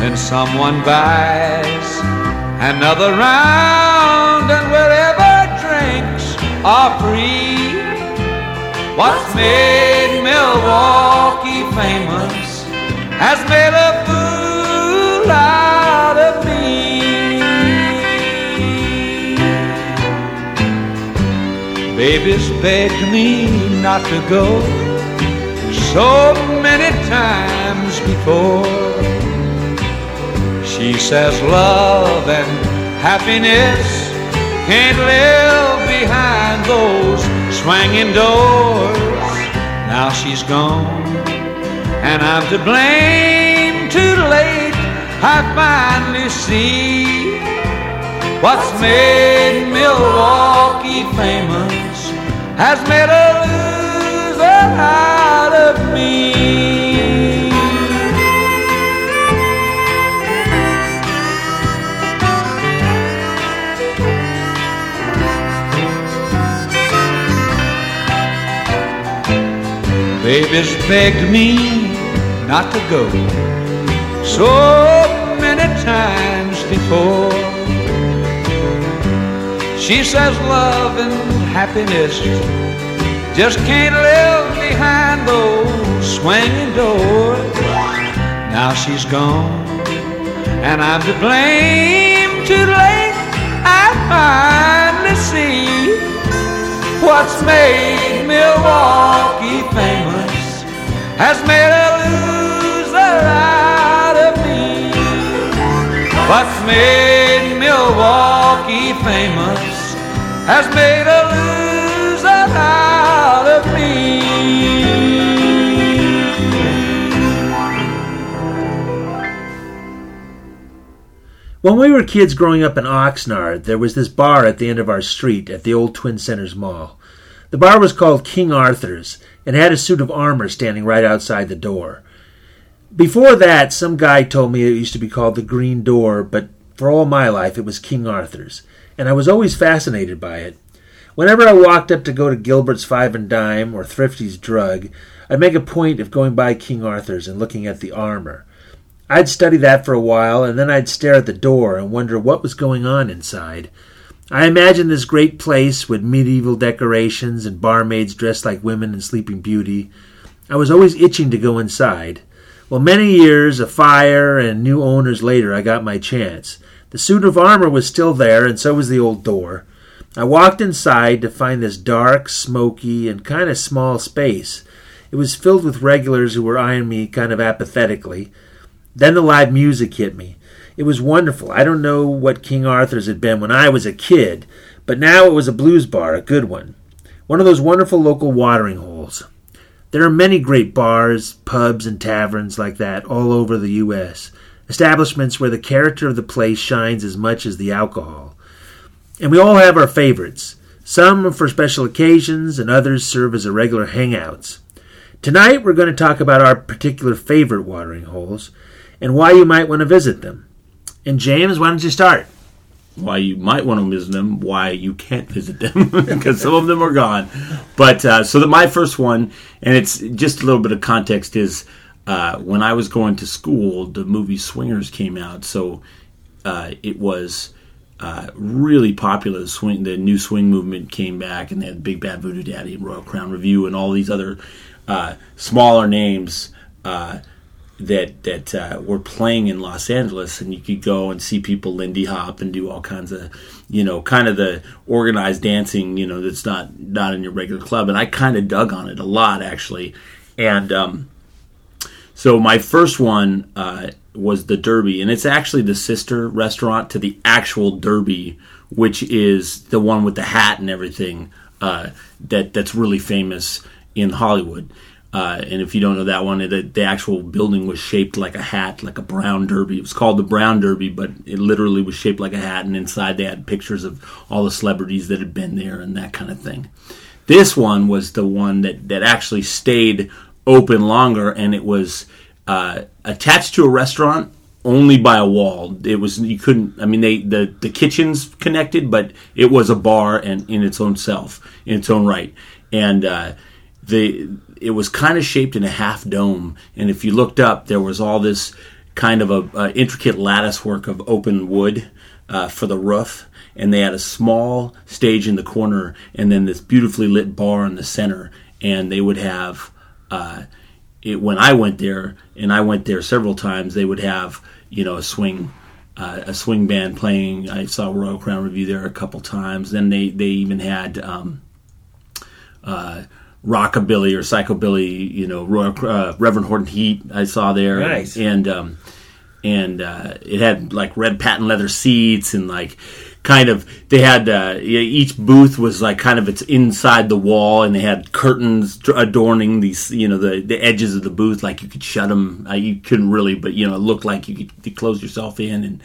Then someone buys another round, and wherever drinks are free. What's made Milwaukee famous has made a Baby's begged me not to go so many times before. She says love and happiness can't live behind those swinging doors. Now she's gone, and I'm to blame. Too late, I finally see what's made Milwaukee famous has made a loser out of me. Baby's begged me not to go so many times before. She says love and happiness just can't live behind those swinging doors. Now she's gone, and I'm to blame. Too late, I finally see what's made Milwaukee famous has made a loser out of me. What's made Milwaukee famous has made a loser out of me. When we were kids growing up in Oxnard, there was this bar at the end of our street at the old Twin Centers Mall. The bar was called King Arthur's and had a suit of armor standing right outside the door. Before that, some guy told me it used to be called the Green Door, but for all my life it was King Arthur's, and I was always fascinated by it. Whenever I walked up to go to Gilbert's Five and Dime or Thrifty's Drug, I'd make a point of going by King Arthur's and looking at the armor. I'd study that for a while, and then I'd stare at the door and wonder what was going on inside. I imagined this great place with medieval decorations and barmaids dressed like women in Sleeping Beauty. I was always itching to go inside. Well, many years, a fire, and new owners later, I got my chance. The suit of armor was still there, and so was the old door. I walked inside to find this dark, smoky, and kind of small space. It was filled with regulars who were eyeing me kind of apathetically. Then the live music hit me. It was wonderful. I don't know what King Arthur's had been when I was a kid, but now it was a blues bar, a good one. One of those wonderful local watering holes. There are many great bars, pubs, and taverns like that all over the U.S., establishments where the character of the place shines as much as the alcohol. And we all have our favorites. Some for special occasions, and others serve as a regular hangouts. Tonight, we're going to talk about our particular favorite watering holes and why you might want to visit them. And James, why don't you start? Why you might want to visit them, why you can't visit them, because some of them are gone. But uh, so that my first one, and it's just a little bit of context, is uh, when I was going to school, the movie Swingers came out, so uh, it was uh, really popular. The swing, the new swing movement came back, and they had Big Bad Voodoo Daddy and Royal Crown Revue, and all these other uh, smaller names uh, that that uh, were playing in Los Angeles, and you could go and see people Lindy Hop and do all kinds of, you know, kind of the organized dancing, you know, that's not not in your regular club. And I kind of dug on it a lot actually, and um, so my first one uh, was the Derby, and it's actually the sister restaurant to the actual Derby, which is the one with the hat and everything uh, that that's really famous in Hollywood. Uh, and if you don't know that one, the, the actual building was shaped like a hat, like a brown derby. It was called the Brown Derby, but it literally was shaped like a hat. And inside they had pictures of all the celebrities that had been there and that kind of thing. This one was the one that, that actually stayed open longer, and it was uh, attached to a restaurant only by a wall. It was you couldn't. I mean, they the the kitchens connected, but it was a bar and in its own self, in its own right, and. Uh, the it was kind of shaped in a half dome, and if you looked up, there was all this kind of a, a intricate lattice work of open wood uh, for the roof, and they had a small stage in the corner, and then this beautifully lit bar in the center, and they would have. Uh, it, when I went there, and I went there several times, they would have you know a swing uh, a swing band playing. I saw Royal Crown Revue there a couple times. Then they they even had um, uh, rockabilly or psychobilly. You know, Royal, uh, Reverend Horton Heat. I saw there, Nice. and um, and uh, it had like red patent leather seats and like kind of they had uh, each booth was like kind of it's inside the wall and they had curtains adorning these you know the the edges of the booth like you could shut them uh, you couldn't really but you know it looked like you could, you close yourself in and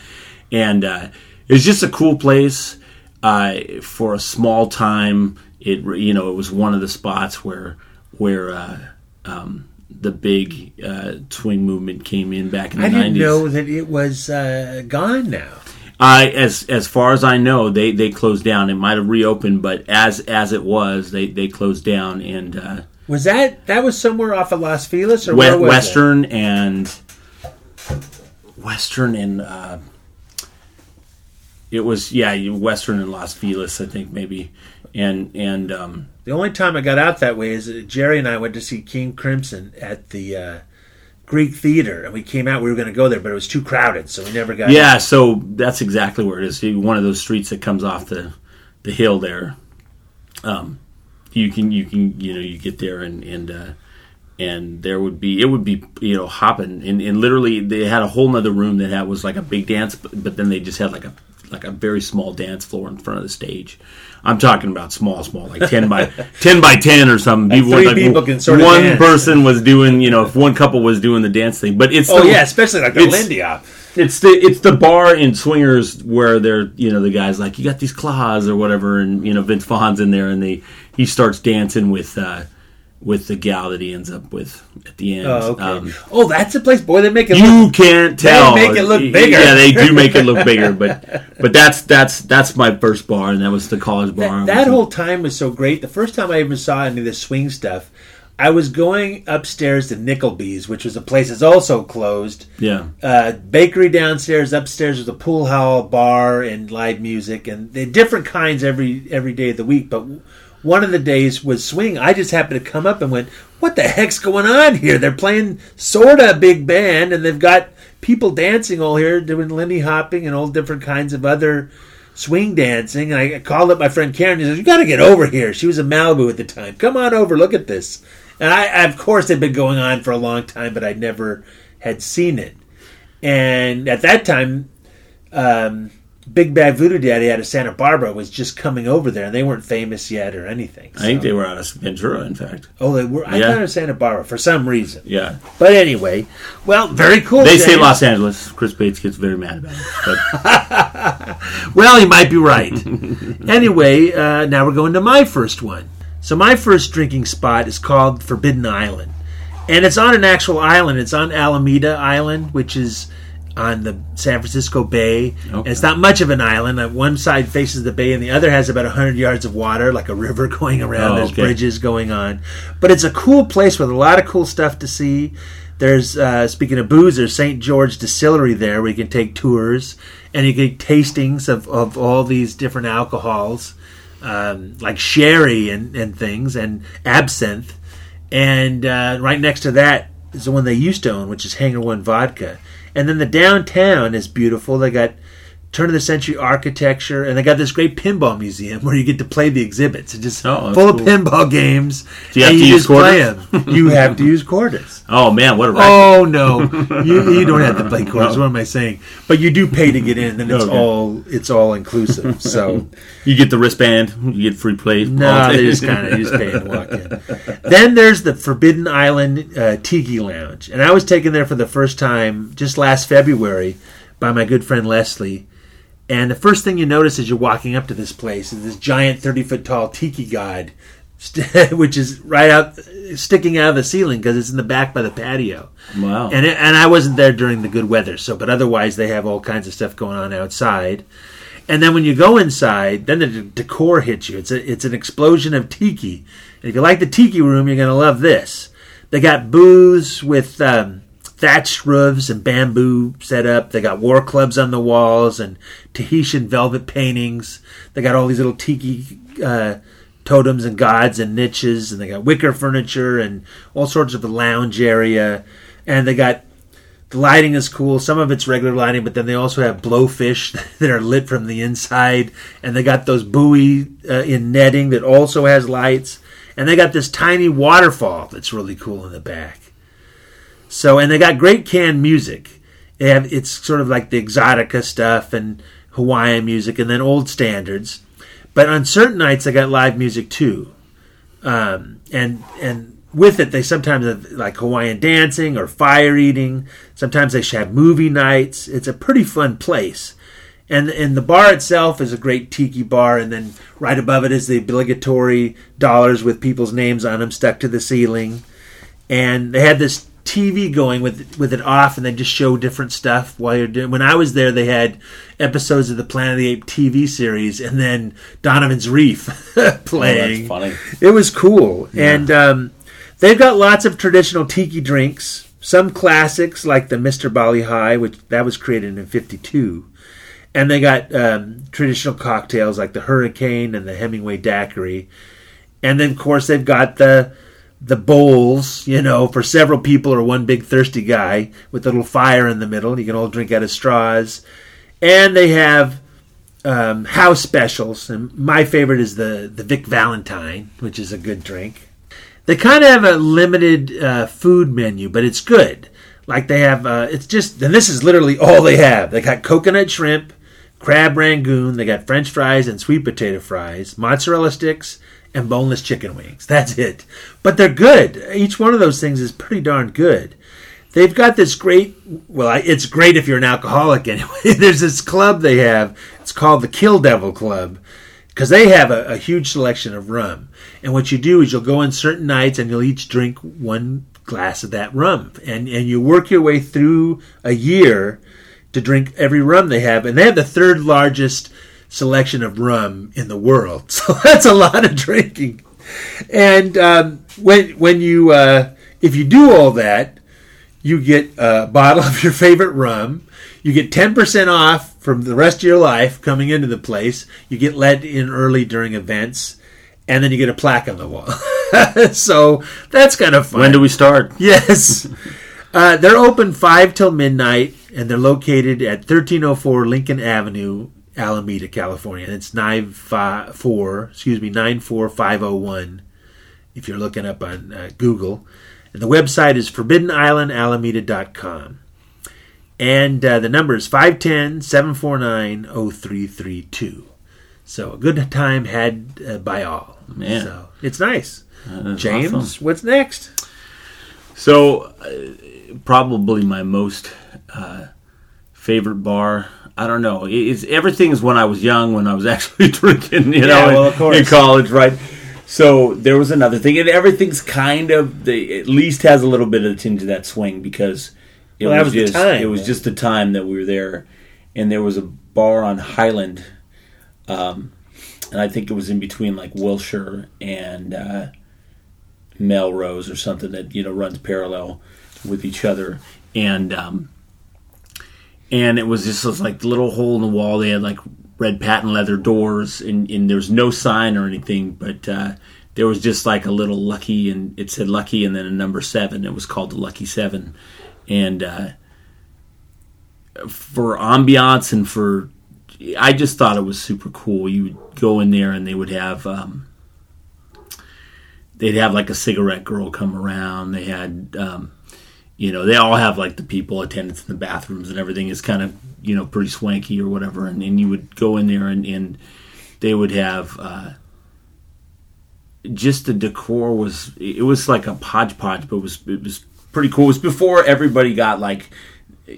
and uh, it was just a cool place uh, for a small time it you know it was one of the spots where where uh, um, the big uh, swing movement came in back in the I didn't 90s. know that it was uh, gone now. I as as far as I know, they they closed down. It might have reopened, but as as it was, they they closed down and uh, Was that that was somewhere off of Los Feliz or we- where was Western and Western and uh, it was yeah Western and Los Feliz, I think maybe, and and um. The only time I got out that way is Jerry and I went to see King Crimson at the uh, Greek Theater, and we came out. We were going to go there, but it was too crowded, so we never got. Yeah, so that's exactly where it is. One of those streets that comes off the the hill there. Um, you can you can you know you get there and and uh, and there would be it would be you know hopping and, and literally they had a whole nother room that had was like a big dance, but, but then they just had like a like a very small dance floor in front of the stage. I'm talking about small, small, like ten by ten by ten or something. Like three people can sort of one dance. person was doing, you know, if one couple was doing the dance thing, but it's Oh, the- yeah, especially like the Lindy Hop. It's the it's the bar in Swingers where they're you know the guys like you got these claws or whatever, and you know Vince Vaughn's in there, and they he starts dancing with uh, with the gal that he ends up with at the end. Oh, okay. Um, oh, that's the place. Boy, they make it. you look, can't tell. They make it look bigger. Yeah, they do make it look bigger, but but that's that's that's my first bar, and that was the college bar. That, that whole time was so great. The first time I ever saw any of this swing stuff, I was going upstairs to Nickleby's, which was a place that's also closed. yeah. Uh, bakery downstairs, upstairs was a pool hall, bar, and live music, and they different kinds every every day of the week. But one of the days was swing. I just happened to come up and went, "What the heck's going on here?" They're playing sorta big band, and they've got people dancing all here, doing lindy hopping and all different kinds of other swing dancing. And I called up my friend Karen. She says, "You got to get over here." She was in Malibu at the time. Come on over, look at this. And I, of course, had been going on for a long time, but I never had seen it. And at that time, um, Big Bad Voodoo Daddy out of Santa Barbara was just coming over there, and they weren't famous yet or anything. I think they were out of Ventura, in fact. Oh, they were. I Yeah. thought was Santa Barbara for some reason. Yeah. But anyway, well, very cool. They say Los Angeles. Chris Bates gets very mad about it. Well, he might be right. anyway, uh, now we're going to my first one. So my first drinking spot is called Forbidden Island, and it's on an actual island. It's on Alameda Island, which is on the San Francisco Bay. And it's not much of an island. Uh, One side faces the bay, and the other has about hundred yards of water, like a river going around. Oh, There's okay. bridges going on, but it's a cool place with a lot of cool stuff to see. There's uh, speaking of booze, there's St. George Distillery there where you can take tours and you get tastings of, of all these different alcohols, um, like sherry and, and things, and absinthe. And uh, right next to that is the one they used to own, which is Hangar One Vodka. And then the downtown is beautiful. They got turn of the century architecture, and they got this great pinball museum where you get to play the exhibits. It's just Oh, full cool. of pinball games. Do you have and to you use just play quarters? them. You have to use quarters. oh man, what a racket. Oh no, you, you don't have to play quarters. What am I saying? But you do pay to get in, and it's Okay. all it's all inclusive. So you get the wristband, you get free play. no, they just kind of just pay and walk in. Then there's the Forbidden Island uh, Tiki Lounge, and I was taken there for the first time just last February by my good friend Leslie. And the first thing you notice as you're walking up to this place is this giant 30 foot tall tiki god, st- which is right out, sticking out of the ceiling because it's in the back by the patio. Wow. And it, and I wasn't there during the good weather, so but otherwise they have all kinds of stuff going on outside. And then when you go inside, then the d- decor hits you. It's a, it's an explosion of tiki. And if you like the tiki room, you're going to love this. They got booths with um, thatched roofs and bamboo set up. They got war clubs on the walls and Tahitian velvet paintings. They got all these little tiki uh, totems and gods and niches, and they got wicker furniture and all sorts of a lounge area. And they got the lighting is cool. Some of it's regular lighting, but then they also have blowfish that are lit from the inside, and they got those buoy uh, in netting that also has lights, and they got this tiny waterfall that's really cool in the back. So, and they got great canned music. They have it's sort of like the exotica stuff and Hawaiian music, and then old standards. But on certain nights, they got live music too, um, and and with it, they sometimes have like Hawaiian dancing or fire eating. Sometimes they should have movie nights. It's a pretty fun place. And and the bar itself is a great tiki bar, and then right above it is the obligatory dollars with people's names on them stuck to the ceiling. And they had this TV going with with it off, and they just show different stuff while you're doing. When I was there, they had episodes of the Planet of the Apes TV series, and then Donovan's Reef playing. funny. It was cool, Yeah. and um, they've got lots of traditional tiki drinks. Some classics like the Mister Bali Hai, which that was created in '52, and they got um, traditional cocktails like the Hurricane and the Hemingway Daiquiri, and then of course they've got the the bowls, you know, for several people or one big thirsty guy with a little fire in the middle. You can all drink out of straws. And they have um, house specials. And my favorite is the, the Vic Valentine, which is a good drink. They kind of have a limited uh, food menu, but it's good. Like they have, uh, it's just, and this is literally all they have. They got coconut shrimp, crab rangoon, they got french fries and sweet potato fries, mozzarella sticks, and boneless chicken wings. That's it. But they're good. Each one of those things is pretty darn good. They've got this great, well, it's great if you're an alcoholic anyway. There's this club they have. It's called the Kill Devil Club because they have a, a huge selection of rum. And what you do is you'll go on certain nights and you'll each drink one glass of that rum. And, and you work your way through a year to drink every rum they have. And they have the third largest selection of rum in the world. So that's a lot of drinking. And um, when when you uh, if you do all that, you get a bottle of your favorite rum. You get ten percent off from the rest of your life coming into the place. You get let in early during events, and then you get a plaque on the wall. so that's kind of fun. When do we start? Yes. Uh, they're open 5 till midnight, and they're located at 1304 Lincoln Avenue, Alameda, California. It's 94, excuse me, 94501 if you're looking up on uh, Google. And the website is forbiddenislandalameda.com. And uh, the number is 510 749 0332. So a good time had uh, by all. Man. So it's nice. James, awesome. what's next? So, uh, probably my most uh, favorite bar. I don't know. It- It's everything is when I was young, when I was actually drinking. You Yeah, know, well, in, of course. in college, right? So there was another thing, and everything's kind of the at least has a little bit of a tinge of that swing because it Well, was, was the just time, it was man. just the time that we were there, and there was a bar on Highland, um, and I think it was in between like Wilshire and. Uh, Melrose or something that you know runs parallel with each other, and um, and it was just this like little hole in the wall. They had like red patent leather doors, and, and there was no sign or anything, but uh, there was just like a little lucky, and it said lucky, and then a number seven. It was called the Lucky Seven, and uh, for ambiance and for I just thought it was super cool. You would go in there, and they would have. Um, they'd have like a cigarette girl come around. They had, um, you know, they all have like the people attendants in the bathrooms and everything is kind of, you know, pretty swanky or whatever. And, and you would go in there and, and they would have, uh, just the decor was, it was like a hodgepodge, but it was, it was pretty cool. It was before everybody got like,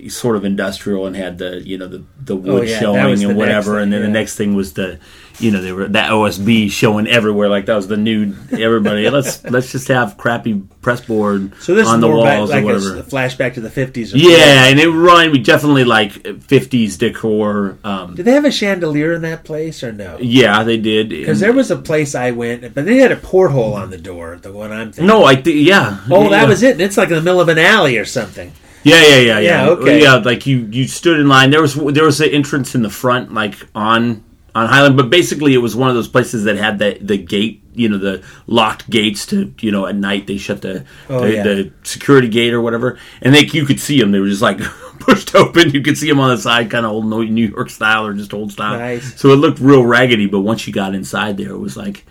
sort of industrial and had the you know the the wood Oh, yeah, showing and whatever thing, and then the next thing was the you know they were that OSB showing everywhere like that was the new everybody let's let's just have crappy press board So this on the more back, walls like or whatever a flashback to the fifties. yeah and it reminded me definitely like 50s decor um Did they have a chandelier in that place or no? yeah they did Because there was a place I went, but they had a porthole on the door. The one I'm thinking. no I think yeah Oh, that was it. It's like in the middle of an alley or something. Yeah, yeah, yeah, yeah. Yeah, okay. Yeah, like you you stood in line. There was there was an entrance in the front, like on on Highland, but basically it was one of those places that had the the gate, you know, the locked gates to you know at night they shut the Oh, the, yeah. the security gate or whatever, and they you could see them. They were just like pushed open. You could see them on the side, kind of old New York style or just old style. Nice. So it looked real raggedy, but once you got inside there, it was like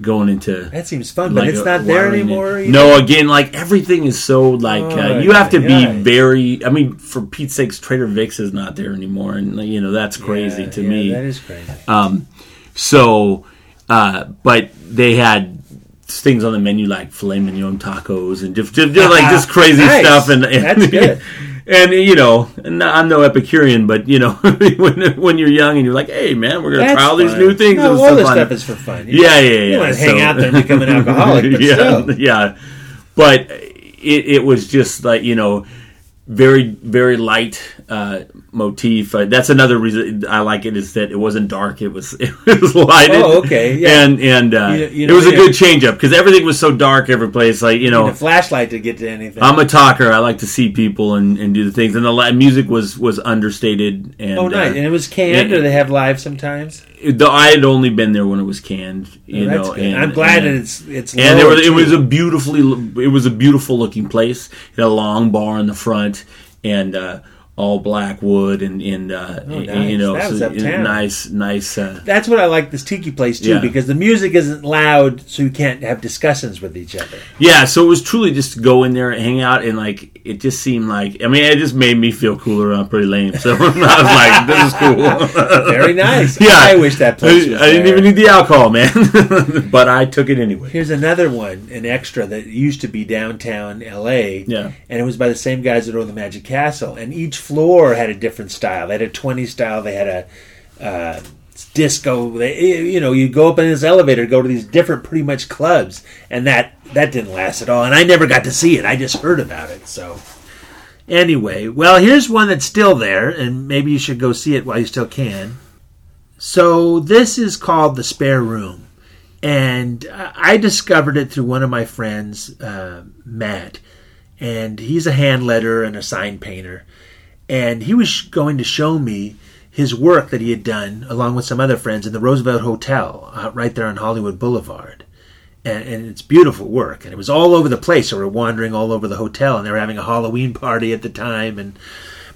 going into That seems fun, but it's not there anymore. either? No, again, like everything is so like uh, Oh, you have to be yeah. very. I mean, for Pete's sakes, Trader Vic's is not there anymore, and you know that's crazy Yeah, to yeah, me. that is crazy. Um, so, uh, but they had things on the menu like filet mignon tacos and just, just, just like just crazy Nice. stuff, and, and That's good. And you know, I'm no Epicurean, but you know, when when you're young and you're like, "Hey, man, we're gonna That's try all these new things." No, was all so this stuff is for fun. You Yeah, don't- yeah, yeah. you don't wanna hang out there and become an alcoholic, but yeah, still. yeah. But it, it was just like you know, very very light. Uh, motif. Uh, that's another reason I like it is that it wasn't dark. It was it was lighted. Oh, okay, yeah. And and uh, You- you it know, was a good change up because everything was so dark every place. Like you know, need a flashlight to get to anything. I'm a talker. I like to see people and, and do the things. And the li- music was was understated. And oh, nice. uh, and it was canned, and- or they have live sometimes. Though I had only been there when it was canned, you Oh, that's know. good. And, I'm glad and- it's- it's and there was, it was a beautifully it was a beautiful looking place. It had a long bar in the front and uh, all black wood and and uh, Oh, you nice. know That was so nice nice. Uh, That's what I like this tiki place too, Yeah. because the music isn't loud, so you can't have discussions with each other. yeah, so it was truly just to go in there and hang out, and like it just seemed like I mean, it just made me feel cooler. I'm pretty lame, so I was like, "This is cool." Very nice. Yeah, I wish that place I, I didn't even need the alcohol, man, but I took it anyway. Here's another one, an extra that used to be downtown LA. Yeah. And it was by the same guys that own the Magic Castle. And each floor had a different style. They had a 20 style, they had a uh, disco. They, you know, you go up in this elevator, go to these different pretty much clubs. And that, that didn't last at all. And I never got to see it. I just heard about it. So. Anyway, well, here's one that's still there, and maybe you should go see it while you still can. So, this is called The Spare Room and I discovered it through one of my friends, uh, Matt, and he's a hand letter and a sign painter, and he was going to show me his work that he had done along with some other friends in the Roosevelt Hotel uh, right there on Hollywood Boulevard. And, and it's beautiful work, and it was all over the place. So we're wandering all over the hotel, and they were having a Halloween party at the time, and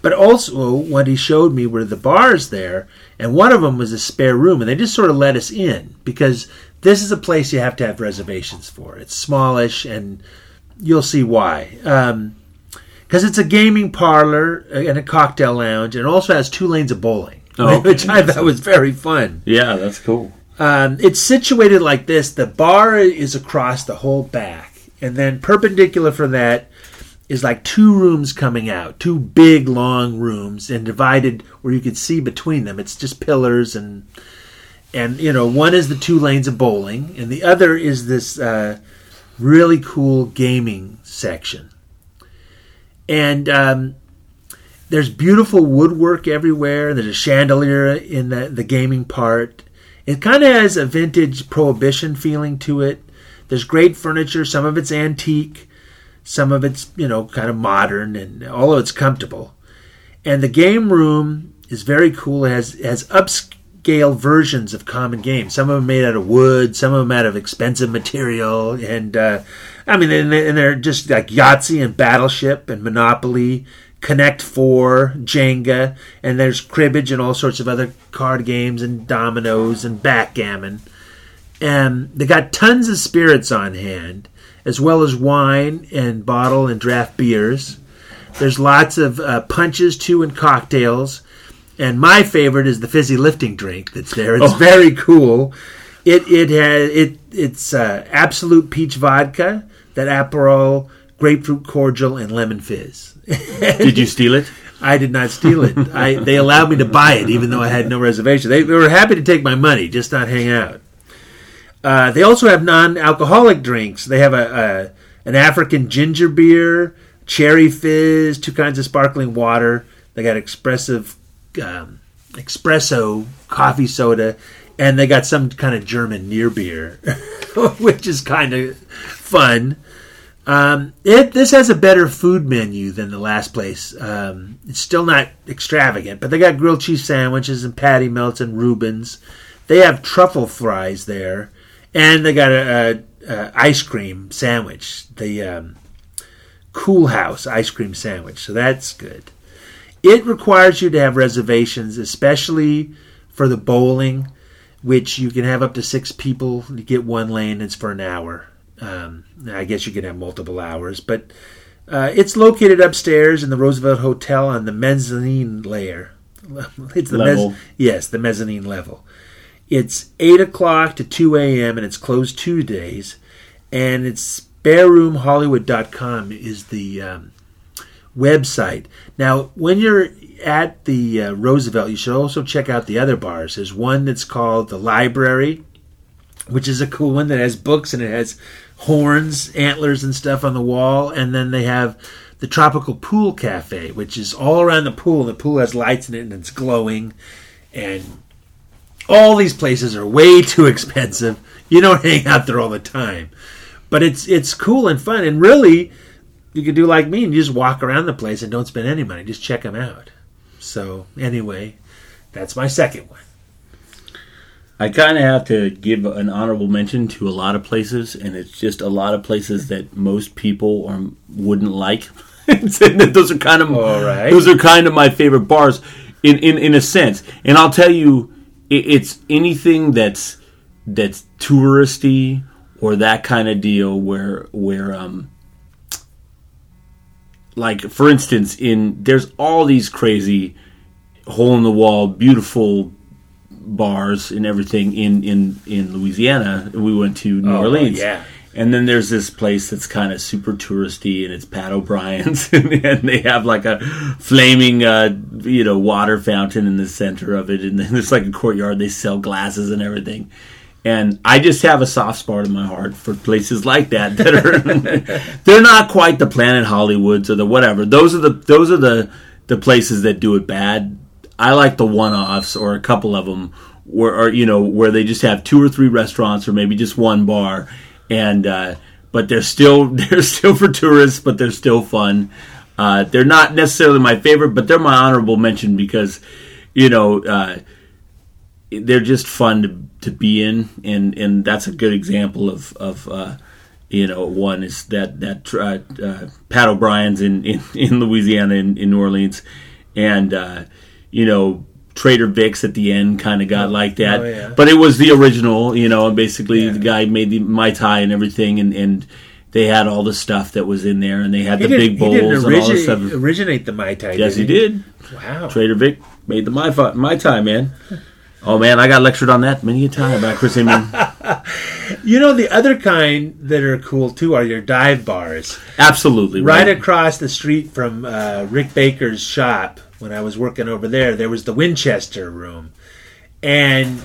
but also what he showed me were the bars there, and one of them was a spare room, and they just sort of let us in because this is a place you have to have reservations for. It's smallish, and you'll see why. Because it's a gaming parlor and a cocktail lounge, and it also has two lanes of bowling, Oh, okay. which I thought was very fun. Yeah, that's cool. Um, it's situated like this. The bar is across the whole back, and then perpendicular from that is like two rooms coming out, two big long rooms, and divided where you could see between them. It's just pillars and and you know one is the two lanes of bowling, and the other is this uh, really cool gaming section. And um, there's beautiful woodwork everywhere. There's a chandelier in the, the gaming part. It kind of has a vintage prohibition feeling to it. There's great furniture. Some of it's antique, some of it's you know kind of modern, and all of it's comfortable. And the game room is very cool. It has has upscale versions of common games. Some of them made out of wood, some of them out of expensive material, and uh, I mean, and they- and they're just like Yahtzee and Battleship and Monopoly, Connect Four, Jenga, and there's cribbage and all sorts of other card games and dominoes and backgammon. And they got tons of spirits on hand, as well as wine and bottle and draft beers. There's lots of uh, punches too and cocktails. And my favorite is the fizzy lifting drink that's there. It's Oh. very cool. It it has it it's uh, Absolut peach vodka, that Aperol, grapefruit cordial, and lemon fizz. Did you steal it? I did not steal it. I they allowed me to buy it, even though I had no reservation. They, they were happy to take my money, just not hang out. Uh, they also have non-alcoholic drinks. They have a, a an African ginger beer, cherry fizz, two kinds of sparkling water. They got expressive um, espresso coffee soda, and they got some kind of German near beer, which is kind of fun. Um, it this has a better food menu than the last place. Um, it's still not extravagant, but they got grilled cheese sandwiches and patty melts and Reubens. They have truffle fries there, and they got a, a, a ice cream sandwich, the um, Coolhaus ice cream sandwich. So that's good. It requires you to have reservations, especially for the bowling, which you can have up to six people. You get one lane, it's for an hour. Um, I guess you can have multiple hours, but uh, it's located upstairs in the Roosevelt Hotel on the mezzanine layer. It's the Level. yes, the mezzanine level. It's eight o'clock to two a.m. and it's closed Tuesdays, and it's spareroomhollywood.com is the um, website. Now, when you're at the uh, Roosevelt, you should also check out the other bars. There's one that's called the Library, which is a cool one that has books and it has horns, antlers, and stuff on the wall. And then they have the Tropical Pool Cafe, which is all around the pool. The pool has lights in it and it's glowing. And all these places are way too expensive. You don't hang out there all the time. But it's it's cool and fun. And really, you could do like me and just walk around the place and don't spend any money. Just check them out. So, anyway, that's my second one. I kind of have to give an honorable mention to a lot of places, and it's just a lot of places that most people or wouldn't like. those are kind of All right. those are kind of my favorite bars, in in, in a sense. And I'll tell you, it, it's anything that's that's touristy or that kind of deal where where um like for instance in there's all these crazy hole in the wall beautiful bars and everything in in in Louisiana. We went to New Oh, Orleans. yeah. And then there's this place that's kind of super touristy, and it's Pat O'Brien's, and they have like a flaming, uh, you know, water fountain in the center of it, and then there's like a courtyard. They sell glasses and everything, and I just have a soft spot in my heart for places like that that are they're not quite the Planet Hollywoods or the whatever. Those are the those are the the places that do it bad. I like the one-offs or a couple of them where or, you know where they just have two or three restaurants or maybe just one bar and uh, but they're still they're still for tourists but they're still fun. Uh, they're not necessarily my favorite but they're my honorable mention because you know uh, they're just fun to, to be in and and that's a good example of of uh, you know one is that that uh, uh, Pat O'Brien's in in, in Louisiana in, in New Orleans and uh, you know Trader Vic's at the end kind of got like that Oh, yeah. but it was the original you know and basically the guy made the mai tai and everything and and they had all the stuff that was in there and they had He the big bowls he didn't and all this stuff originate the Mai Tai. yes he did did Wow. Trader Vic made the mai, mai tai man oh man I got lectured on that many a time by Chris Inman You know, the other kind that are cool too are your dive bars. absolutely Right across the street from uh, Rick Baker's shop, when I was working over there, there was the Winchester room. And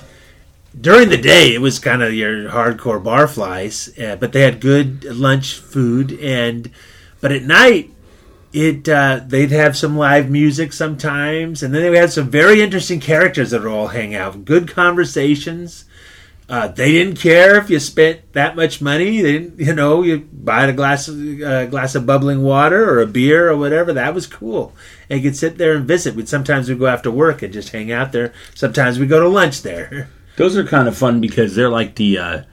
during the day, it was kind of your hardcore barflies, uh, but they had good lunch food. And but at night, it uh, they'd have some live music sometimes, and then they had some very interesting characters that would all hang out. Good conversations. Uh, they didn't care if you spent that much money. They didn't, you know, you buy a glass of uh, glass of bubbling water or a beer or whatever. That was cool. And you could sit there and visit. We'd sometimes we go after work and just hang out there. Sometimes we go to lunch there. Those are kind of fun because they're like the uh,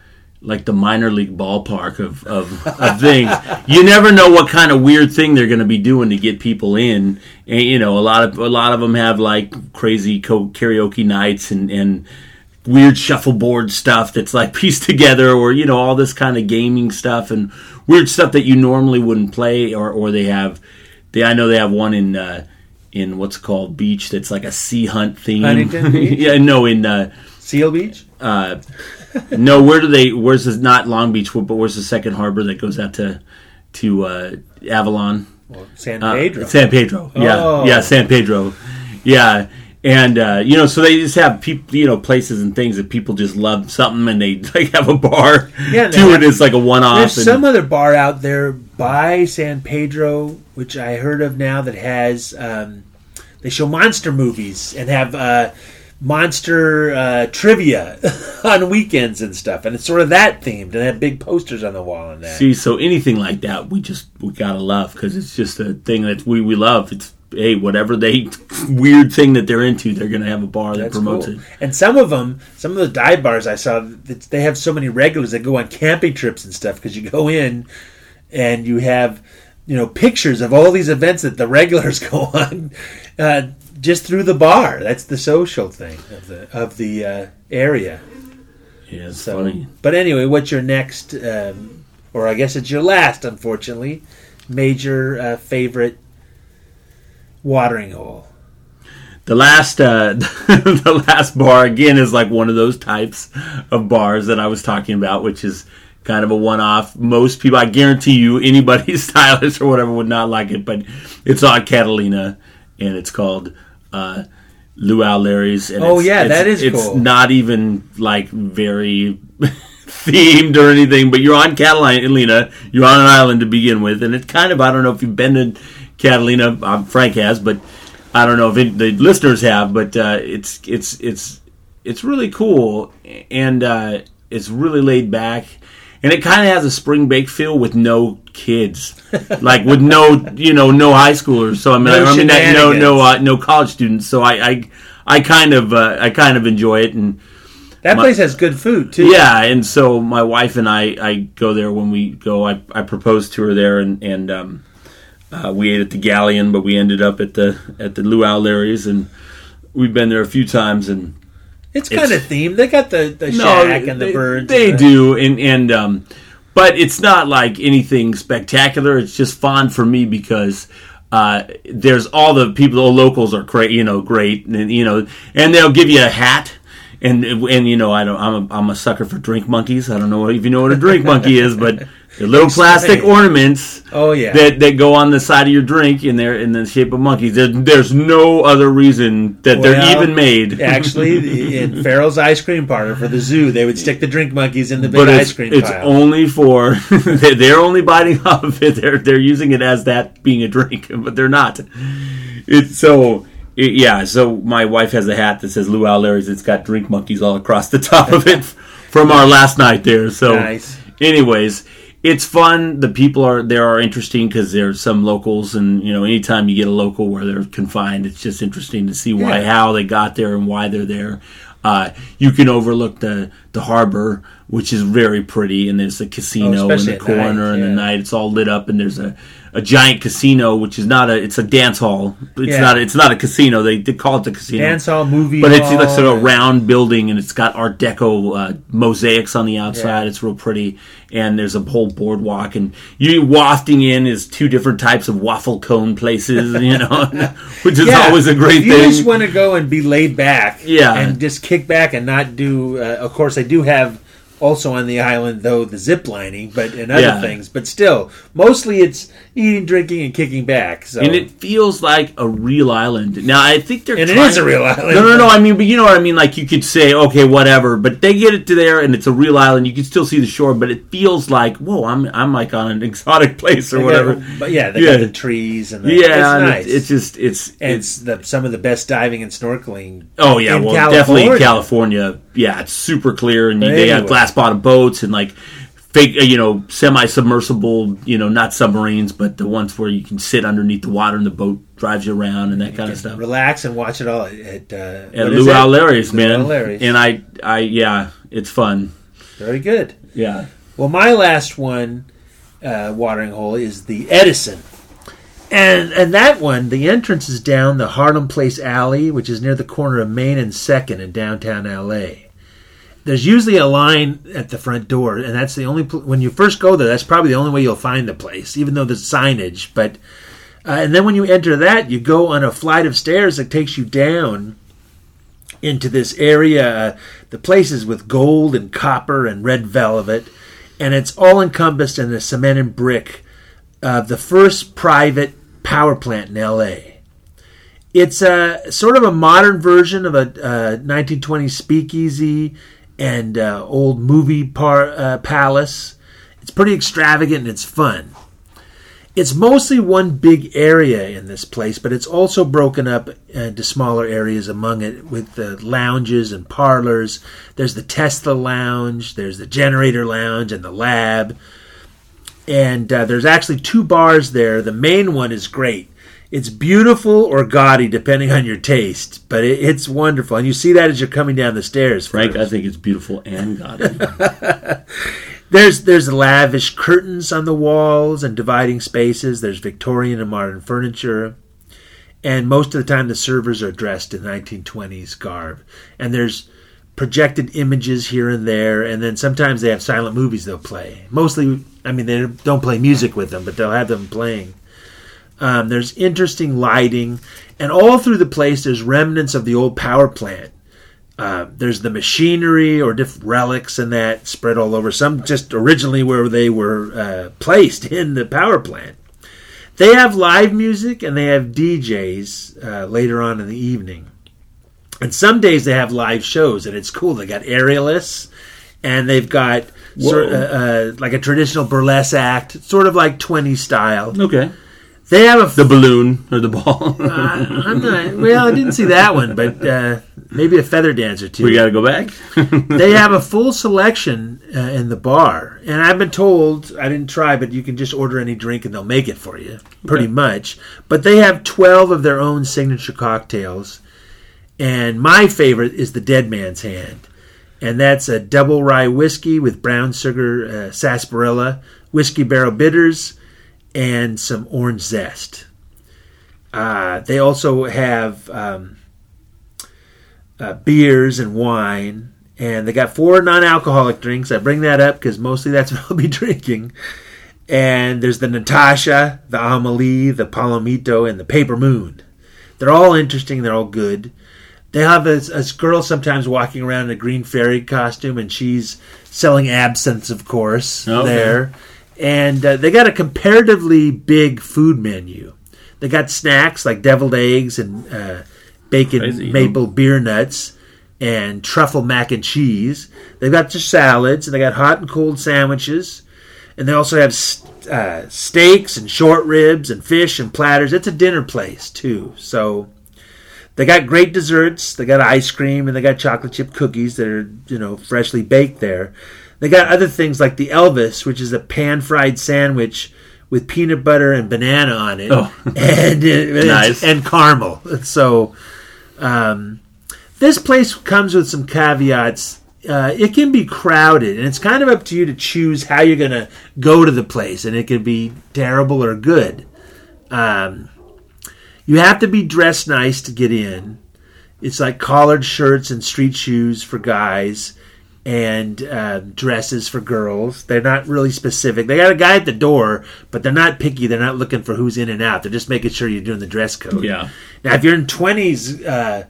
like the minor league ballpark of, of, of things. You never know what kind of weird thing they're going to be doing to get people in. And you know, a lot of a lot of them have like crazy karaoke nights and and weird shuffleboard stuff that's like pieced together, or you know, all this kind of gaming stuff and weird stuff that you normally wouldn't play. Or or they have they I know they have one in. Uh, in what's called beach that's like a sea hunt theme. Huntington Beach? yeah, no, in uh, Seal Beach. uh, no, where do they? Where's the not Long Beach? But where's the second harbor that goes out to to uh, Avalon? San Uh, Pedro. San Pedro. Yeah, Oh. yeah, San Pedro. Yeah, and uh, you know, so they just have people, you know, places and things that people just love something, and they like have a bar Yeah, to it. It's like a one-off. There's and- some other bar out there by San Pedro, which I heard of now, that has um, they show monster movies and have uh, monster uh, trivia on weekends and stuff, and it's sort of that themed, and they have big posters on the wall and that. See, so anything like that, we just we gotta love because it's just a thing that we we love. It's hey, whatever they weird thing that they're into, they're gonna have a bar that That's promotes cool. it. And some of them, some of the dive bars I saw, they have so many regulars that go on camping trips and stuff because you go in and you have, you know, pictures of all these events that the regulars go on uh, just through the bar. That's the social thing of the of the uh, area. Yeah, it's So, funny. but anyway, what's your next, um, or I guess it's your last, unfortunately, major uh, favorite watering hole? The last, uh, the last bar again is like one of those types of bars that I was talking about, which is kind of a one-off. Most people, I guarantee you, anybody stylish or whatever would not like it, but it's on Catalina, and it's called uh, Luau Larry's. And Oh, it's, yeah, it's, that is It's cool. not even like very themed or anything, but you're on Catalina. You're on an island to begin with, and it's kind of I don't know if you've been to Catalina. Um, Frank has, but I don't know if it, the listeners have. But uh, it's it's it's it's really cool, and uh, it's really laid back, and it kind of has a spring break feel with no kids, like with no you know no high schoolers. So I mean, No I mean that, no no uh, no college students. So I I, I kind of uh, I kind of enjoy it and. That My- place has good food too. Yeah, and so my wife and I, I go there when we go. I, I proposed to her there, and and um, uh, we ate at the Galleon, but we ended up at the at the Luau Larry's, and we've been there a few times, and It's kind of themed. They got the, the shack and the they, birds. They and the- do, and and um, but it's not like anything spectacular. It's just fun for me because. Uh, there's all the people, the locals are great, you know, great, and you know, and they'll give you a hat, and and you know, I don't, I'm a, I'm a sucker for drink monkeys. I don't know if you know what a drink monkey is, but they're little plastic ornaments. Oh, yeah. that that go on the side of your drink, and they're in the shape of monkeys. There, there's no other reason that they're even made. Actually, in Farrell's ice cream parlor for the zoo, they would stick the drink monkeys in the big ice cream it's pile. only for they're they're only biting off of it. They're they're using it as that being a drink, but they're not. It's so yeah. So my wife has a hat that says Luau Larry's. It's got drink monkeys all across the top of it from our last night there. So, Nice. anyways. It's fun. The people are there are interesting because there's some locals, and you know, anytime you get a local where they're confined, it's just interesting to see why, Yeah. how they got there, and why they're there. Uh, you can overlook the the harbor, which is very pretty, and there's a casino in Oh, especially the night, corner, and yeah. the night it's all lit up, and there's a, a giant casino, which is not a it's a dance hall. It's Yeah. not it's not a casino. They, they call it the casino Dance hall, movie but it's hall, like sort of a round building, and it's got Art Deco uh, mosaics on the outside. Yeah. It's real pretty, and there's a whole boardwalk, and you wafting in is two different types of waffle cone places, you know, which is Yeah, always a great you thing. just want to go and be laid back, Yeah. and just kick back and not do. Uh, of course, they do have also on the island though the zip lining, but and other Yeah. things. But still, mostly it's eating, drinking, and kicking back. So and it feels like a real island. Now I think they're And it trying- is a real island. No, no, no. I mean, but you know what I mean. Like you could say, okay, whatever, but they get it to there, and it's a real island. You can still see the shore, but it feels like, whoa, I'm I'm like on an exotic place or They got- whatever. but yeah, they yeah. got the trees and the, yeah, it's nice. it's just it's and it's the, some of the best diving and snorkeling. Oh yeah, well California. definitely in California. Yeah, it's super clear, and But they have glass bottom boats and like fake, uh, you know, semi submersible, you know, not submarines, but the ones where you can sit underneath the water and the boat drives you around and that kind of stuff. Relax and watch it all at, uh, At Luau? Larry's, man, Larry's. and I, I, yeah, it's fun. Very good. Yeah. Well, my last one, uh, watering hole, is the Edison. And and that one, the entrance is down the Harlem Place Alley, which is near the corner of Main and Second in downtown LA. There's usually a line at the front door, and that's the only pl- when you first go there. That's probably the only way you'll find the place, even though there's signage. But uh, and then when you enter that, you go on a flight of stairs that takes you down into this area. Uh, the place is with gold and copper and red velvet, and it's all encompassed in the cement and brick of the first private power plant in L.A. It's a sort of a modern version of a uh, 1920s speakeasy and uh, old movie par- uh, palace. It's pretty extravagant and it's fun. It's mostly one big area in this place, but it's also broken up into smaller areas among it with the lounges and parlors. There's the Tesla lounge, there's the generator lounge, and the lab. And uh, there's actually two bars there. The main one is great. It's beautiful or gaudy, depending on your taste, but it, it's wonderful. And you see that as you're coming down the stairs. Frank, I think it's beautiful and gaudy. There's there's lavish curtains on the walls and dividing spaces. There's Victorian and modern furniture, and most of the time the servers are dressed in 1920s garb. And there's projected images here and there, and then sometimes they have silent movies they'll play. Mostly, I mean, they don't play music with them, but they'll have them playing. Um, there's interesting lighting, and all through the place there's remnants of the old power plant. Uh, there's the machinery or different relics and that spread all over. Some just originally where they were uh, placed in the power plant. They have live music and they have DJs uh, later on in the evening. And some days they have live shows, and it's cool. They got aerialists, and they've got sort uh, uh, like a traditional burlesque act, sort of like 20 style. Okay. They have a the balloon or the ball. I'm not, well, I didn't see that one, but uh, maybe a feather dance or two. we got to go back. they have a full selection uh, in the bar, and I've been told I didn't try, but you can just order any drink and they'll make it for you, pretty Okay. much. But they have twelve of their own signature cocktails, and my favorite is the Dead Man's Hand, and that's a double rye whiskey with brown sugar, uh, sarsaparilla, whiskey barrel bitters, and some orange zest. Uh, they also have. Um, uh, beers and wine, and they got four non-alcoholic drinks. I bring that up because mostly that's what I'll be drinking. And there's the Natasha, the Amelie, the Palomito, and the Paper Moon. They're all interesting. They're all good. They have a, a girl sometimes walking around in a green fairy costume, and she's selling absinthe, of course, Okay. there. And uh, they got a comparatively big food menu. They got snacks like deviled eggs and uh, bacon Crazy, maple beer nuts and truffle mac and cheese. They've got just salads and they got hot and cold sandwiches. And they also have s- uh, steaks and short ribs and fish and platters. It's a dinner place too. So they got great desserts. They got ice cream and they got chocolate chip cookies that are you know freshly baked there. They got other things like the Elvis, which is a pan fried sandwich with peanut butter and banana on it, Oh. and uh, Nice. and caramel. So um, this place comes with some caveats. Uh, it can be crowded, and it's kind of up to you to choose how you're going to go to the place, and it can be terrible or good. Um, you have to be dressed nice to get in. It's like collared shirts and street shoes for guys, and uh, dresses for girls. They're not really specific. They got a guy at the door, but they're not picky. They're not looking for who's in and out. They're just making sure you're doing the dress code. Yeah. Now, if you're in twenties, uh,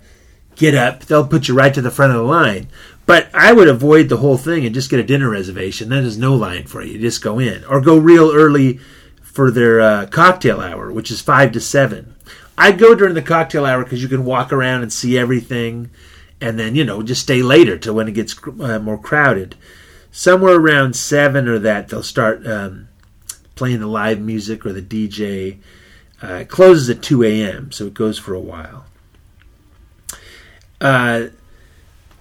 get up. They'll put you right to the front of the line. But I would avoid the whole thing and just get a dinner reservation. Then there's no line for you. You just go in or go real early for their uh, cocktail hour, which is five to seven. I'd go during the cocktail hour because you can walk around and see everything, and then you know just stay later till when it gets uh, more crowded. Somewhere around seven or that, they'll start um, playing the live music or the DJ. Uh, it closes at two a.m., so it goes for a while. Uh,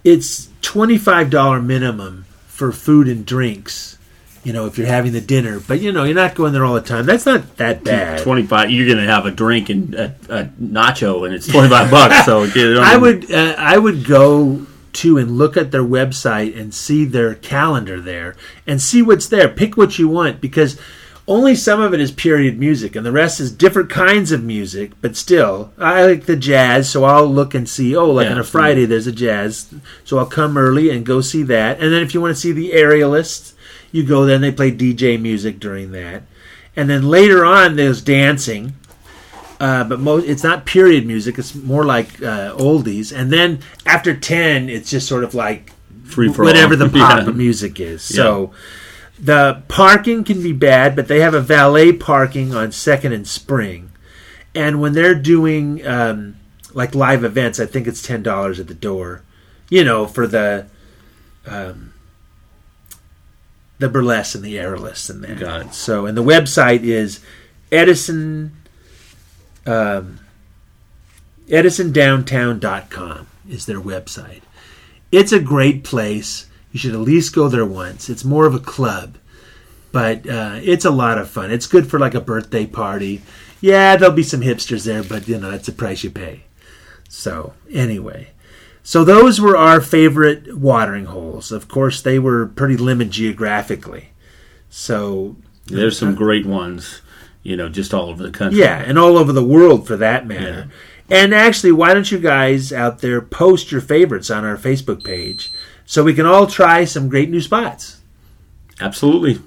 it's twenty five dollar minimum for food and drinks. You know, if you're having the dinner, but you know you're not going there all the time. That's not that bad. Twenty five. You're gonna have a drink and a, a nacho, and it's twenty five bucks. So you I would uh, I would go to and look at their website and see their calendar there and see what's there. Pick what you want because only some of it is period music and the rest is different kinds of music. But still, I like the jazz, so I'll look and see. Oh, like Yeah, on a Friday there's a jazz, so I'll come early and go see that. And then if you want to see the aerialists, you go there and they play DJ music during that. And then later on there's dancing uh, but mo- it's not period music. It's more like uh, oldies. And then after ten, it's just sort of like Free for whatever all. the pop Yeah. music is. So the parking can be bad, but they have a valet parking on Second and Spring. And when they're doing um, like live events, I think it's ten dollars at the door. You know, for the um, the burlesque and the airless and that. Got it. So, and the website is Edison um, edisondowntown.com is their website. It's a great place. You should at least go there once. It's more of a club, but uh, it's a lot of fun. It's good for like a birthday party. Yeah, there'll be some hipsters there, but you know that's the price you pay. So anyway, so those were our favorite watering holes. Of course, they were pretty limited geographically. So There's some great ones, you know, just all over the country. yeah, and all over the world for that matter. And actually, why don't you guys out there post your favorites on our Facebook page so we can all try some great new spots? Absolutely.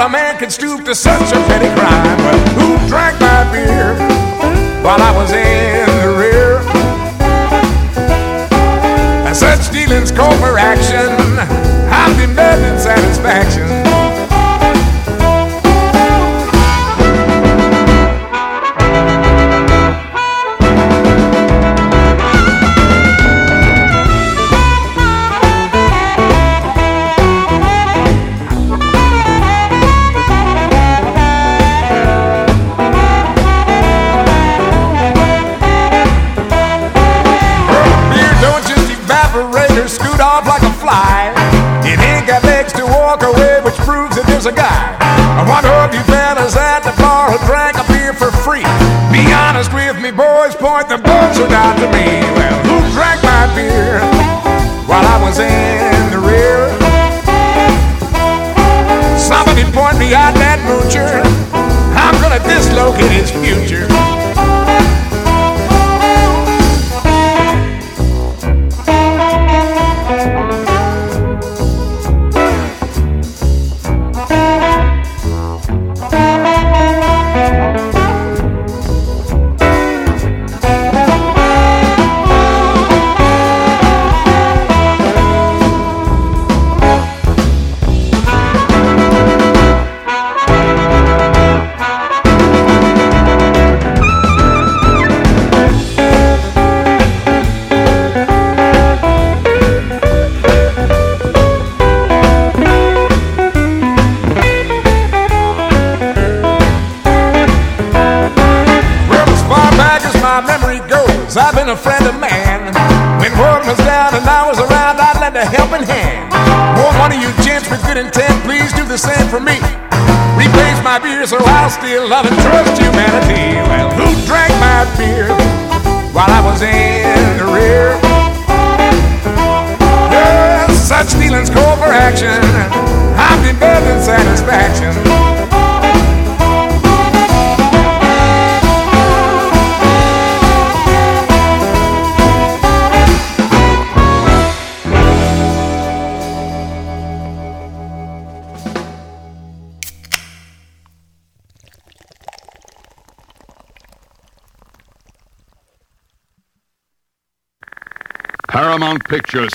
Thought a man could stoop to such a petty crime. But who drank my beer while I was in the rear? And such dealings call for action. I'm demanding satisfaction.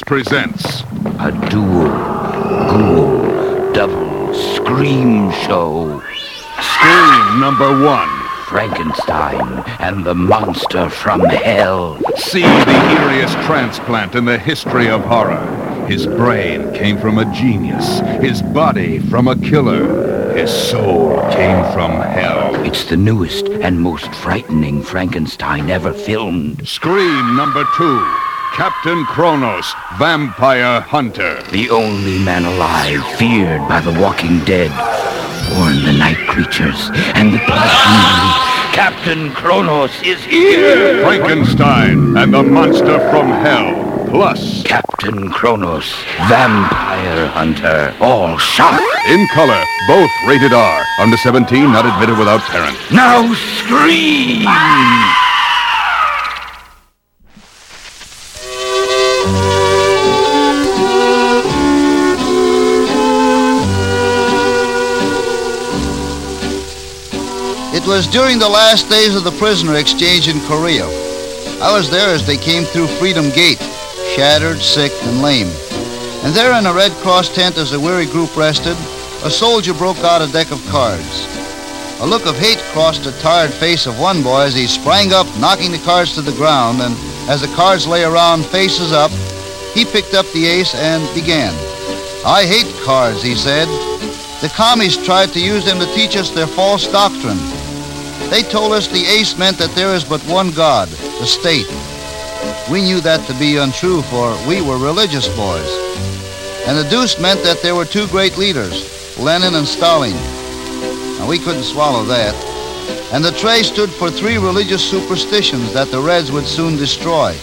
Presents a dual, ghoul, double, scream show. Scream number one. Frankenstein and the monster from hell. See the eeriest transplant in the history of horror. His brain came from a genius, his body from a killer, his soul came from hell. It's the newest and most frightening Frankenstein ever filmed. Scream number two. Captain Kronos, Vampire Hunter. The only man alive feared by the walking dead. Warn the night creatures and the blood Captain Kronos is here! Frankenstein and the monster from hell. Plus, Captain Kronos, Vampire Hunter, all shot. in color, both rated R. Under 17, not admitted without parent. Now scream! It was during the last days of the prisoner exchange in Korea. I was there as they came through Freedom Gate, shattered, sick, and lame. And there in a Red Cross tent as the weary group rested, a soldier broke out a deck of cards. A look of hate crossed the tired face of one boy as he sprang up, knocking the cards to the ground, and as the cards lay around faces up, he picked up the ace and began. I hate cards, he said. The commies tried to use them to teach us their false doctrine. They told us the ace meant that there is but one God, the state. We knew that to be untrue, for we were religious boys. And the deuce meant that there were two great leaders, Lenin and Stalin. Now, we couldn't swallow that. And the tray stood for three religious superstitions that the Reds would soon destroy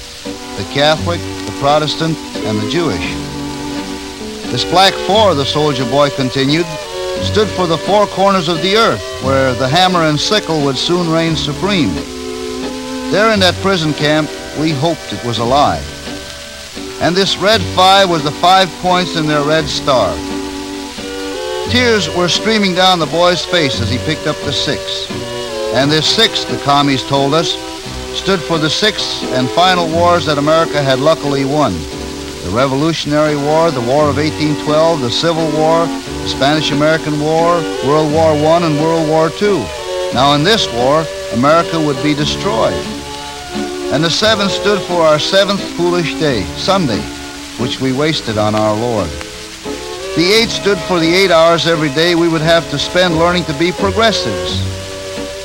the Catholic, the Protestant, and the Jewish. This black four, the soldier boy continued, stood for the four corners of the earth, where the hammer and sickle would soon reign supreme. There in that prison camp, we hoped it was a lie. And this red five was the five points in their red star. Tears were streaming down the boy's face as he picked up the six. And this six, the commies told us, stood for the six and final wars that America had luckily won. The Revolutionary War, the War of 1812, the Civil War, Spanish-American War, World War I, and World War II. Now in this war, America would be destroyed. And the seven stood for our seventh foolish day, Sunday, which we wasted on our Lord. The eight stood for the eight hours every day we would have to spend learning to be progressives.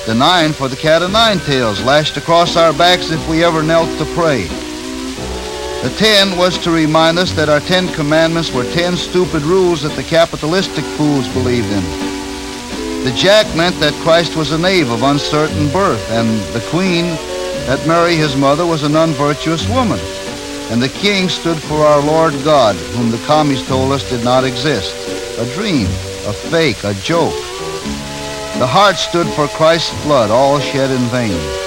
The nine for the cat o' nine tails lashed across our backs if we ever knelt to pray. The ten was to remind us that our ten commandments were ten stupid rules that the capitalistic fools believed in. The jack meant that Christ was a knave of uncertain birth, and the queen, that Mary, his mother, was an unvirtuous woman. And the king stood for our Lord God, whom the commies told us did not exist. A dream, a fake, a joke. The heart stood for Christ's blood, all shed in vain.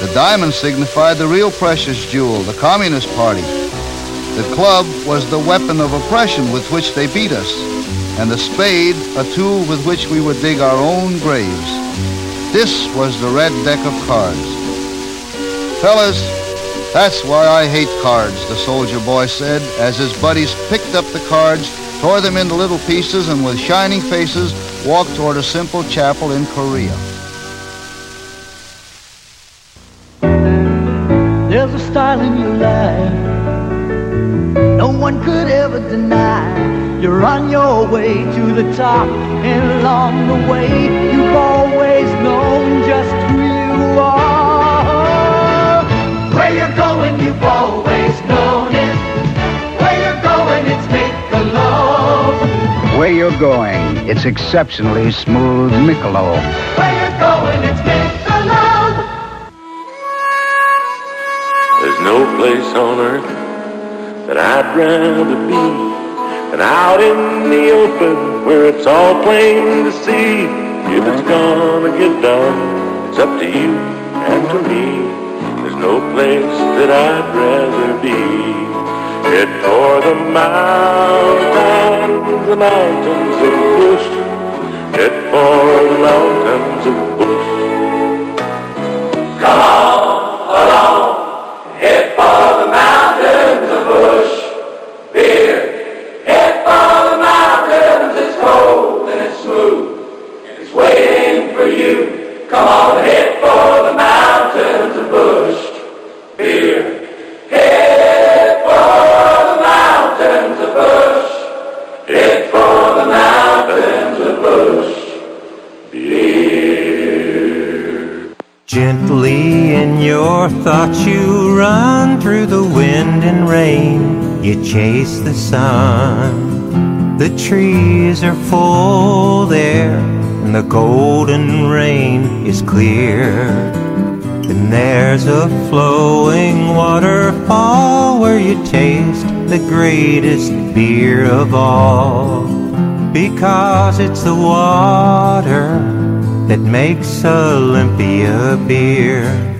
The diamond signified the real precious jewel, the Communist Party. The club was the weapon of oppression with which they beat us, and the spade a tool with which we would dig our own graves. This was the red deck of cards. Fellas, that's why I hate cards, the soldier boy said, as his buddies picked up the cards, tore them into little pieces, and with shining faces walked toward a simple chapel in Korea. Could ever deny. You're on your way to the top, and along the way, you've always known just who you are. Where you're going, you've always known it. Where you're going, it's Michelob. Where you're going, it's exceptionally smooth Michelob. Where you're going, it's make a love. There's no place on earth that I'd rather be than out in the open where it's all plain to see. If it's gonna get done, it's up to you and to me. There's no place that I'd rather be. Head for the mountains, the mountains of Busch. Head for the mountains of Busch. Your thoughts you run through the wind and rain. You chase the sun. The trees are full there, and the golden rain is clear. And there's a flowing waterfall where you taste the greatest beer of all. Because it's the water that makes Olympia beer.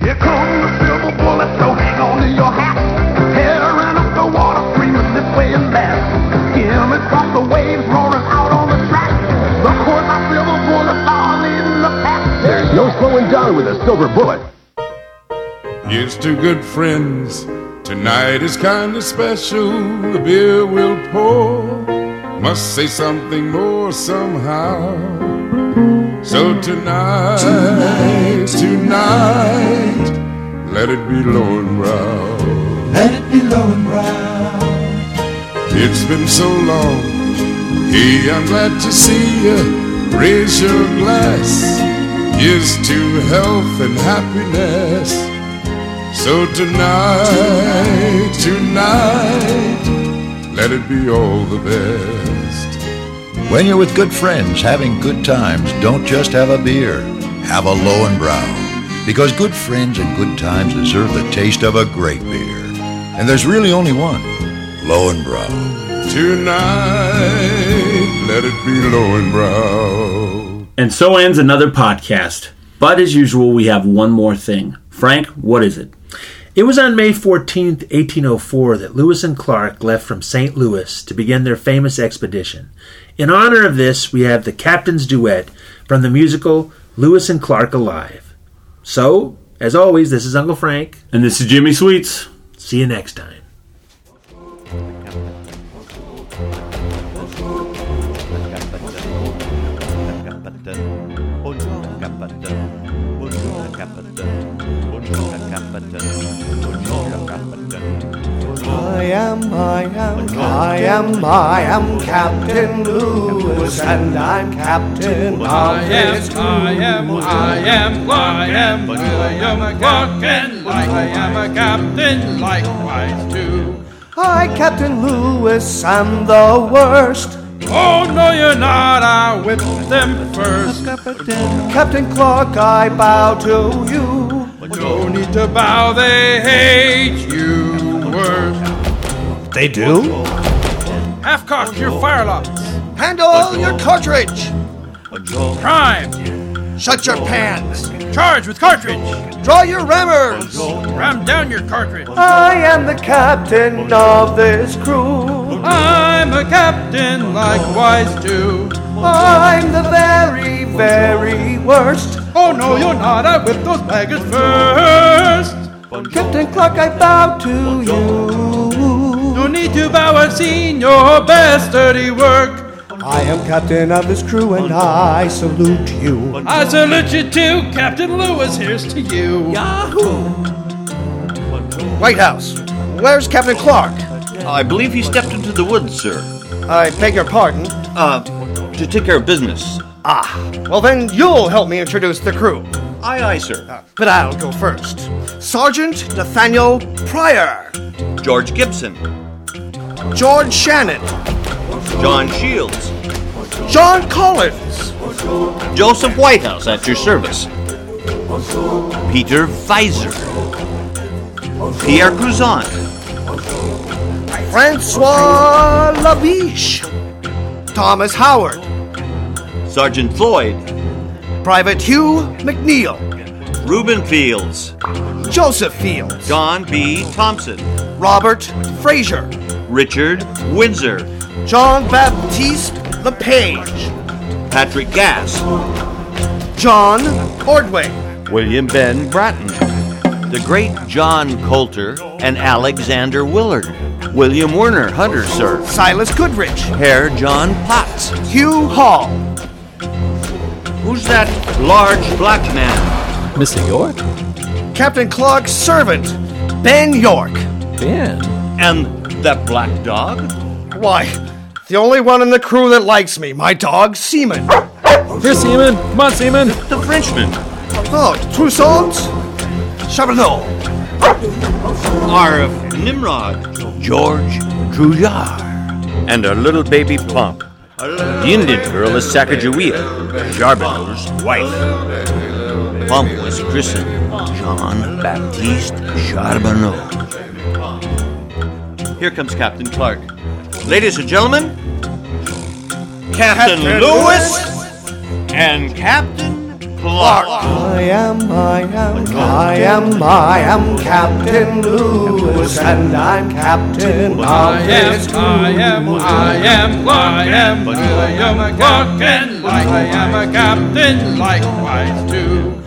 Here comes the silver bullet, so hang on to your hat. Tearing up the water, screaming this way and that. Skim across the waves, roaring out on the track. The course, my silver bullet, all in the pack. There's no slowing down with a silver bullet. Here's to good friends. Tonight is kinda special. The beer we'll pour must say something more somehow. So tonight, tonight, tonight, let it be low and brown. Let it be low and brown. It's been so long. Hey, I'm glad to see you. Raise your glass. Here's to health and happiness. So tonight, tonight, let it be all the best. When you're with good friends having good times, don't just have a beer. Have a low and Löwenbräu. Because good friends and good times deserve the taste of a great beer. And there's really only one. low and Löwenbräu. Tonight, let it be low and Löwenbräu. And so ends another podcast. But as usual, we have one more thing. Frank, what is it? It was on May 14th, 1804, that Lewis and Clark left from St. Louis to begin their famous expedition. In honor of this, we have the Captain's Duet from the musical Lewis and Clark Alive. So, as always, this is Uncle Frank. And this is Jimmy Sweets. See you next time. Am, I am, I am, I am Captain Lewis, and I'm captain I of am, this I am, I am, but I am William Clark, and I am a captain likewise too. I, Captain Lewis, am the worst. Oh, no, you're not, I whipped them first. Captain Clark, I bow to you. But no need to bow, they hate you worse. They do? Half cock your firelocks. Handle your cartridge. Prime. Shut your pans. Charge with cartridge. Draw your rammers. Ram down your cartridge. I am the captain of this crew. I'm a captain likewise too. I'm the very, very worst. Oh no, you're not. I whipped those maggots first. Captain Clark, I bow to you. No need to bow. I've seen your best dirty work. I am captain of this crew and I salute you. I salute you too, Captain Lewis. Here's to you. Yahoo! White House. Where's Captain Clark? I believe he stepped into the woods, sir. I beg your pardon. Uh, to take care of business. Ah, well then you'll help me introduce the crew. Aye, aye, sir. But I'll go first. Sergeant Nathaniel Pryor. George Gibson. George Shannon. John Shields. John Collins. Joseph Whitehouse at your service. Peter Weiser. Pierre Cruzon. Francois Labiche. Thomas Howard. Sergeant Floyd. Private Hugh McNeil. Reuben Fields. Joseph Fields. John B. Thompson. Robert Frazier. Richard Windsor. John Baptiste LePage. Patrick Gass. John Ordway. William Ben Bratton. The great John Colter and Alexander Willard. William Werner Hunter, sir. Silas Goodrich. Herr John Potts. Hugh Hall. Who's that large black man? Mr. York? Captain Clark's servant, Ben York. Ben? And that black dog? Why, the only one in the crew that likes me, my dog, Seaman. Here, Seaman. Come on, Seaman. The Frenchman. Oh, Toussaint? Charbonneau. Our Nimrod. George Drouillard. And our little baby Plump. The Indian girl is Sacagawea, Charbonneau's wife. Plump was christened John Baptiste Charbonneau. Here comes Captain Clark. Ladies and gentlemen, Captain, Captain Lewis and Captain Clark. I am, I am, I am, I am Captain Lewis, and I'm captain I am. I am, I am, I am William Clark, and I am a captain likewise too.